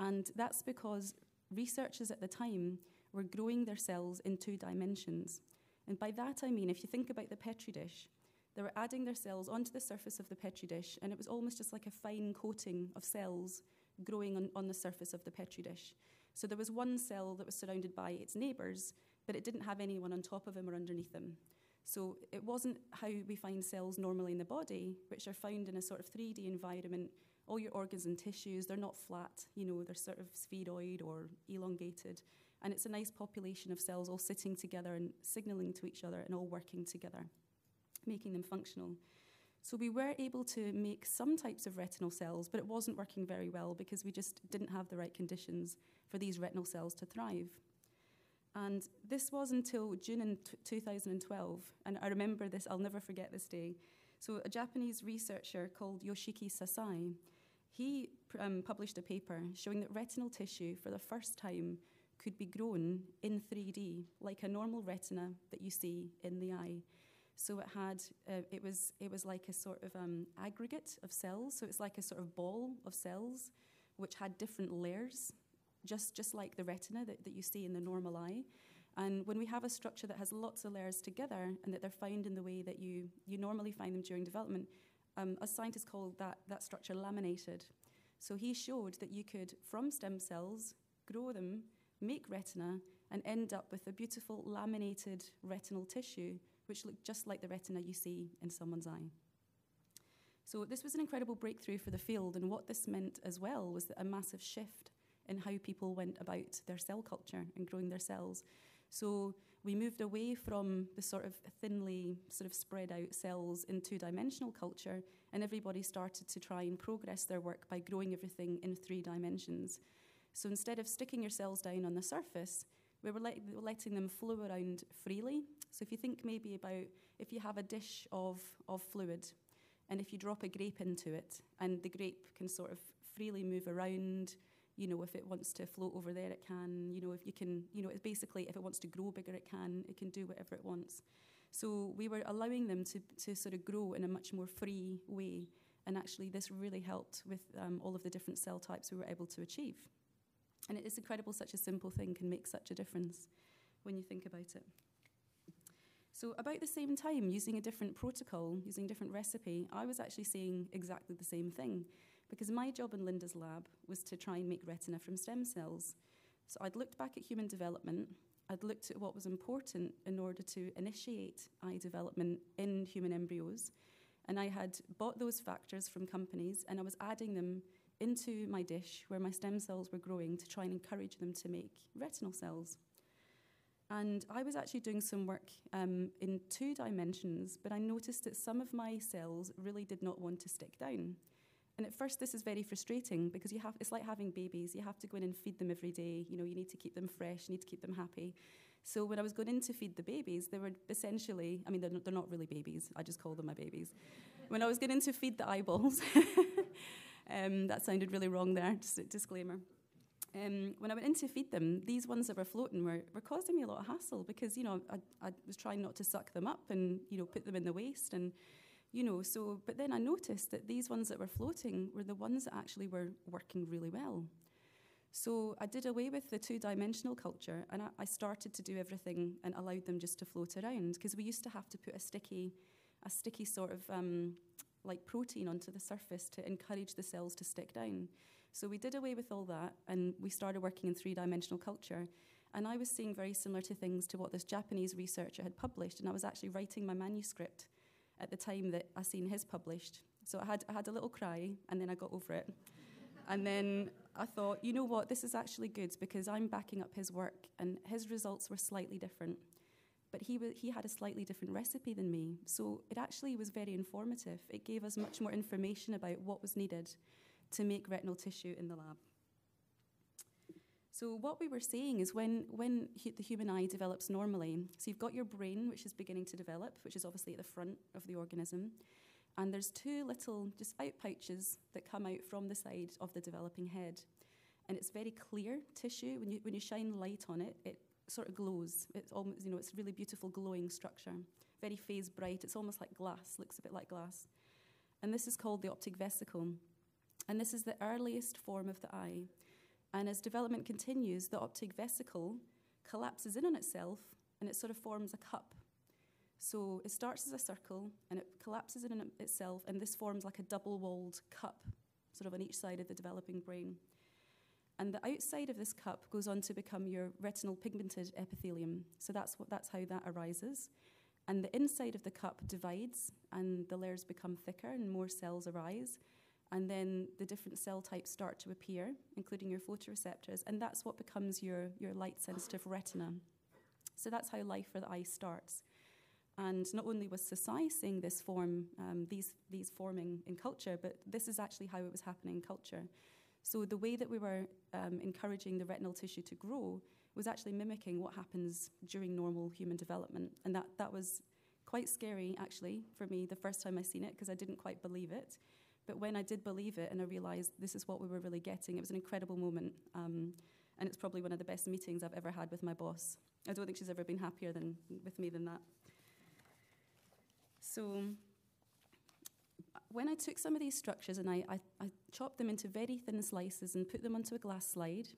And that's because researchers at the time were growing their cells in two dimensions. And by that I mean, if you think about the Petri dish, they were adding their cells onto the surface of the Petri dish, and it was almost just like a fine coating of cells growing on, on the surface of the Petri dish. So there was one cell that was surrounded by its neighbours, but it didn't have anyone on top of them or underneath them. So it wasn't how we find cells normally in the body, which are found in a sort of 3D environment. All your organs and tissues, they're not flat, you know, they're sort of spheroid or elongated. And it's a nice population of cells all sitting together and signaling to each other and all working together, making them functional. So we were able to make some types of retinal cells, but it wasn't working very well because we just didn't have the right conditions for these retinal cells to thrive. And this was until June in 2012. And I remember this, I'll never forget this day. So, a Japanese researcher called Yoshiki Sasai, he um, published a paper showing that retinal tissue, for the first time, could be grown in 3D, like a normal retina that you see in the eye. So it had, uh, it was, it was like a sort of um, aggregate of cells. So it's like a sort of ball of cells, which had different layers just, just like the retina that, that you see in the normal eye. And when we have a structure that has lots of layers together and that they're found in the way that you, you normally find them during development, um, a scientist called that, that structure laminated. So he showed that you could, from stem cells, grow them, make retina, and end up with a beautiful laminated retinal tissue, which looked just like the retina you see in someone's eye. So this was an incredible breakthrough for the field, and what this meant as well was a massive shift in how people went about their cell culture and growing their cells. So we moved away from the sort of thinly sort of spread out cells in two dimensional culture, and everybody started to try and progress their work by growing everything in three dimensions. So instead of sticking your cells down on the surface, we were, let, letting them flow around freely. So if you think maybe about if you have a dish of, of fluid, and if you drop a grape into it, and the grape can sort of freely move around, you know, if it wants to float over there, it can. You know, if you can, you know, it's basically if it wants to grow bigger, it can. It can do whatever it wants. So we were allowing them to, to sort of grow in a much more free way. And actually, this really helped with um, all of the different cell types we were able to achieve. And it is incredible such a simple thing can make such a difference when you think about it. So, about the same time, using a different protocol, using a different recipe, I was actually seeing exactly the same thing because my job in Linda's lab was to try and make retina from stem cells. So I'd looked back at human development, I'd looked at what was important in order to initiate eye development in human embryos, and I had bought those factors from companies and I was adding them into my dish where my stem cells were growing to try and encourage them to make retinal cells. And I was actually doing some work um, in two dimensions, but I noticed that some of my cells really did not want to stick down. And at first, this is very frustrating because you have, it's like having babies. You have to go in and feed them every day. You know, you need to keep them fresh, you need to keep them happy. So when I was going in to feed the babies, they were essentially, I mean, they're not, they're not really babies. I just call them my babies. when I was getting to feed the eyeballs, um, that sounded really wrong there, just a disclaimer. Um, when I went in to feed them, these ones that were floating were, were causing me a lot of hassle because, you know, I, I was trying not to suck them up and, you know, put them in the waste and you know, so, but then I noticed that these ones that were floating were the ones that actually were working really well. So I did away with the two dimensional culture and I, I started to do everything and allowed them just to float around because we used to have to put a sticky, a sticky sort of um, like protein onto the surface to encourage the cells to stick down. So we did away with all that and we started working in three dimensional culture. And I was seeing very similar to things to what this Japanese researcher had published. And I was actually writing my manuscript at the time that I seen his published. So I had, I had a little cry and then I got over it. and then I thought, you know what, this is actually good because I'm backing up his work and his results were slightly different. But he, he had a slightly different recipe than me. So it actually was very informative. It gave us much more information about what was needed to make retinal tissue in the lab. So what we were saying is when, when the human eye develops normally, so you've got your brain, which is beginning to develop, which is obviously at the front of the organism, and there's two little just out pouches that come out from the side of the developing head. And it's very clear tissue. When you, when you shine light on it, it sort of glows. It's almost, you know, it's really beautiful glowing structure. Very phase bright. It's almost like glass, looks a bit like glass. And this is called the optic vesicle. And this is the earliest form of the eye. And as development continues, the optic vesicle collapses in on itself and it sort of forms a cup. So it starts as a circle and it collapses in on itself, and this forms like a double walled cup, sort of on each side of the developing brain. And the outside of this cup goes on to become your retinal pigmented epithelium. So that's, what, that's how that arises. And the inside of the cup divides, and the layers become thicker, and more cells arise. And then the different cell types start to appear, including your photoreceptors, and that's what becomes your, your light sensitive retina. So that's how life for the eye starts. And not only was Sasai seeing this form, um, these, these forming in culture, but this is actually how it was happening in culture. So the way that we were um, encouraging the retinal tissue to grow was actually mimicking what happens during normal human development. And that, that was quite scary, actually, for me the first time I seen it, because I didn't quite believe it. But when I did believe it and I realised this is what we were really getting, it was an incredible moment. Um, and it's probably one of the best meetings I've ever had with my boss. I don't think she's ever been happier than, with me than that. So when I took some of these structures and I, I, I, chopped them into very thin slices and put them onto a glass slide,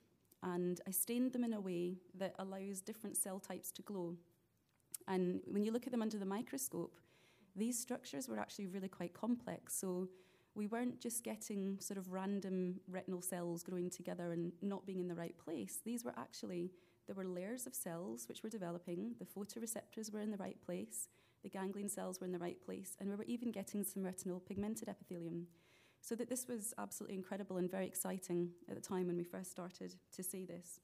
and I stained them in a way that allows different cell types to glow. And when you look at them under the microscope, these structures were actually really quite complex. So we weren't just getting sort of random retinal cells growing together and not being in the right place. These were actually, there were layers of cells which were developing, the photoreceptors were in the right place, the ganglion cells were in the right place, and we were even getting some retinal pigmented epithelium. So that this was absolutely incredible and very exciting at the time when we first started to see this.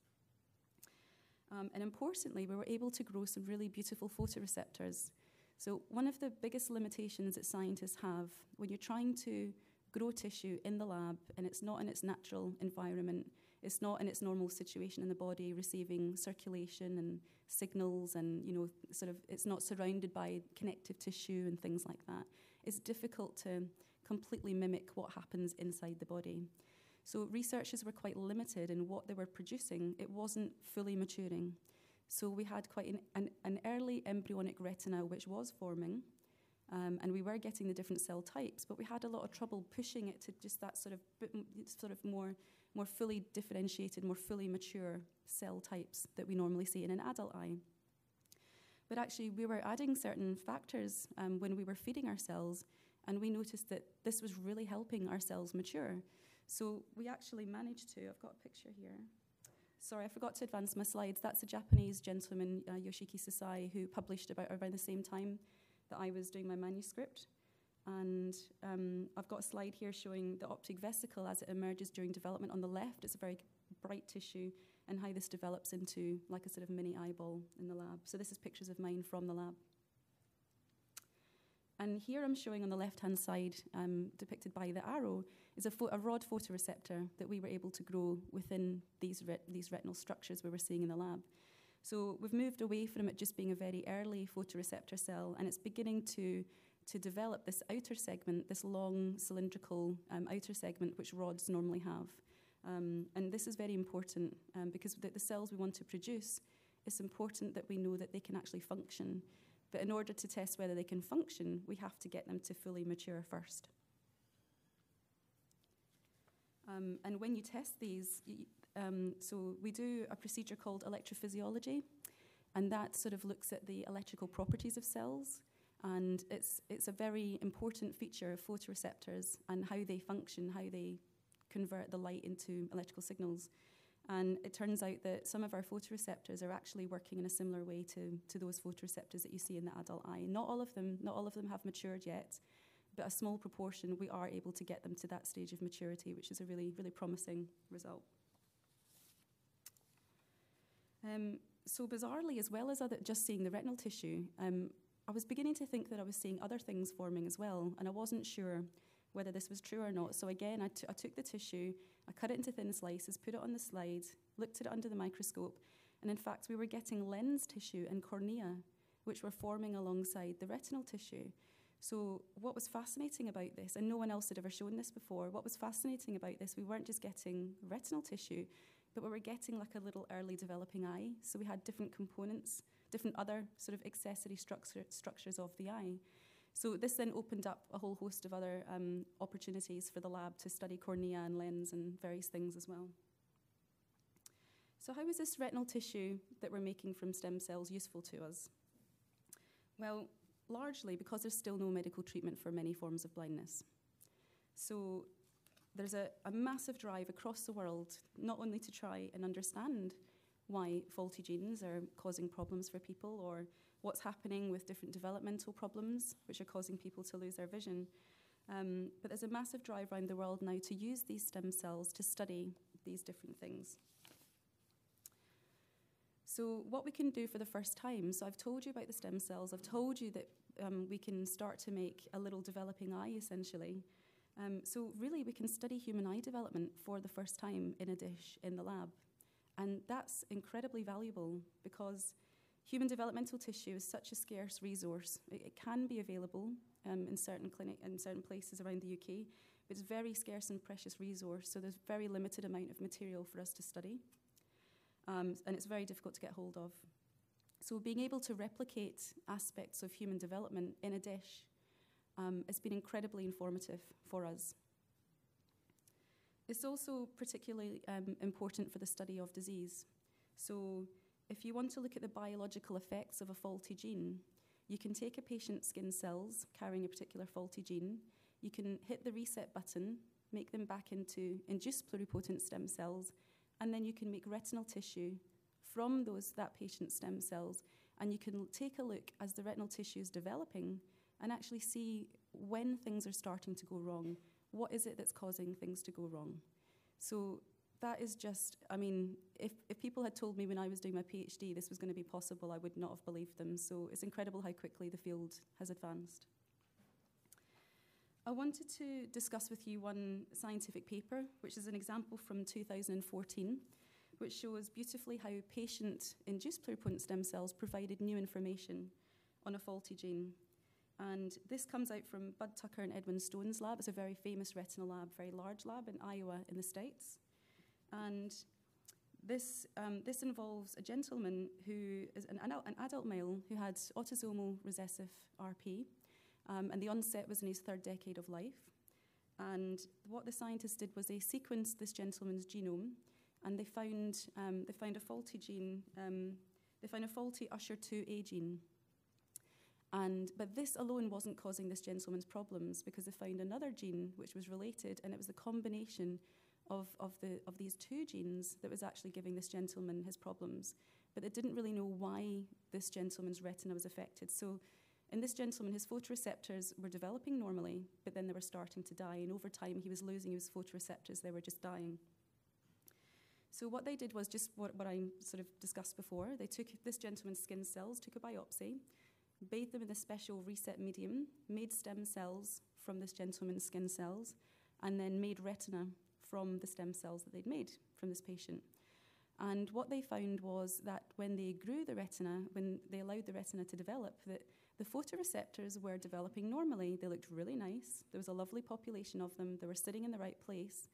Um, and importantly, we were able to grow some really beautiful photoreceptors. So, one of the biggest limitations that scientists have when you're trying to grow tissue in the lab and it's not in its natural environment, it's not in its normal situation in the body, receiving circulation and signals, and you know, sort of, it's not surrounded by connective tissue and things like that. It's difficult to completely mimic what happens inside the body. So researchers were quite limited in what they were producing. It wasn't fully maturing. So we had quite an, an, an early embryonic retina which was forming, um, and we were getting the different cell types, but we had a lot of trouble pushing it to just that sort of bit, sort of more more fully differentiated, more fully mature cell types that we normally see in an adult eye. But actually, we were adding certain factors um, when we were feeding our cells, and we noticed that this was really helping our cells mature. So we actually managed to, I've got a picture here. Sorry, I forgot to advance my slides. That's a Japanese gentleman, uh, Yoshiki Sasai, who published about around the same time that I was doing my manuscript. And um, I've got a slide here showing the optic vesicle as it emerges during development on the left. It's a very bright tissue, and how this develops into like a sort of mini eyeball in the lab. So this is pictures of mine from the lab. And here I'm showing on the left-hand side, um, depicted by the arrow, is a, a, rod photoreceptor that we were able to grow within these, ret these retinal structures we were seeing in the lab. So we've moved away from it just being a very early photoreceptor cell, and it's beginning to, to develop this outer segment, this long cylindrical um, outer segment, which rods normally have. Um, and this is very important um, because the, the cells we want to produce, it's important that we know that they can actually function. But in order to test whether they can function, we have to get them to fully mature first. Um, and when you test these, um, so we do a procedure called electrophysiology, and that sort of looks at the electrical properties of cells. And it's, it's a very important feature of photoreceptors and how they function, how they convert the light into electrical signals. And it turns out that some of our photoreceptors are actually working in a similar way to, to those photoreceptors that you see in the adult eye. Not all of them, not all of them have matured yet, but a small proportion, we are able to get them to that stage of maturity, which is a really, really promising result. Um, so bizarrely, as well as other, just seeing the retinal tissue, um, I was beginning to think that I was seeing other things forming as well, and I wasn't sure whether this was true or not. So again, I, took the tissue, I cut it into thin slices, put it on the slide, looked at it under the microscope, and in fact, we were getting lens tissue and cornea, which were forming alongside the retinal tissue. So, what was fascinating about this, and no one else had ever shown this before, what was fascinating about this, we weren't just getting retinal tissue, but we were getting like a little early developing eye. So, we had different components, different other sort of accessory structure, structures of the eye. So, this then opened up a whole host of other um, opportunities for the lab to study cornea and lens and various things as well. So, how is this retinal tissue that we're making from stem cells useful to us? Well, largely because there's still no medical treatment for many forms of blindness. So there's a, a massive drive across the world not only to try and understand why faulty genes are causing problems for people or what's happening with different developmental problems which are causing people to lose their vision. Um, but there's a massive drive around the world now to use these stem cells to study these different things. So, what we can do for the first time, so I've told you about the stem cells, I've told you that um, we can start to make a little developing eye essentially. Um, so, really, we can study human eye development for the first time in a dish in the lab. And that's incredibly valuable because human developmental tissue is such a scarce resource. It, it can be available um, in certain clinic in certain places around the UK, but it's a very scarce and precious resource. So there's a very limited amount of material for us to study um, and it's very difficult to get hold of. So, being able to replicate aspects of human development in a dish um, has been incredibly informative for us. It's also particularly um, important for the study of disease. So, if you want to look at the biological effects of a faulty gene, you can take a patient's skin cells carrying a particular faulty gene, you can hit the reset button, make them back into induced pluripotent stem cells, and then you can make retinal tissue from those that patient's stem cells and you can take a look as the retinal tissue is developing and actually see when things are starting to go wrong what is it that's causing things to go wrong? So that is just i mean if, if people had told me when i was doing my phd this was going to be possible i would not have believed them. So it's incredible how quickly the field has advanced. I wanted to discuss with you one scientific paper, which is an example from 2014, which shows beautifully how patient induced pluripotent stem cells provided new information on a faulty gene. And this comes out from Budd Tucker and Edwin Stone's lab. It's a very famous retinal lab, very large lab in Iowa in the States. And this, um, this involves a gentleman who is an, an adult male who had autosomal recessive RP um, and the onset was in his third decade of life. And what the scientists did was they sequenced this gentleman's genome and they found, um, they found a faulty gene, um, they found a faulty usher 2A gene. And, but this alone wasn't causing this gentleman's problems because they found another gene which was related, and it was the combination of, of, the, of these two genes that was actually giving this gentleman his problems. But they didn't really know why this gentleman's retina was affected. So in this gentleman, his photoreceptors were developing normally, but then they were starting to die, and over time he was losing his photoreceptors, they were just dying. So what they did was just what, what I sort of discussed before. They took this gentleman's skin cells, took a biopsy, bathed them in a special reset medium, made stem cells from this gentleman's skin cells, and then made retina from the stem cells that they'd made from this patient. And what they found was that when they grew the retina, when they allowed the retina to develop, that the photoreceptors were developing normally. They looked really nice. There was a lovely population of them. They were sitting in the right place.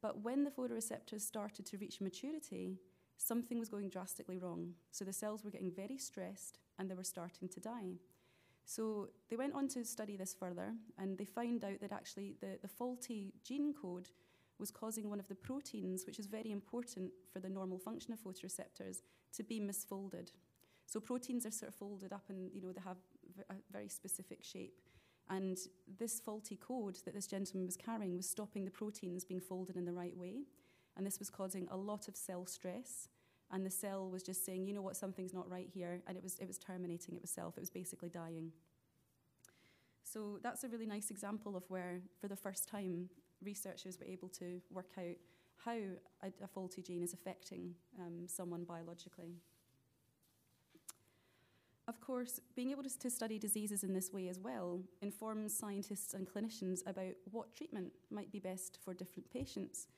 But when the photoreceptors started to reach maturity, something was going drastically wrong. So the cells were getting very stressed and they were starting to die. So they went on to study this further and they found out that actually the, the faulty gene code was causing one of the proteins, which is very important for the normal function of photoreceptors, to be misfolded. So proteins are sort of folded up and you know they have a very specific shape. And this faulty code that this gentleman was carrying was stopping the proteins being folded in the right way. And this was causing a lot of cell stress. And the cell was just saying, you know what, something's not right here. And it was, it was terminating itself. It was basically dying. So that's a really nice example of where, for the first time, researchers were able to work out how a, a faulty gene is affecting um, someone biologically. Of course, being able to, to study diseases in this way as well informs scientists and clinicians about what treatment might be best for different patients.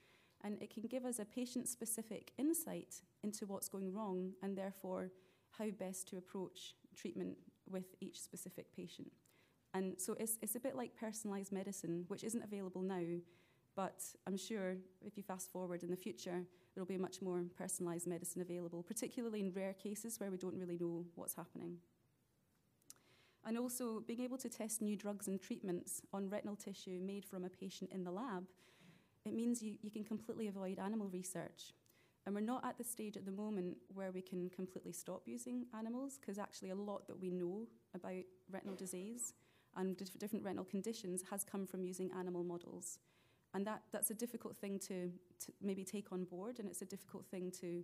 And it can give us a patient specific insight into what's going wrong and therefore how best to approach treatment with each specific patient. And so it's, it's a bit like personalised medicine, which isn't available now, but I'm sure if you fast forward in the future, there'll be much more personalised medicine available, particularly in rare cases where we don't really know what's happening. And also, being able to test new drugs and treatments on retinal tissue made from a patient in the lab, it means you, you can completely avoid animal research. And we're not at the stage at the moment where we can completely stop using animals, because actually, a lot that we know about retinal disease and different retinal conditions has come from using animal models. And that, that's a difficult thing to, to maybe take on board, and it's a difficult thing to,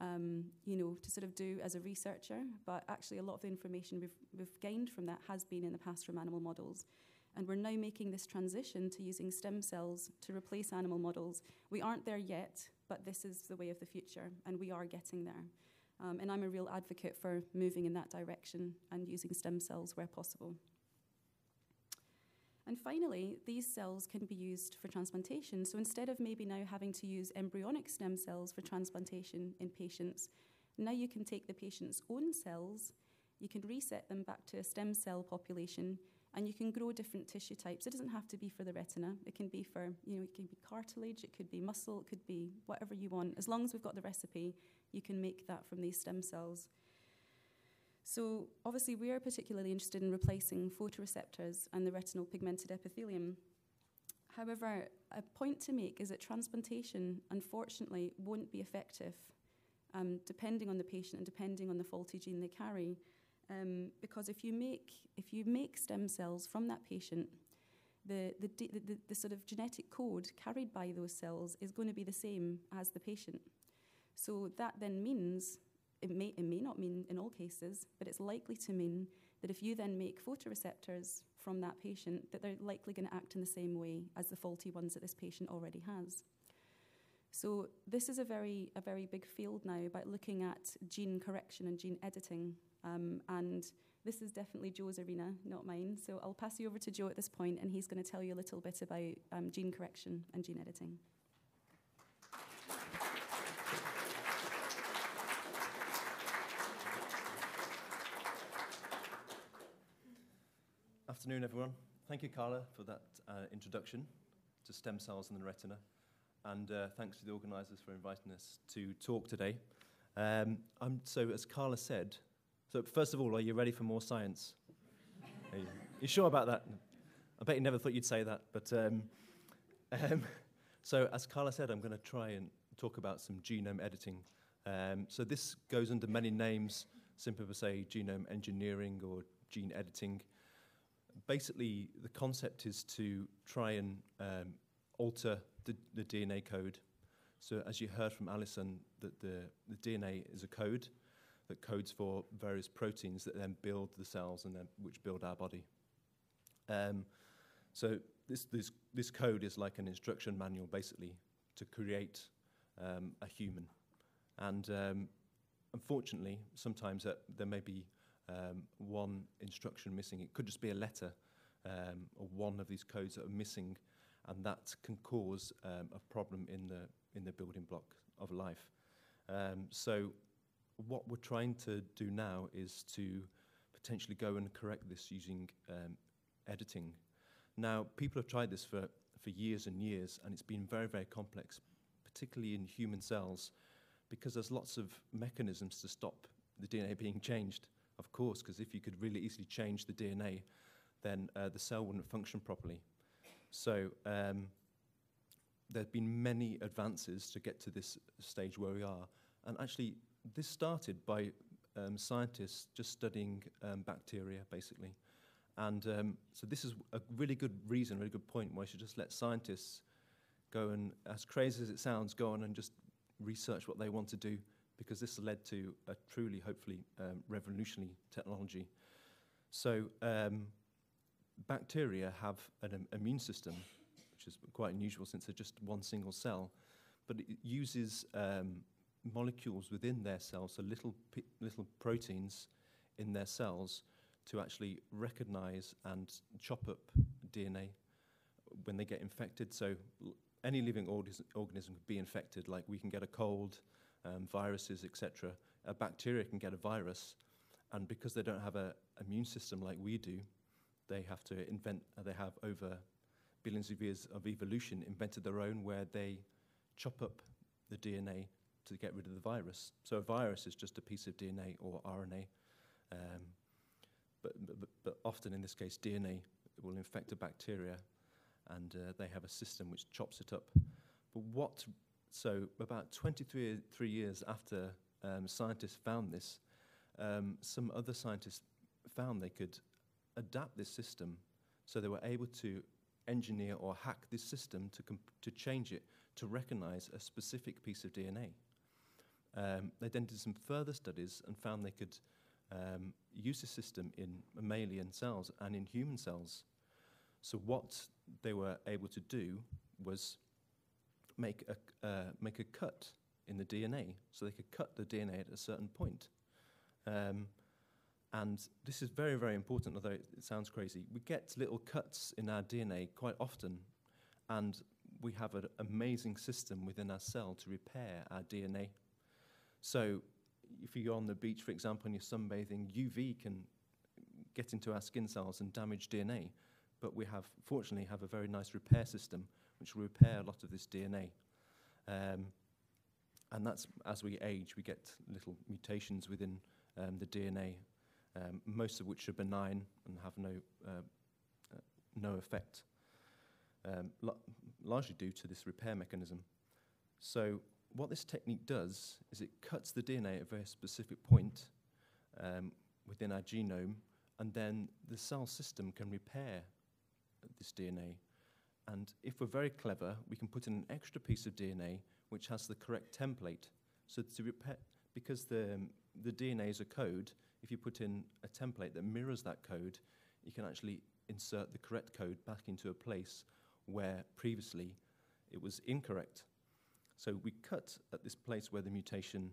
um, you know, to sort of do as a researcher. But actually, a lot of the information we've, we've gained from that has been in the past from animal models. And we're now making this transition to using stem cells to replace animal models. We aren't there yet, but this is the way of the future, and we are getting there. Um, and I'm a real advocate for moving in that direction and using stem cells where possible. And finally, these cells can be used for transplantation. So instead of maybe now having to use embryonic stem cells for transplantation in patients, now you can take the patient's own cells, you can reset them back to a stem cell population, and you can grow different tissue types. It doesn't have to be for the retina. It can be for, you know, it can be cartilage, it could be muscle, it could be whatever you want. As long as we've got the recipe, you can make that from these stem cells. So obviously we are particularly interested in replacing photoreceptors and the retinal pigmented epithelium. However, a point to make is that transplantation, unfortunately, won't be effective, um, depending on the patient and depending on the faulty gene they carry. Um, because if you make if you make stem cells from that patient, the, the, the, the, sort of genetic code carried by those cells is going to be the same as the patient. So that then means it may, it may not mean in all cases, but it's likely to mean that if you then make photoreceptors from that patient, that they're likely going to act in the same way as the faulty ones that this patient already has. So this is a very, a very big field now about looking at gene correction and gene editing. Um, and this is definitely Joe's arena, not mine. So I'll pass you over to Joe at this point, and he's going to tell you a little bit about um, gene correction and gene editing. Afternoon, everyone. Thank you, Carla, for that uh, introduction to stem cells in the retina. And uh, thanks to the organisers for inviting us to talk today. Um, so, as Carla said, so first of all, are you ready for more science? Are you, you sure about that? I bet you never thought you'd say that. But um, um, so, as Carla said, I'm going to try and talk about some genome editing. Um, so, this goes under many names. Some people say genome engineering or gene editing basically, the concept is to try and um, alter the, the, DNA code. So, as you heard from Alison, that the, the DNA is a code that codes for various proteins that then build the cells and then which build our body. Um, so, this, this, this code is like an instruction manual, basically, to create um, a human. And um, unfortunately, sometimes uh, there may be um, one instruction missing. It could just be a letter um, or one of these codes that are missing, and that can cause um, a problem in the in the building block of life. So, what we're trying to do now is to potentially go and correct this using um, editing. Now, people have tried this for for years and years, and it's been very very complex, particularly in human cells, because there's lots of mechanisms to stop the DNA being changed of course, because if you could really easily change the DNA, then uh, the cell wouldn't function properly. So um, there have been many advances to get to this stage where we are. And actually, this started by um, scientists just studying um, bacteria, basically. And um, so this is a really good reason, a really good point why I should just let scientists go and, as crazy as it sounds, go on and just research what they want to do because this led to a truly, hopefully, um, revolutionary technology. So um, bacteria have an im- immune system, which is quite unusual since they're just one single cell, but it uses um, molecules within their cells, so little, little proteins in their cells, to actually recognize and chop up DNA when they get infected. So any living organism could be infected, like we can get a cold, um, viruses, etc. A bacteria can get a virus, and because they don't have an immune system like we do, they have to invent. Uh, they have over billions of years of evolution invented their own, where they chop up the DNA to get rid of the virus. So a virus is just a piece of DNA or RNA. Um, but, but, but often in this case, DNA will infect a bacteria and uh, they have a system which chops it up. But what, so about 23 three years after um, scientists found this, um, some other scientists found they could adapt this system so they were able to engineer or hack this system to, to change it to recognize a specific piece of DNA. Um, they then did some further studies and found they could um, use the system in mammalian cells and in human cells. So what they were able to do was make a, uh, make a cut in the DNA, so they could cut the DNA at a certain point. Um, and this is very, very important, although it, it sounds crazy. We get little cuts in our DNA quite often, and we have an amazing system within our cell to repair our DNA. So if you're on the beach, for example, and you're sunbathing, UV can get into our skin cells and damage DNA. But we have, fortunately, have a very nice repair system which will repair a lot of this DNA. Um, and that's as we age, we get little mutations within um, the DNA, um, most of which are benign and have no uh, uh, no effect, um, la- largely due to this repair mechanism. So what this technique does is it cuts the DNA at a very specific point um, within our genome, and then the cell system can repair this DNA. And if we're very clever, we can put in an extra piece of DNA which has the correct template. So to repair, because the, um, the DNA is a code, if you put in a template that mirrors that code, you can actually insert the correct code back into a place where previously it was incorrect. So we cut at this place where the mutation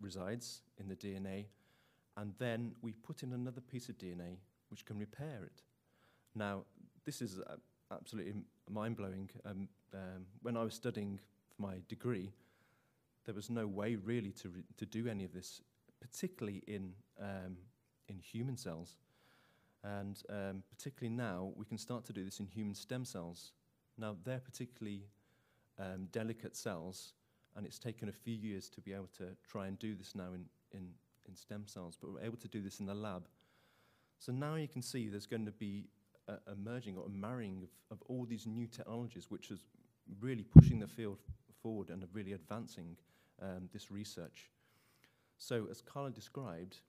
resides in the DNA, and then we put in another piece of DNA which can repair it. Now, this is uh, absolutely mind blowing. Um, um, when I was studying for my degree, there was no way really to, re- to do any of this, particularly in, um, in human cells. And um, particularly now, we can start to do this in human stem cells. Now, they're particularly um, delicate cells, and it's taken a few years to be able to try and do this now in, in, in stem cells, but we're able to do this in the lab. So now you can see there's going to be a, a merging or a marrying of, of all these new technologies, which is really pushing the field forward and really advancing um, this research. So, as Carla described,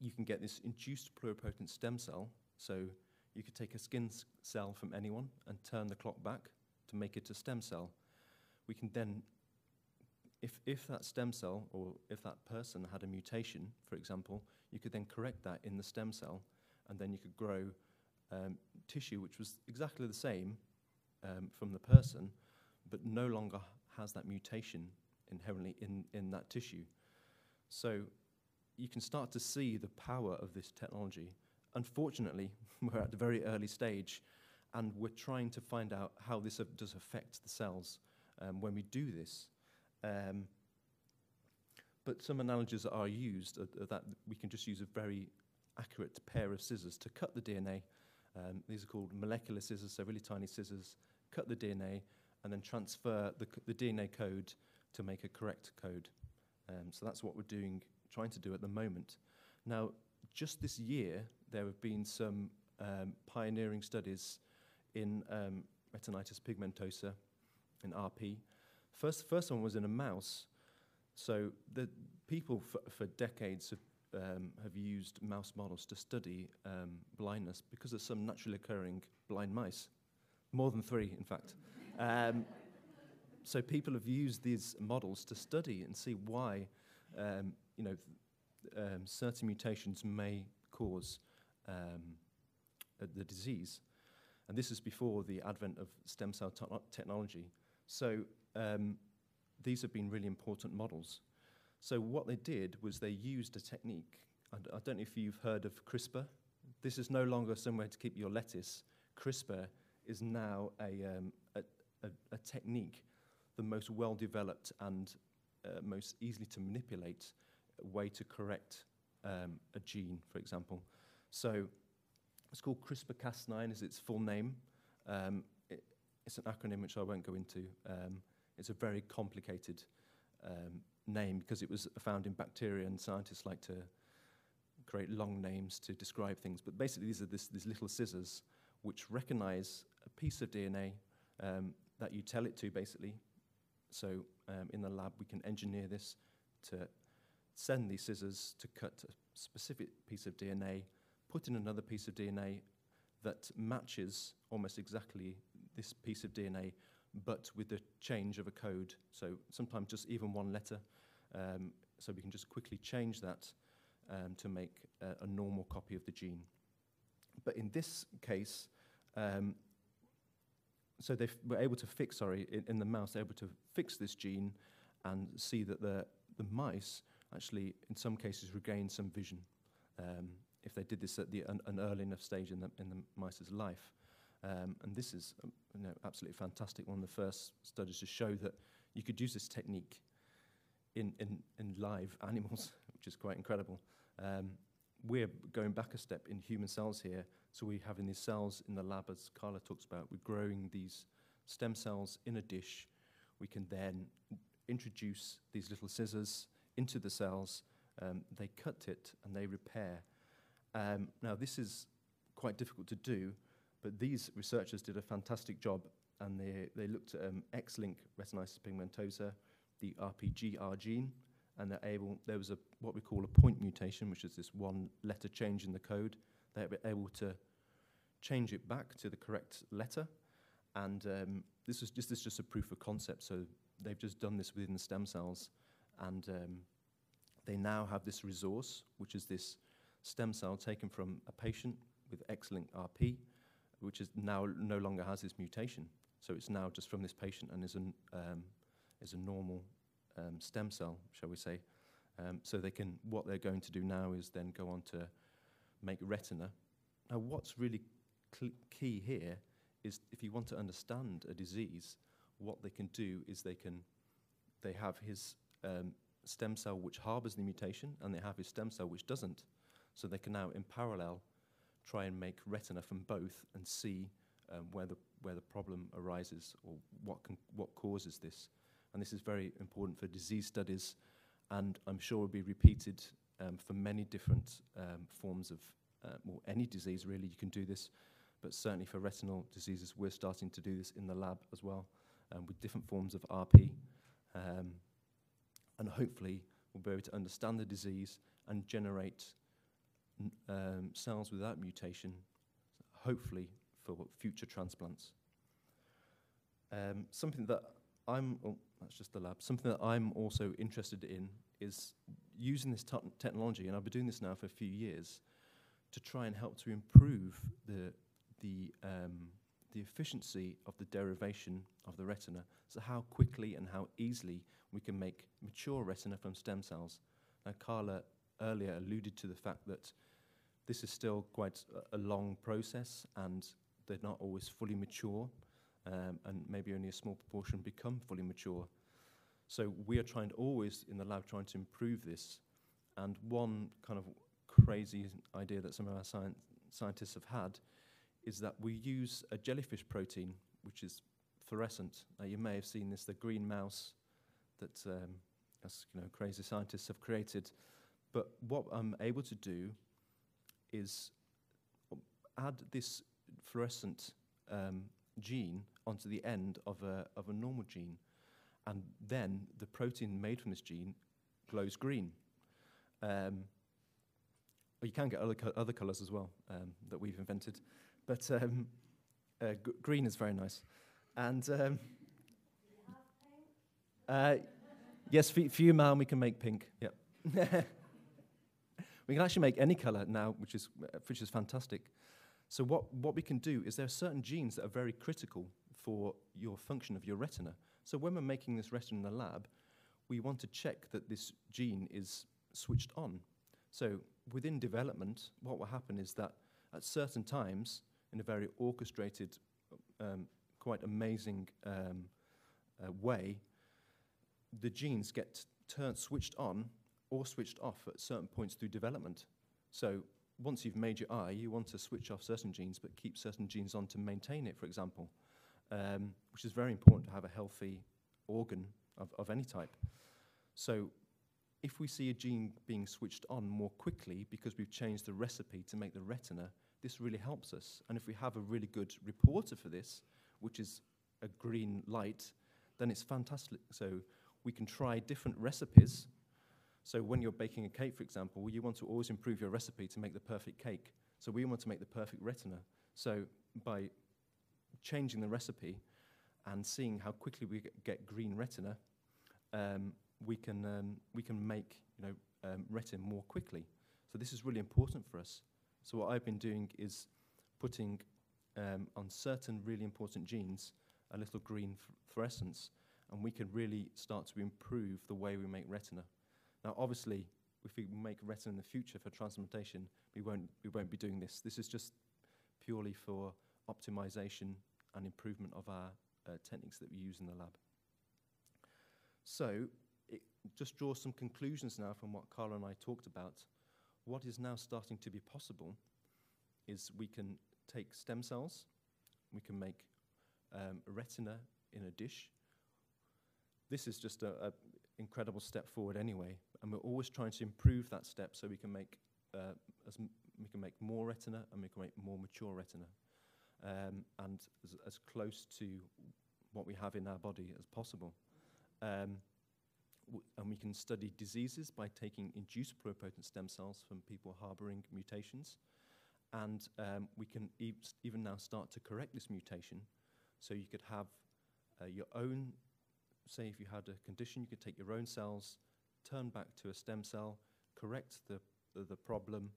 you can get this induced pluripotent stem cell. So, you could take a skin cell from anyone and turn the clock back to make it a stem cell. We can then, if, if that stem cell or if that person had a mutation, for example, you could then correct that in the stem cell, and then you could grow um, tissue which was exactly the same um, from the person, but no longer has that mutation inherently in, in that tissue. So you can start to see the power of this technology. Unfortunately, we're at a very early stage, and we're trying to find out how this does affect the cells um, when we do this. Um, but some analogies that are used are, are that we can just use a very accurate pair of scissors to cut the DNA. Um, these are called molecular scissors, so really tiny scissors. Cut the DNA and then transfer the, the DNA code to make a correct code. Um, so that's what we're doing, trying to do at the moment. Now, just this year, there have been some um, pioneering studies in um, retinitis pigmentosa, in RP. First, first one was in a mouse. So the people for, for decades have, um, have used mouse models to study um, blindness because there's some naturally occurring blind mice, more than three, in fact. Um, so people have used these models to study and see why, um, you know, um, certain mutations may cause um, uh, the disease. And this is before the advent of stem cell te- technology. So um, these have been really important models. So what they did was they used a technique. I don't know if you've heard of CRISPR. This is no longer somewhere to keep your lettuce. CRISPR is now a, um, a, a, a technique, the most well developed and uh, most easily to manipulate way to correct um, a gene, for example. So it's called CRISPR-Cas9 is its full name. Um, it, it's an acronym which I won't go into. Um, it's a very complicated um, name because it was found in bacteria and scientists like to create long names to describe things. But basically these are this, these little scissors which recognize a piece of DNA um, that you tell it to basically. So um, in the lab we can engineer this to send these scissors to cut a specific piece of DNA, put in another piece of DNA that matches almost exactly this piece of DNA, but with the change of a code. So sometimes just even one letter. Um, so we can just quickly change that um, to make a, a normal copy of the gene. But in this case, um, so they were able to fix, sorry, in, in the mouse, able to fix this gene and see that the, the mice actually, in some cases, regain some vision um, if they did this at the, an, an early enough stage in the, in the mice's life. Um, and this is um, you know, absolutely fantastic. One of the first studies to show that you could use this technique in, in, in live animals, which is quite incredible. Um, we're going back a step in human cells here. So we're having these cells in the lab, as Carla talks about. We're growing these stem cells in a dish. We can then introduce these little scissors into the cells. Um, they cut it and they repair. Um, now, this is quite difficult to do, but these researchers did a fantastic job and they, they looked at um, X-linked retinitis pigmentosa, the RPGR gene, and they're able, there was a, what we call a point mutation, which is this one letter change in the code. They were able to change it back to the correct letter. And um, this, is just, this is just a proof of concept. So they've just done this within the stem cells. And um, they now have this resource, which is this stem cell taken from a patient with X-linked RP, which is now no longer has this mutation. So it's now just from this patient and is, an, um, is a normal um, stem cell, shall we say. Um, so they can, what they're going to do now is then go on to make retina. Now, what's really key here is if you want to understand a disease, what they can do is they can, they have his um, stem cell which harbors the mutation, and they have his stem cell which doesn't. So they can now, in parallel, try and make retina from both and see um, where the where the problem arises or what can what causes this. And this is very important for disease studies, and I'm sure will be repeated um, for many different um, forms of, uh, well, any disease really, you can do this, but certainly for retinal diseases, we're starting to do this in the lab as well, um, with different forms of RP. Um, and hopefully, we'll be able to understand the disease and generate um, cells without mutation, hopefully for future transplants. Um, something that I'm, oh, that's just the lab, something that I'm also interested in is using this technology, and I've been doing this now for a few years, to try and help to improve the, the, um, the efficiency of the derivation of the retina. So how quickly and how easily we can make mature retina from stem cells. Now, Carla earlier alluded to the fact that this is still quite a, long process and they're not always fully mature um, and maybe only a small proportion become fully mature. So we are trying to always in the lab trying to improve this. And one kind of crazy idea that some of our sci scientists have had is that we use a jellyfish protein which is fluorescent. Now you may have seen this, the green mouse that um, you know crazy scientists have created. But what I'm able to do is add this fluorescent um, gene onto the end of a, of a normal gene. And then the protein made from this gene glows green. Um, you can get other, co other colours as well um, that we've invented. But um, uh, green is very nice. And um, uh, yes, for, for you, man, we can make pink. Yep. we can actually make any colour now, which is, which is fantastic. So what, what we can do is there are certain genes that are very critical for your function of your retina. So when we're making this retina in the lab, we want to check that this gene is switched on. So within development, what will happen is that at certain times, in a very orchestrated, um, quite amazing um, uh, way, the genes get turned, switched on or switched off at certain points through development. So once you've made your eye, you want to switch off certain genes but keep certain genes on to maintain it, for example, um, which is very important to have a healthy organ of, of any type. So if we see a gene being switched on more quickly because we've changed the recipe to make the retina, this really helps us. And if we have a really good reporter for this, which is a green light, then it's fantastic. So we can try different recipes. So when you're baking a cake, for example, you want to always improve your recipe to make the perfect cake. So we want to make the perfect retina. So by changing the recipe and seeing how quickly we get green retina, um, we can um, we can make you know um, retin more quickly. So this is really important for us. So what I've been doing is putting um, on certain really important genes a little green fluorescence, and we can really start to improve the way we make retina. Now, obviously, if we make retina in the future for transplantation, we won't we won't be doing this. This is just purely for optimization and improvement of our uh, techniques that we use in the lab. So it just draws some conclusions now from what Carla and I talked about. What is now starting to be possible is we can take stem cells, we can make um, retina in a dish. This is just an incredible step forward anyway, and we're always trying to improve that step so we can make uh, as we can make more retina and we can make more mature retina, um, and as, as, close to what we have in our body as possible. Um, and we can study diseases by taking induced pluripotent stem cells from people harboring mutations. And um, we can e even now start to correct this mutation. So you could have uh, your own, say if you had a condition, you could take your own cells, turn back to a stem cell, correct the, the, the problem,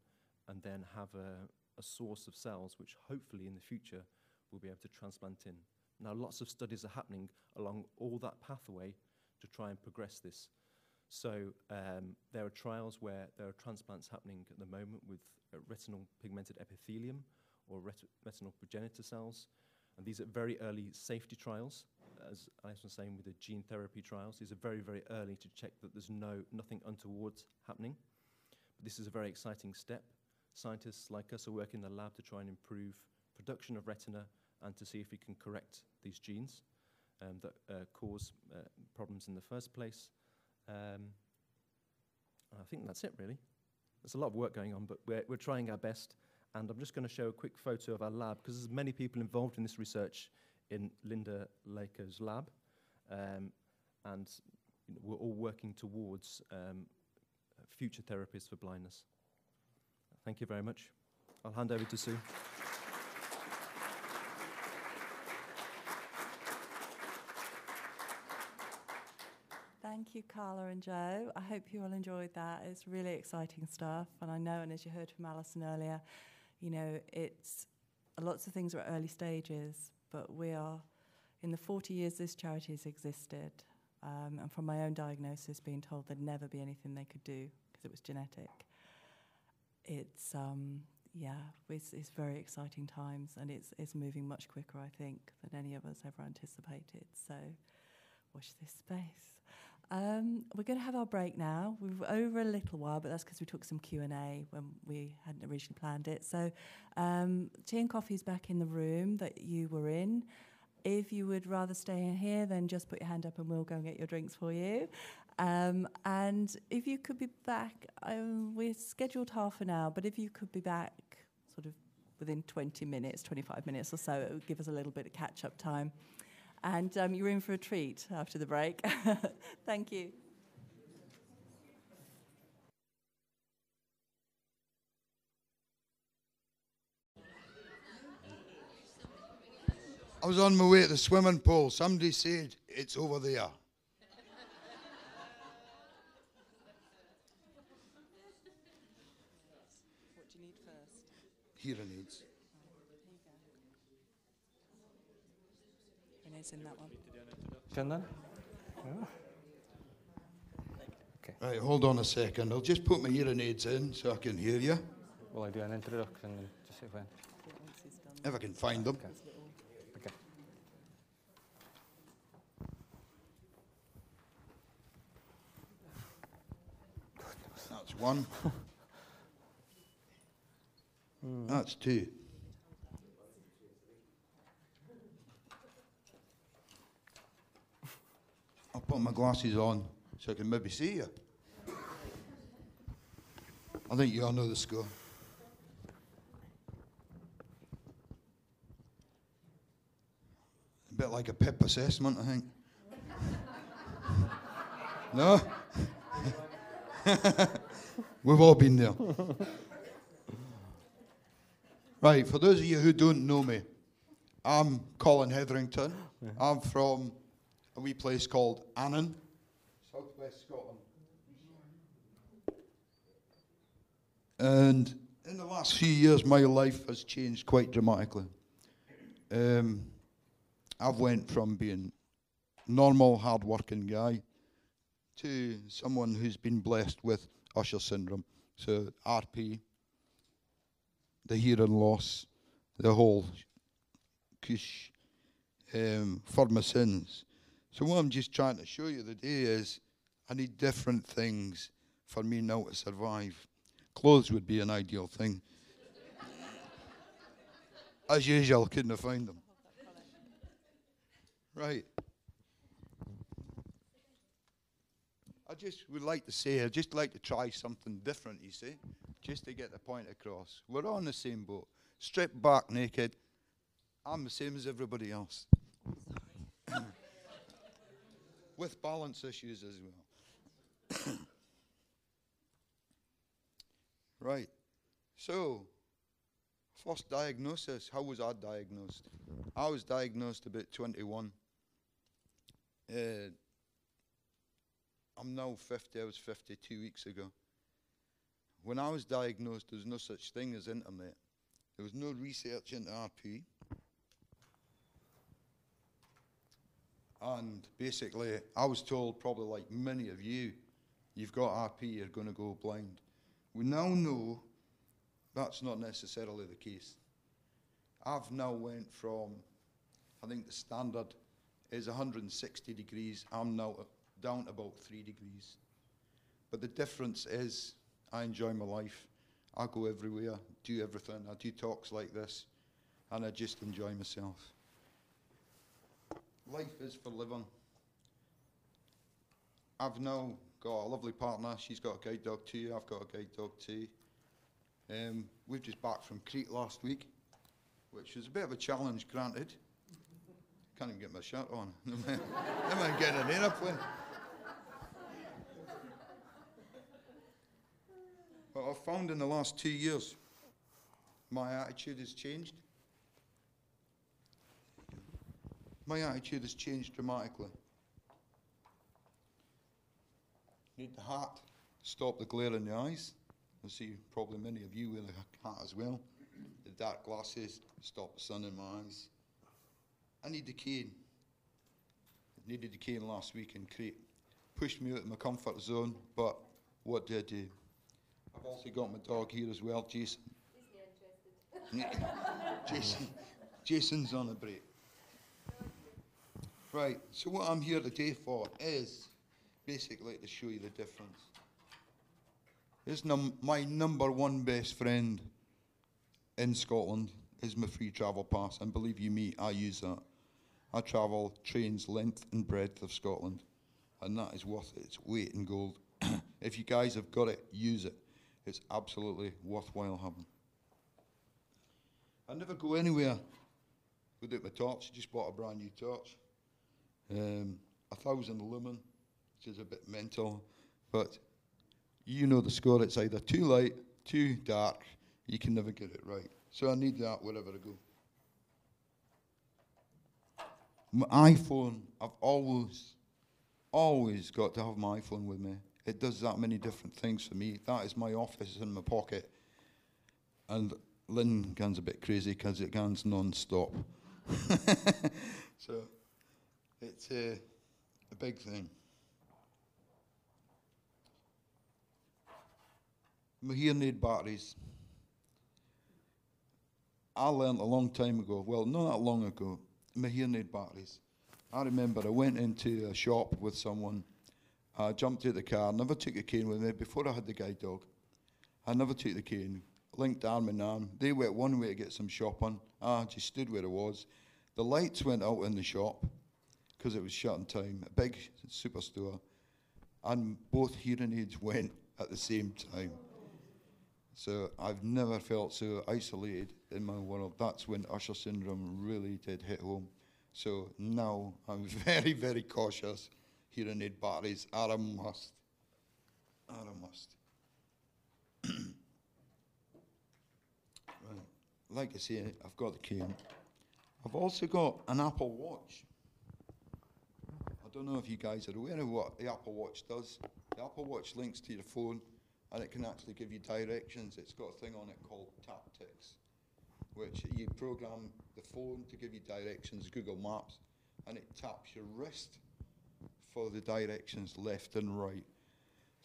and then have a, a source of cells which hopefully in the future we'll be able to transplant in. Now lots of studies are happening along all that pathway to try and progress this. So um, there are trials where there are transplants happening at the moment with uh, retinal pigmented epithelium or ret retinal progenitor cells. And these are very early safety trials. As I was saying with the gene therapy trials, these are very, very early to check that there's no nothing untoward happening. But this is a very exciting step. Scientists like us are working in the lab to try and improve production of retina and to see if we can correct these genes um, that uh, cause uh, problems in the first place. Um, I think that's it, really. There's a lot of work going on, but we're, we're trying our best. And I'm just going to show a quick photo of our lab, because there's many people involved in this research in Linda Lako's lab. Um, and you know, we're all working towards um, future therapies for blindness. Thank you very much. I'll hand over to Sue. Thank you, Carla and Joe. I hope you all enjoyed that. It's really exciting stuff. And I know, and as you heard from Alison earlier, you know, it's lots of things are at early stages, but we are in the 40 years this charity has existed. Um, and from my own diagnosis, being told there'd never be anything they could do because it was genetic. It's, um, yeah, it's, it's very exciting times and it's, it's moving much quicker, I think, than any of us ever anticipated. So watch this space. Um, we're going to have our break now. We're over a little while, but that's because we took some Q&A when we hadn't originally planned it. So um, tea and coffee is back in the room that you were in. If you would rather stay in here, then just put your hand up and we'll go and get your drinks for you. Um, and if you could be back, um, we're scheduled half an hour, but if you could be back sort of within 20 minutes, 25 minutes or so, it would give us a little bit of catch-up time and um, you're in for a treat after the break. Thank you. I was on my way to the swimming pool. Somebody said, it's over there. What do you need first? Hearing aids. Is in that one. Can then? Right, hold on a second. I'll just put my hearing aids in so I can hear you. Will I do an introduction and just say when? If I can find them. Okay. That's one. That's two. Put my glasses on so I can maybe see you. I think you all know the score. A bit like a PIP assessment, I think. no? We've all been there. right, for those of you who don't know me, I'm Colin Hetherington. I'm from a wee place called Annan, southwest Scotland. And in the last few years, my life has changed quite dramatically. Um, I've went from being normal, hard-working guy to someone who's been blessed with Usher syndrome. So RP, the hearing loss, the whole kush um, for my sins. So what I'm just trying to show you today is I need different things for me now to survive. Clothes would be an ideal thing. As usual, couldn't find them. Right. I just would like to say, I'd just like to try something different, you see, just to get the point across. We're on the same boat. Stripped back naked. I'm the same as everybody else. With balance issues as well. right. So, first diagnosis. How was I diagnosed? I was diagnosed about 21. Uh, I'm now 50. I was 52 weeks ago. When I was diagnosed, there was no such thing as internet. There was no research into RP. And basically, I was told, probably like many of you, you've got RP, you're going to go blind. We now know that's not necessarily the case. I've now went from, I think the standard is 160 degrees. I'm now down about three degrees. But the difference is I enjoy my life. I go everywhere, do everything. I do talks like this, and I just enjoy myself. Life is for living. I've now got a lovely partner. She's got a guide dog too. I've got a guide dog too. Um, we've just back from Crete last week, which was a bit of a challenge, granted. Can't even get my shirt on. Am I getting an aeroplane? But I've found in the last two years, my attitude has changed. My attitude has changed dramatically. Need the hat, stop the glare in the eyes. I see probably many of you wear the hat as well. The dark glasses, stop the sun in my eyes. I need the cane. I needed the cane last week in Crete. Pushed me out of my comfort zone, but what did I do? I've also got my dog here as well, Jason. Jason. Jason's on a break. Right, so what I'm here today for is basically to show you the difference. This num- my number one best friend in Scotland is my free travel pass, and believe you me, I use that. I travel trains length and breadth of Scotland, and that is worth its weight in gold. if you guys have got it, use it. It's absolutely worthwhile having. I never go anywhere without my torch. I just bought a brand new torch. Um, a thousand lumen, which is a bit mental, but you know the score. It's either too light, too dark. You can never get it right. So I need that wherever I go. My iPhone, I've always, always got to have my iPhone with me. It does that many different things for me. That is my office in my pocket. And Lynn gets a bit crazy because it goes non-stop. so It's uh, a big thing. My hearing aid batteries. I learned a long time ago, well, not that long ago, my hearing aid batteries. I remember I went into a shop with someone. I jumped out the car, never took a cane with me before I had the guide dog. I never took the cane, linked arm in arm. They went one way to get some shopping. I just stood where I was. The lights went out in the shop because it was shut in time, a big superstore, and both hearing aids went at the same time. So I've never felt so isolated in my world. That's when Usher syndrome really did hit home. So now I'm very, very cautious. Hearing aid batteries are a must. Are a must. right. Like I say, I've got the cane. I've also got an Apple Watch. I don't know if you guys are aware of what the Apple Watch does. The Apple Watch links to your phone and it can actually give you directions. It's got a thing on it called Taptics, which you program the phone to give you directions, Google Maps, and it taps your wrist for the directions left and right.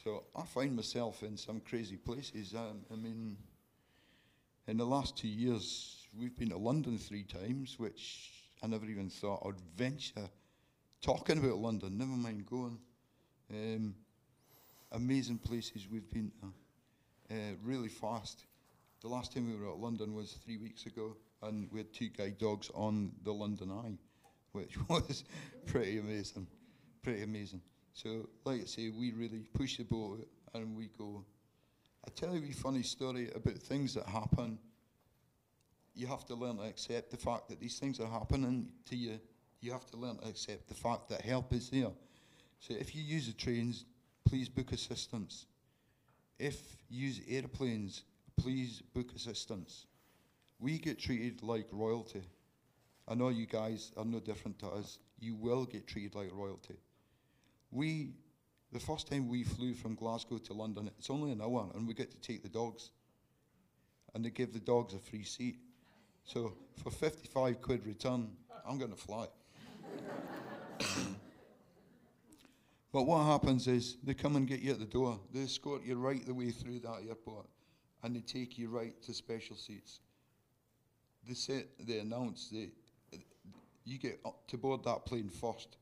So I find myself in some crazy places. Um, I mean, in the last two years, we've been to London three times, which I never even thought I'd venture talking about London, never mind going. Um, amazing places we've been to, uh, really fast. The last time we were at London was three weeks ago, and we had two guide dogs on the London Eye, which was pretty amazing, pretty amazing. So, like I say, we really push the boat and we go. I tell you a funny story about things that happen. You have to learn to accept the fact that these things are happening to you. You have to learn to accept the fact that help is there. So if you use the trains, please book assistance. If you use airplanes, please book assistance. We get treated like royalty. I know you guys are no different to us. You will get treated like royalty. We, the first time we flew from Glasgow to London, it's only an hour, and we get to take the dogs. And they give the dogs a free seat. So for 55 quid return, I'm going to fly. But what happens is they come and get you at the door. They escort you right the way through that airport, and they take you right to special seats. They say they announce that you get up to board that plane first.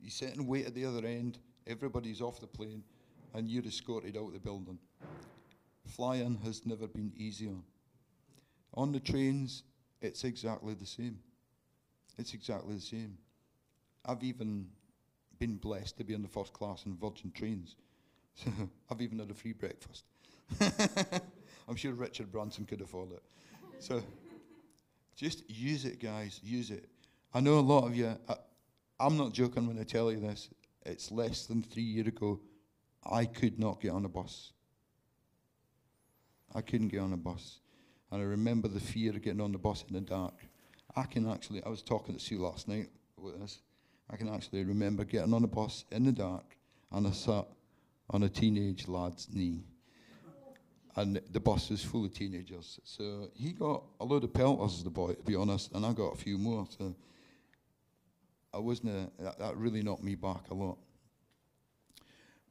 You sit and wait at the other end. Everybody's off the plane, and you're escorted out of the building. Flying has never been easier. On the trains, it's exactly the same. It's exactly the same. I've even been blessed to be in the first class in Virgin trains. So I've even had a free breakfast. I'm sure Richard Branson could afford it. So just use it, guys. Use it. I know a lot of you, I, I'm not joking when I tell you this. It's less than three years ago, I could not get on a bus. I couldn't get on a bus. And I remember the fear of getting on the bus in the dark. I can actually, I was talking to Sue last night with this. I can actually remember getting on a bus in the dark and I sat on a teenage lad's knee. And the bus was full of teenagers. So he got a load of pelters, the boy, to be honest, and I got a few more. So I wasn't, a, that, that really knocked me back a lot.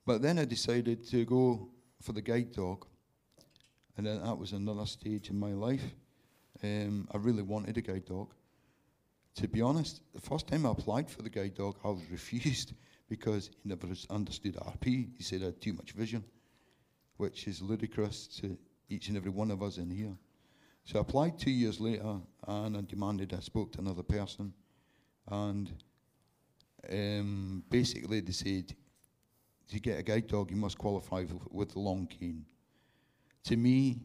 But then I decided to go for the guide dog. And then that was another stage in my life. Um, I really wanted a guide dog. To be honest, the first time I applied for the guide dog, I was refused because he never understood RP. He said I had too much vision, which is ludicrous to each and every one of us in here. So I applied two years later and I demanded I spoke to another person. And um, basically they said, to get a guide dog, you must qualify with the long cane. To me,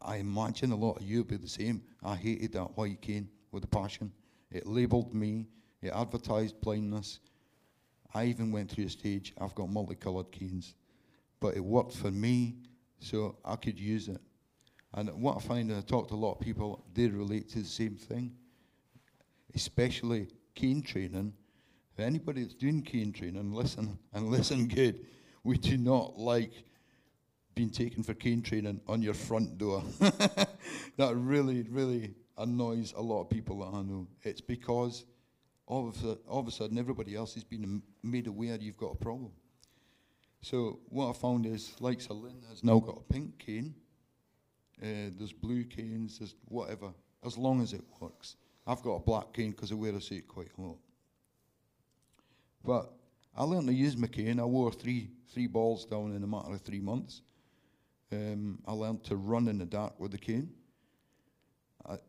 I imagine a lot of you will be the same. I hated that white cane with a passion. It labelled me, it advertised blindness. I even went through a stage, I've got multicoloured canes. But it worked for me, so I could use it. And what I find, and I talk to a lot of people, they relate to the same thing. Especially cane training. If anybody that's doing cane training, listen, and listen good. We do not like being taken for cane training on your front door. that really, really annoys a lot of people that I know. It's because all of, a, all of a sudden everybody else has been made aware you've got a problem. So what I found is, like Sir has now got a pink cane. Uh, there's blue canes, there's whatever, as long as it works. I've got a black cane because I wear a suit quite a lot. But I learned to use my cane. I wore three three balls down in a matter of three months. Um, I learned to run in the dark with the cane.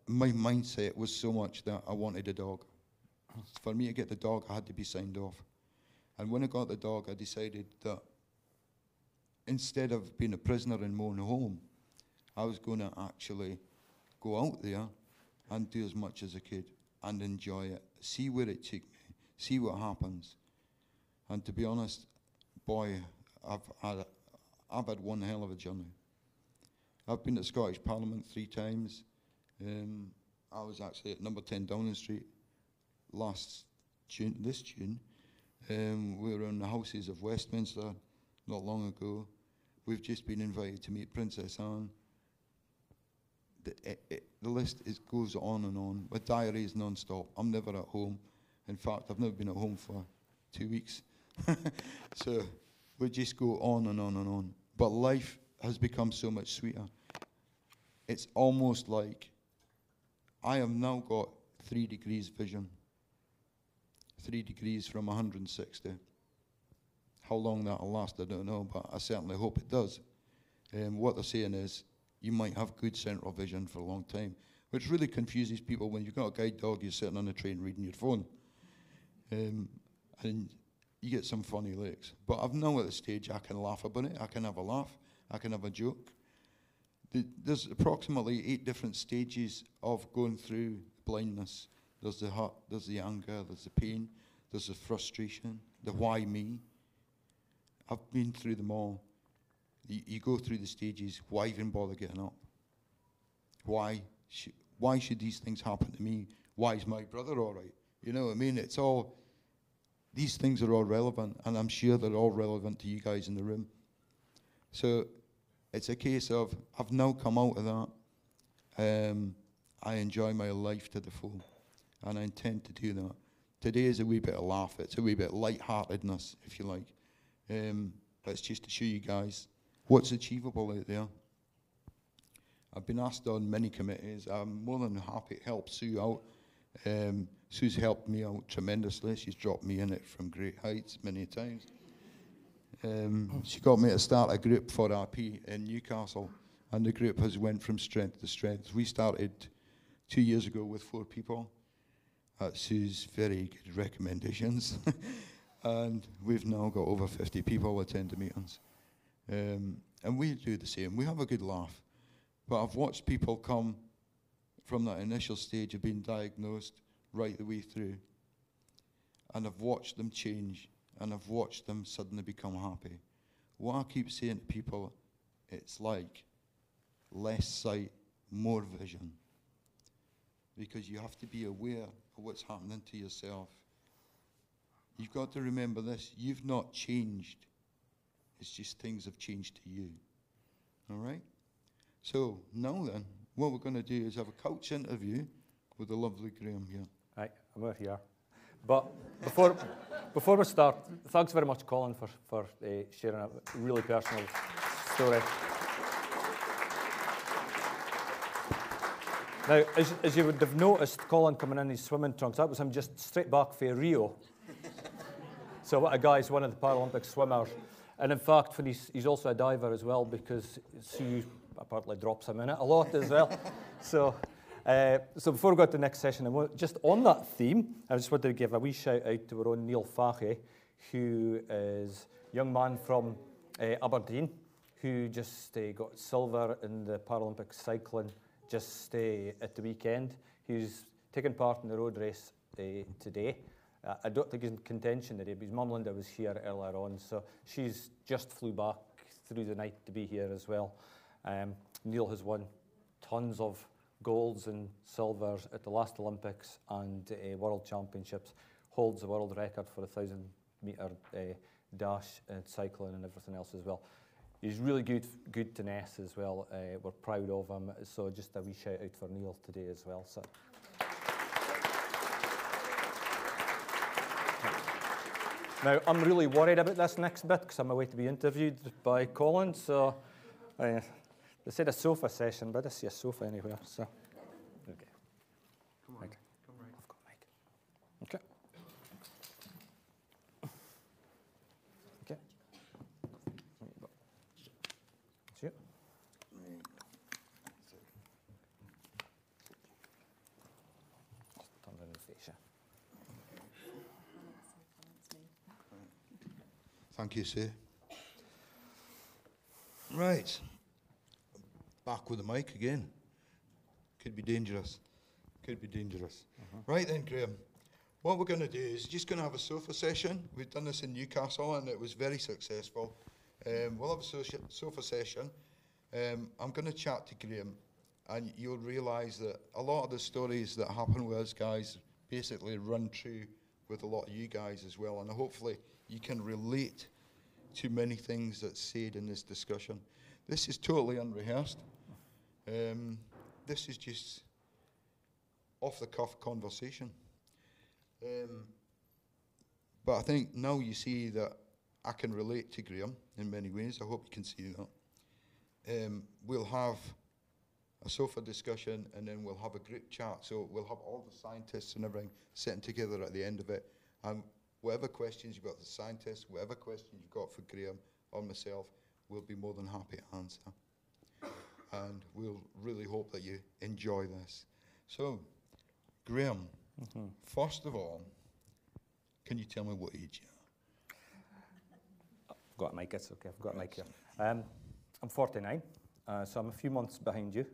My mindset was so much that I wanted a dog. For me to get the dog, I had to be signed off. And when I got the dog, I decided that instead of being a prisoner in my own home, I was going to actually go out there and do as much as I could and enjoy it, see where it took me, see what happens. And to be honest, boy, I've had, I've had one hell of a journey. I've been to Scottish Parliament three times. Um, I was actually at number 10 Downing Street last June, this June. Um, we were in the Houses of Westminster not long ago. We've just been invited to meet Princess Anne. The, it, it, the list is, goes on and on. My diary is non-stop. I'm never at home. In fact, I've never been at home for two weeks. so we just go on and on and on. But life has become so much sweeter. It's almost like I have now got three degrees vision. Three degrees from 160. How long that'll last, I don't know, but I certainly hope it does. Um, what they're saying is you might have good central vision for a long time, which really confuses people when you've got a guide dog, you're sitting on a train reading your phone. Um, and you get some funny looks. But I've now at the stage I can laugh about it, I can have a laugh, I can have a joke. The, there's approximately eight different stages of going through blindness. There's the hurt, there's the anger, there's the pain, there's the frustration, the why me. I've been through them all. You, you go through the stages. Why even bother getting up? Why? Sh- why should these things happen to me? Why is my brother all right? You know what I mean? It's all, these things are all relevant, and I'm sure they're all relevant to you guys in the room. So it's a case of, I've now come out of that. Um, I enjoy my life to the full, and I intend to do that. Today is a wee bit of laugh. It's a wee bit of lightheartedness, if you like. Um, but it's just to show you guys what's achievable out there. I've been asked on many committees. I'm more than happy to help Sue out. Um, Sue's helped me out tremendously. She's dropped me in it from great heights many times. Um, she got me to start a group for RP in Newcastle, and the group has went from strength to strength. We started two years ago with four people. At Sue's very good recommendations. and we've now got over 50 people attend the meetings. Um, and we do the same. We have a good laugh. But I've watched people come from that initial stage of being diagnosed right the way through. And I've watched them change, and I've watched them suddenly become happy. What I keep saying to people, it's like less sight, more vision. Because you have to be aware of what's happening to yourself. You've got to remember this you've not changed, it's just things have changed to you. All right? So, now then, what we're going to do is have a couch interview with the lovely Graham here. Right, we're here. But before, before we start, thanks very much, Collin, for, for uh, sharing a really personal story. Now, as, as you would have noticed, Collin coming in his swimming trunks, that was him just straight back for Rio. so what a guy, he's one of the Paralympic swimmers. And in fact, he's, he's also a diver as well because Sue apparently drops him in it a lot as well. so, uh, so before we go to the next session, and just on that theme, I just wanted to give a wee shout out to our own Neil Fachie, who is a young man from uh, Aberdeen, who just uh, got silver in the Paralympic cycling just uh, at the weekend. He's taking part in the road race uh, today. I don't think he's in contention today, but his mum Linda was here earlier on, so she's just flew back through the night to be here as well. Um, Neil has won tons of golds and silvers at the last Olympics and uh, World Championships, holds the world record for a thousand metre uh, dash and cycling and everything else as well. He's really good, good to NESS as well. Uh, we're proud of him. So just a wee shout out for Neil today as well. So. Now, I'm really worried about this next bit because I'm away to be interviewed by Colin. So, uh, they said a sofa session, but I see a sofa anywhere. So, okay. Come on, Right. come right. I've got a mic. Okay. Okay. There you go. See it? Just turn around and face. Thank you, sir. Right. Back with the mic again. Could be dangerous. Could be dangerous. Right then, Graham. What we're going to do is just going to have a sofa session. We've done this in Newcastle and it was very successful. Um, we'll have a socia- sofa session. Um, I'm going to chat to Graham and you'll realise that a lot of the stories that happen with us guys basically run true with a lot of you guys as well. And hopefully you can relate to many things that's said in this discussion. This is totally unrehearsed. Um, this is just off the cuff conversation. Um, but I think now you see that I can relate to Graham in many ways. I hope you can see that. Um, we'll have a sofa discussion and then we'll have a group chat. So we'll have all the scientists and everything sitting together at the end of it. And whatever questions you've got for the scientists, whatever questions you've got for Graham or myself, we'll be more than happy to answer. And we'll really hope that you enjoy this. So, Graham, first of all, can you tell me what age you are? I've got a mic, it's okay, I've got a mic here. Um, I'm 49, uh, so I'm a few months behind you.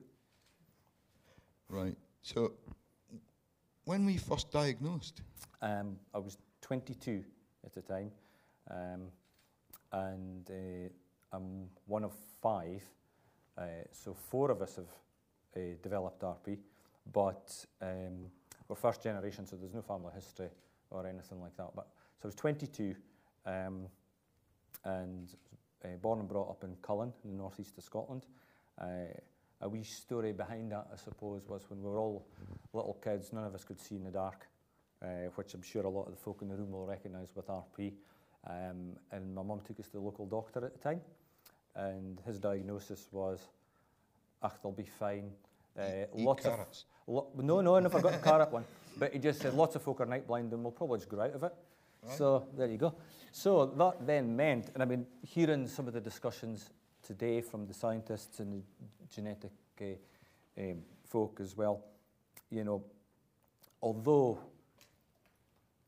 Right. So, when were you first diagnosed? Um, I was 22 at the time, um, and uh, I'm one of five. Uh, so four of us have uh, developed RP, but um, we're first generation, so there's no family history or anything like that. But so I was 22, um, and uh, born and brought up in Cullen, in the northeast of Scotland. A wee story behind that, I suppose, was when we were all little kids, none of us could see in the dark which I'm sure a lot of the folk in the room will recognise with RP. Um, and my mum took us to the local doctor at the time, and his diagnosis was, ach, they'll be fine. Uh, Eat lots of lo- no, no, I never got the carrot one. But he just said lots of folk are night blind, and we'll probably just grow out of it. So there you go. So that then meant, and I mean, hearing some of the discussions today from the scientists and the genetic uh, um, folk as well, you know, although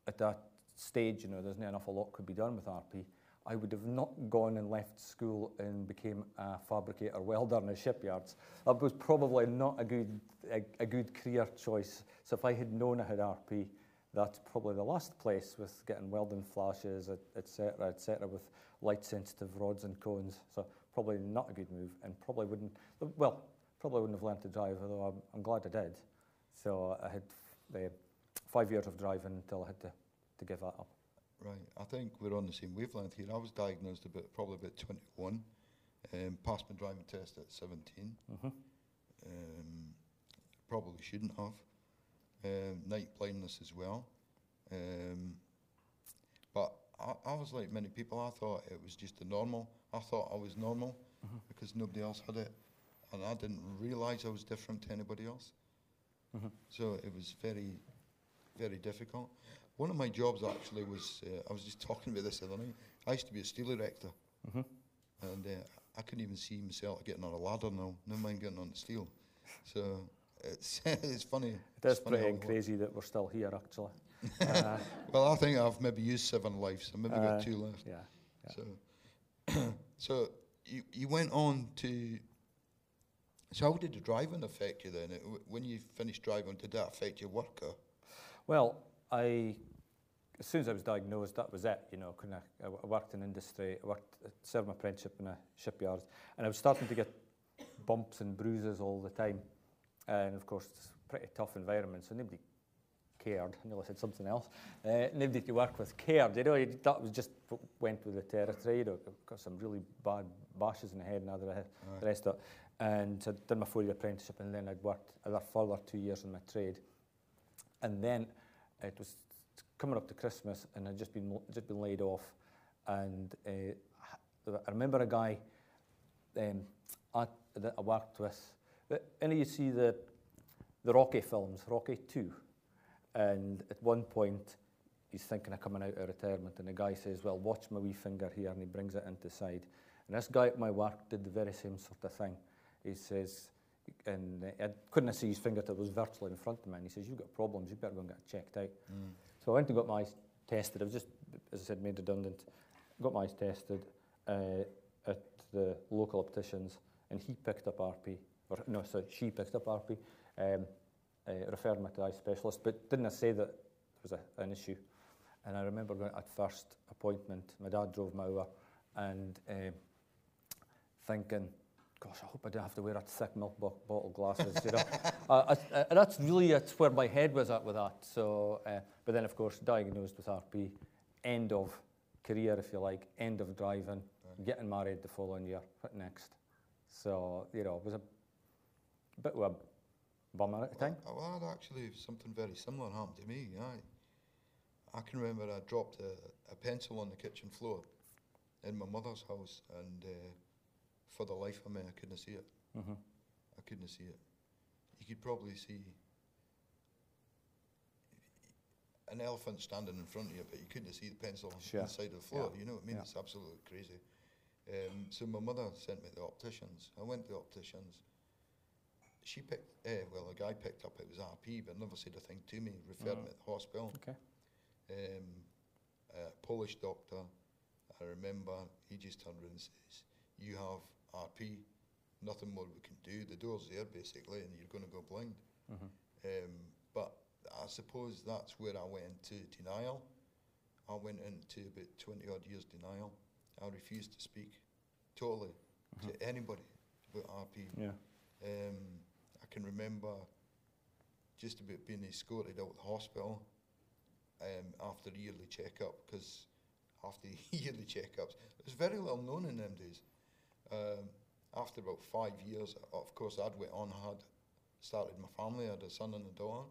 at that stage, you know, there's not enough a lot could be done with RP. I would have not gone and left school and became a fabricator welder in the shipyards. That was probably not a good, a, a good career choice. So if I had known I had RP, that's probably the last place with getting welding flashes, etc., etc., with light-sensitive rods and cones. So probably not a good move, and probably wouldn't. Well, probably wouldn't have learned to drive, although I'm, I'm glad I did. So I had uh, five years of driving until I had to, to give that up. Right. I think we're on the same wavelength here. I was diagnosed about probably about 21. Um, passed my driving test at 17. Mm-hmm. Um, probably shouldn't have. Um, night blindness as well. Um, but I, I was like many people. I thought it was just a normal. I thought I was normal Mhm. because nobody else had it, and I didn't realise I was different to anybody else. Mhm. So it was very, very difficult. One of my jobs actually was uh, I was just talking about this the other night. I used to be a steel erector, Mhm. and uh, I couldn't even see myself getting on a ladder now. Never mind getting on the steel. So it's it's funny. It It's is funny pretty how it and works. crazy that we're still here, actually. Uh, Well, I think I've maybe used seven lives. I maybe Uh, got two left. yeah. yeah. So, so you you went on to. So how did the driving affect you then? When you finished driving, did that affect your work? Or? Well, I, as soon as I was diagnosed, that was it. You know, I, I worked in industry, I worked, served my apprenticeship in a shipyard, and I was starting to get bumps and bruises all the time. And of course, it's a pretty tough environment, so nobody cared. I nearly said something else. Uh, nobody to work with cared. You know, that was just went with the territory. You know, got some really bad bashes in the head and other Aye. the rest of it. And so I did my four-year apprenticeship, and then I'd worked another further two years in my trade. And then it was coming up to Christmas, and I'd just been just been laid off, and uh, I remember a guy um, at, that I worked with. Any you see the the Rocky films, Rocky Two, and at one point he's thinking of coming out of retirement, and the guy says, "Well, watch my wee finger here," and he brings it into side. And this guy at my work did the very same sort of thing. He says, and I couldn't see his fingertip was virtually in front of me, and he says, "You've got problems. You better go and get checked out." Mm. So I went and got my eyes tested. I was just, as I said, made redundant. Got my eyes tested uh, at the local opticians, and he picked up RP, or no, sorry, she picked up RP. Um, uh, referred me to eye specialist, but didn't say that there was a, an issue. And I remember going at first appointment, my dad drove me over and uh, thinking, gosh, I hope I don't have to wear a thick milk bo bottle glasses, you know. uh, uh, that's really it's where my head was at with that. So, uh, but then of course, diagnosed with RP, end of career, if you like, end of driving, right. getting married the following year, what next? So, you know, it was a bit of a bummer at the time. Well, I had actually something very similar happened to me. I, I can remember I dropped a, a pencil on the kitchen floor in my mother's house, and uh, for the life of me, I couldn't see it. Mm-hmm. I couldn't see it. You could probably see an elephant standing in front of you, but you couldn't see the pencil sure. inside of the floor. Yeah. You know what I mean? Yeah. It's absolutely crazy. Um, so my mother sent me to the opticians. I went to the opticians. She picked, uh, well, a guy picked up it was RP, but never said a thing to me. Referred mm. me to the hospital. Okay um, a Polish doctor, I remember he just turned around and says, you have RP, nothing more we can do. The door's there basically and you're going to go blind. Mm-hmm. Um, but I suppose that's where I went into denial. I went into about 20 odd years denial. I refused to speak totally mm-hmm. to anybody about RP. Yeah. Um, I can remember just about being escorted out of the hospital um, after a yearly checkup because after yearly checkups, it was very well known in them days. Um, after about five years, of course, I'd went on, I had started my family, I had a son and a daughter,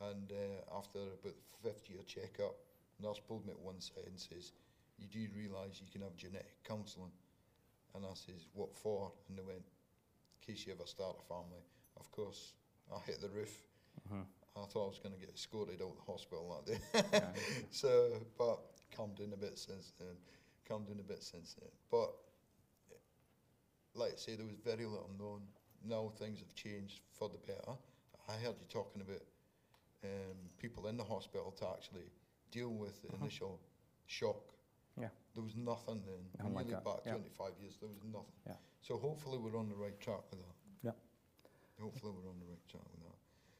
and uh, after about the fifth year checkup, nurse pulled me at one side and says, "You do realise you can have genetic counselling?" And I says, "What for?" And they went, "In case you ever start a family." Of course, I hit the roof. Uh-huh. I thought I was going to get escorted out of the hospital that day. yeah. so, but calmed down a bit since then. Calmed down a bit since then. But, like I say, there was very little known. Now things have changed for the better. I heard you talking about um, people in the hospital to actually deal with the uh-huh. initial shock. Yeah. There was nothing then. Nothing like back yeah. 25 years, there was nothing. Yeah. So hopefully we're on the right track with that. Yeah. Hopefully we're on the right track with that.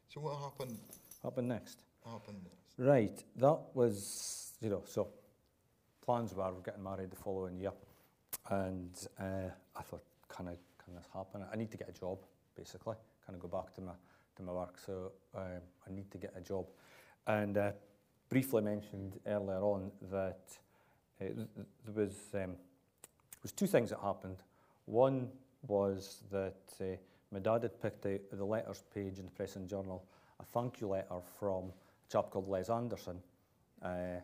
So what happened? Happened next. Happened next. Right, that was you know so plans were getting married the following year, and uh, I thought, can I can this happen? I need to get a job, basically. Can I go back to my to my work? So um, I need to get a job, and uh, briefly mentioned earlier on that uh, there was um, was two things that happened. One was that uh, my dad had picked out the letters page in the Press and Journal a thank you letter from a chap called Les Anderson. Uh,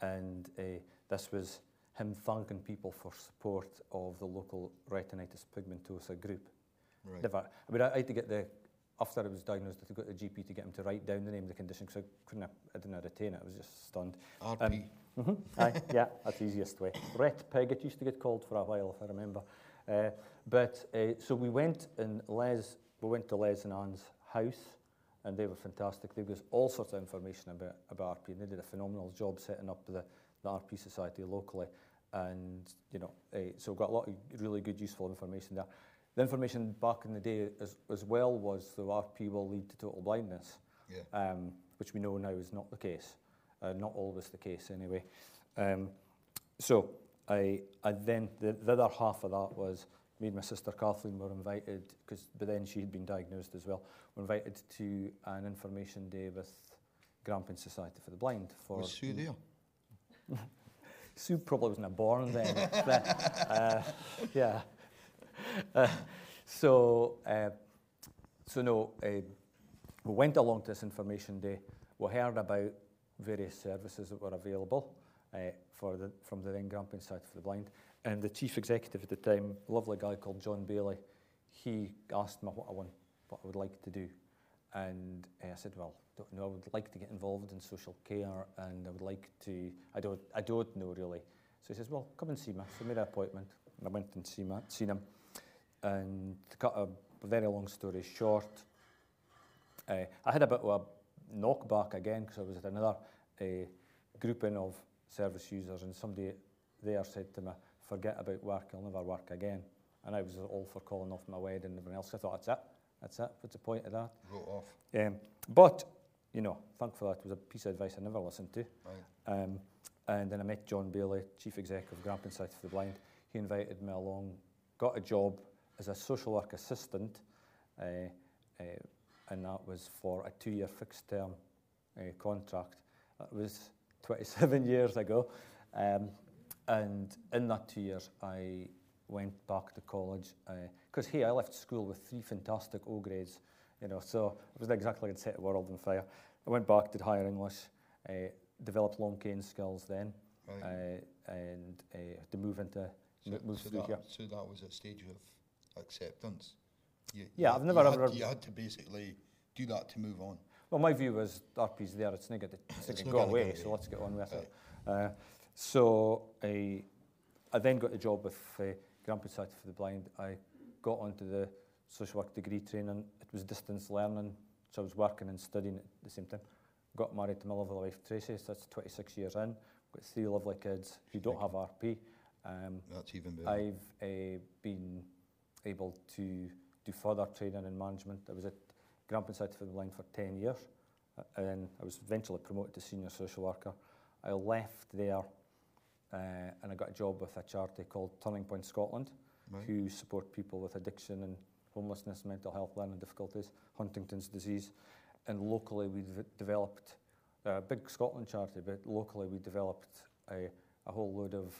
and uh, this was him thanking people for support of the local retinitis pigmentosa group. Right. Never, I mean, I, I had to get the, after I was diagnosed, I had to go to the GP to get him to write down the name of the condition because I couldn't, I didn't retain it. I was just stunned. RP. Um, mm -hmm, aye, yeah, that's the easiest way. Ret pig, it used to get called for a while, if I remember. Uh, but uh, so we went and Les, we went to Les and Anne's house, and they were fantastic. They gave us all sorts of information about, about RP, and they did a phenomenal job setting up the, the RP Society locally. And, you know, uh, so we've got a lot of really good, useful information there. The information back in the day as, as well was the RP will lead to total blindness, yeah. um, which we know now is not the case. Uh, not always the case, anyway. Um, so I, I then, the, the other half of that was me and my sister Kathleen were invited, because by then she had been diagnosed as well, were invited to an information day with Grampian Society for the Blind. For was Sue there? Sue probably wasn't born then. but, uh, yeah. Uh, so, uh, so no, uh, we went along to this information day. We heard about various services that were available uh, for the, from the then Grampian Society for the Blind. And the chief executive at the time, a lovely guy called John Bailey, he asked me what I want, what I would like to do. And uh, I said, well, don't know, I would like to get involved in social care and I would like to, I don't, I don't know really. So he says, well, come and see me. So I made an appointment and I went and see me, seen him. And to cut a very long story short, uh, I had a bit of a knockback again because I was at another uh, grouping of service users and somebody there said to me, forget about work, I'll never work again. And I was all for calling off my wedding and everything else. I thought, that's it, that's it, what's the point of that? Wrote off. Um, but, you know, thankfully that was a piece of advice I never listened to. Right. Um, and then I met John Bailey, Chief Executive of Grampian Society for the Blind. He invited me along, got a job as a social work assistant, uh, uh, and that was for a two-year fixed-term uh, contract. That was 27 years ago. Um, and in that two years, I went back to college. Because, uh, hey, I left school with three fantastic O grades, you know, so it was exactly like set the world on fire. I went back, did higher English, uh, developed long cane skills then, Right. uh, and uh, to move into, So, move so, through that, here. so that was a stage of acceptance. You, Yeah, you, I've never you ever- Had, you had to basically do that to move on. Well, my view was RP's there, it's not going to it's not It's gonna not go away, so let's get on with Right. it. Uh, so I, I then got a job with uh, Grampian Society for the Blind. I got onto the social work degree training. It was distance learning, so I was working and studying at the same time. Got married to my lovely wife Tracy, so that's 26 years in. Got three lovely kids who don't have RP. Um, That's even better. I've uh, been able to do further training in management. I was at Grampian Society for the Blind for 10 years, uh, and I was eventually promoted to senior social worker. I left there uh, and I got a job with a charity called Turning Point Scotland, Right. who support people with addiction and homelessness, mental health, learning difficulties, Huntington's disease. And locally, we de- developed a big Scotland charity, but locally, we developed a, a whole load of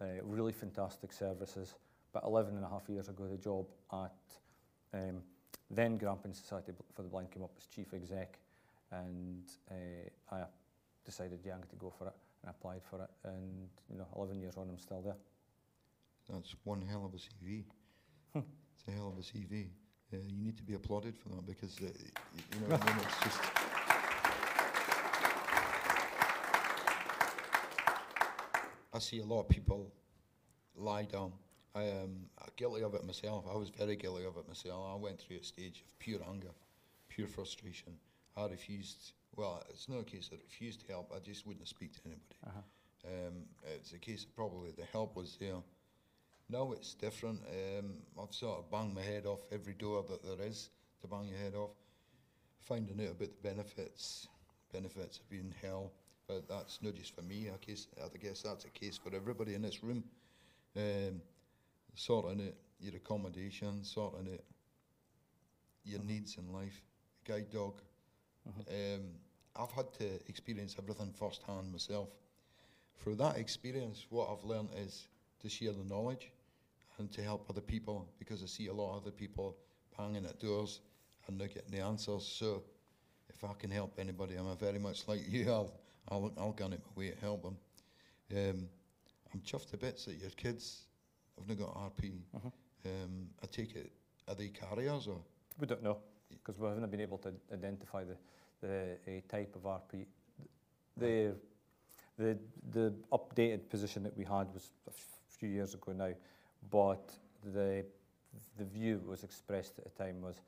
uh, really fantastic services. But 11 and a half years ago, the job at um, then Grampian Society for the Blind came up as chief exec, and uh, I decided, yeah, I'm going to go for it, and I applied for it, and you know, 11 years on, I'm still there. That's one hell of a CV. it's a hell of a CV. Uh, you need to be applauded for that because uh, you know I mean. It's just. I see a lot of people lie down. I am guilty of it myself. I was very guilty of it myself. I went through a stage of pure anger, pure frustration. I refused. Well, it's not a case of refused help. I just wouldn't speak to anybody. Uh-huh. Um, it's a case of probably the help was there. No, it's different. Um, I've sort of banged my head off every door that there is to bang your head off. Finding out about the benefits, benefits have been hell, but that's not just for me. I guess I guess that's a case for everybody in this room. Um, sorting out your accommodation, sorting out your needs in life, guide dog. Um, I've had to experience everything firsthand myself. Through that experience, what I've learned is to share the knowledge and to help other people because I see a lot of other people banging at doors and not getting the answers. So if I can help anybody, I'm very much like you. I'll, I'll, I'll go out my way to help them. Um, I'm chuffed to bits that your kids have not got RP. Mhm. Um, I take it, are they carriers or? We don't know because we haven't been able to identify the, the uh, type of RP. The, the, the updated position that we had was a few years ago now, but the, the view was expressed at the time was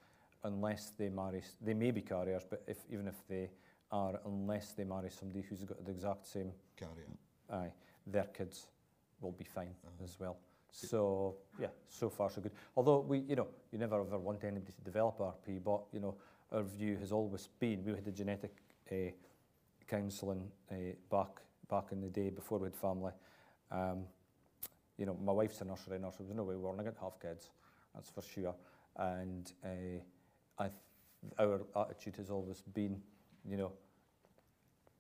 unless they marry, they may be carriers, but if, even if they are, unless they marry somebody who's got the exact same Carrier. aye, their kids will be fine as well. So yeah, so far so good. Although we, you know, you never ever want anybody to develop RP, but you know, our view has always been we had the genetic uh, counselling uh, back back in the day before we had family. Um, you know, my wife's a nursery nurse. There was no way we were going to have kids, that's for sure. And uh, I, th- our attitude has always been, you know,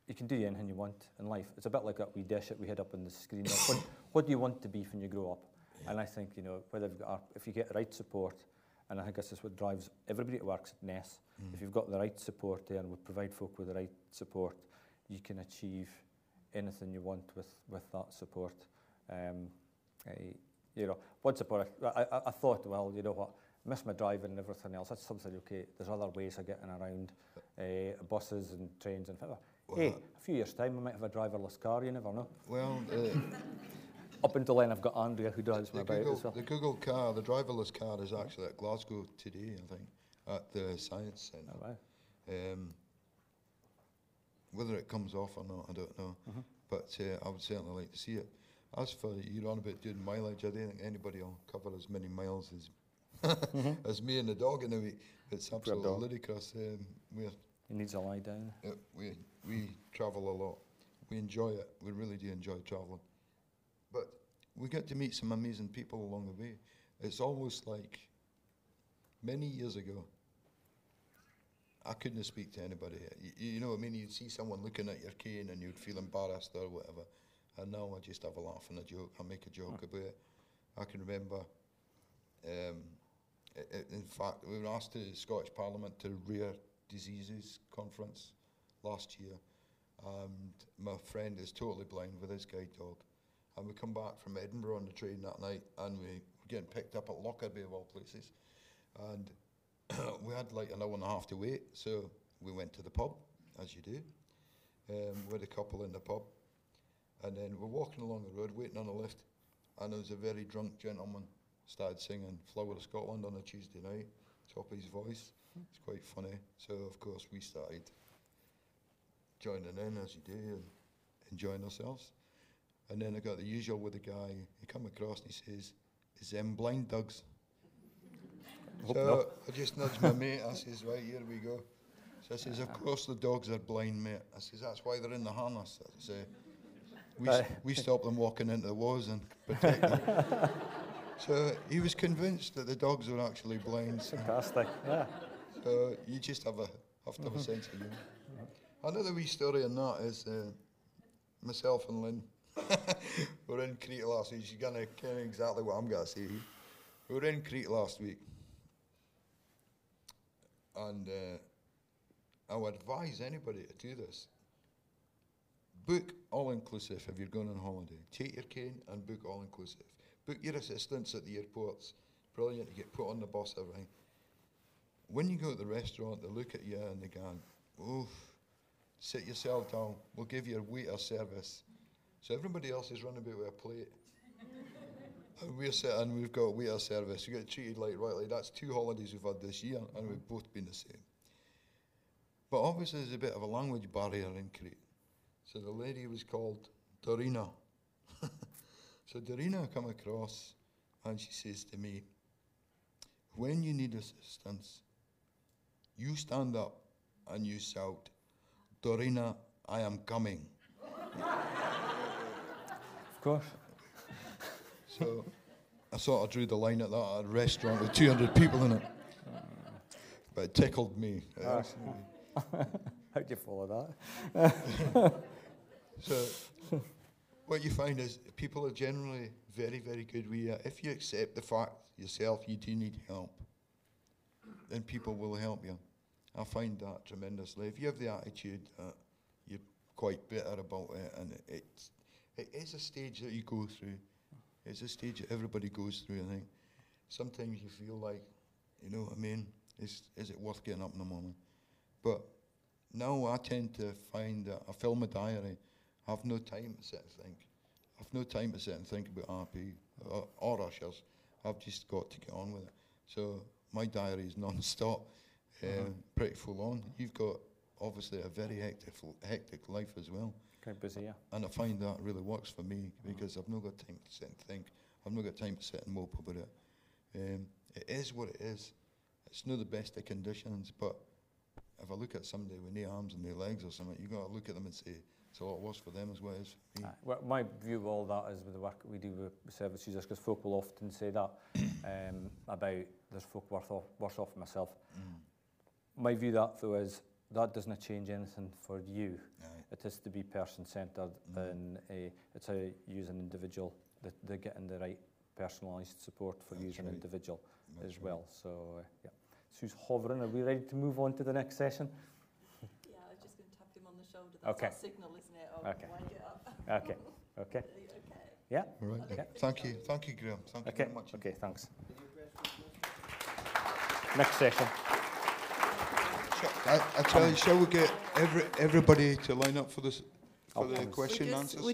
you can do anything you want in life. It's a bit like that wee dish that we had up on the screen. what, what do you want to be when you grow up? And I think, you know, whether you've got, our- if you get the right support, and I think this is what drives everybody that works at NESS, Mm. if you've got the right support there and we provide folk with the right support, you can achieve anything you want with, with that support. Um, you know, once upon a, I, I, I thought, well, you know what, miss my driving and everything else. That's something okay. There's other ways of getting around uh, buses and trains and whatever. Well, hey, a few years time, we might have a driverless car. You never know. Well, uh, Up until then, I've got Andrea who drives the about Google, well. the Google car, the driverless car, is actually at Glasgow today, I think, at the Science Centre. Oh, wow. Um, whether it comes off or not, I don't know. Mhm. But uh, I would certainly like to see it. As for you're on about doing mileage, I don't think anybody will cover as many miles as as me and the dog in a week. It's absolutely ludicrous. Um, we're, He needs a lie down. uh, we we travel a lot. We enjoy it. We really do enjoy traveling. But we get to meet some amazing people along the way. It's almost like many years ago. I couldn't speak to anybody. You, you know what I mean? You'd see someone looking at your cane and you'd feel embarrassed or whatever. And now I just have a laugh and a joke. I make a joke about it. I can remember, um, in fact, we were asked to the Scottish Parliament to Rare Diseases Conference last year. And my friend is totally blind with his guide dog. And we come back from Edinburgh on the train that night and we were getting picked up at Lockerbie of all places. And we had like an hour and a half to wait, so we went to the pub, as you do, um, with a couple in the pub. And then we're walking along the road, waiting on a lift, and there was a very drunk gentleman started singing Flower of Scotland on a Tuesday night, top of his voice. It's quite funny. So, of course, we started joining in, as you do, and enjoying ourselves. And then I got the usual with the guy. He come across and he says, is them blind dogs? Hope So not. I just nudged my mate. I says, right, here we go. So I says, of course the dogs are blind, mate. I says, that's why they're in the harness. I say, we, s- we stop them walking into the walls and protect them. so he was convinced that the dogs were actually blind. Fantastic. Yeah. so you just have a have to have a sense of humour. Another wee story on that is uh, myself and Lynn. we were in Crete last week. She's gonna ken exactly what I'm gonna say. We were in Crete last week, and uh, I would advise anybody to do this. Book all inclusive if you're going on holiday. Take your cane and book all inclusive. Book your assistants at the airports. Brilliant to get put on the bus, everything. When you go to the restaurant, they look at you and they go, oof, sit yourself down. We'll give you a waiter service. So everybody else is running about with a plate. and we're sitting, we've got waiter service. We get treated like, right, like that's two holidays we've had this year, and we've both been the same. But obviously, there's a bit of a language barrier in Crete. So the lady was called Dorina. so Dorina come across and she says to me, when you need assistance, you stand up and you shout, Dorina, I am coming. Of course. So I sort of drew the line at that at a restaurant with 200 people in it. But it tickled me. Ah. How'd you follow that? So what you find is people are generally very, very good you. If you accept the fact yourself you do need help, then people will help you. I find that tremendously. If you have the attitude that you're quite bitter about it, and it's, it is a stage that you go through. It's a stage that everybody goes through, I think. Sometimes you feel like, you know what I mean? Is, is it worth getting up in the morning? But now I tend to find that I fill my diary. I have no time to sit and think. I've no time to sit and think about RP or, or Usher's. I've just got to get on with it. So my diary is non-stop, uh, Mhm. pretty full on. You've got obviously a very hectic, hectic life as well. Quite busy, yeah. And I find that really works for me because I've not got time to sit and think. I've not got time to sit and mope about it. Um, it is what it is. It's not the best of conditions, but if I look at somebody with no arms and no legs or something, you've got to look at them and say, So it was for them as well as me. Well, my view of all that is with the work we do with service users, because folk will often say that um, about there's folk worse off, worse off myself. Mm. My view that though is that doesn't change anything for you. Aye. It is to be person-centred mm. and a, it's how you use an individual, that they're getting the right personalised support for That's you as an right. individual That's as right. well. So, uh, yeah. Sue's hovering. Are we ready to move on to the next session? Shoulder That's Okay. our signal, isn't it? Oh, Okay. wind it up. Okay. Okay. okay. Yeah. All right. Okay. Thank you. Thank you, Graham. Thank you Okay. very much. Okay. Thanks. Next session. I, I tell you, shall we get every, everybody to line up for this for the We question and answer session?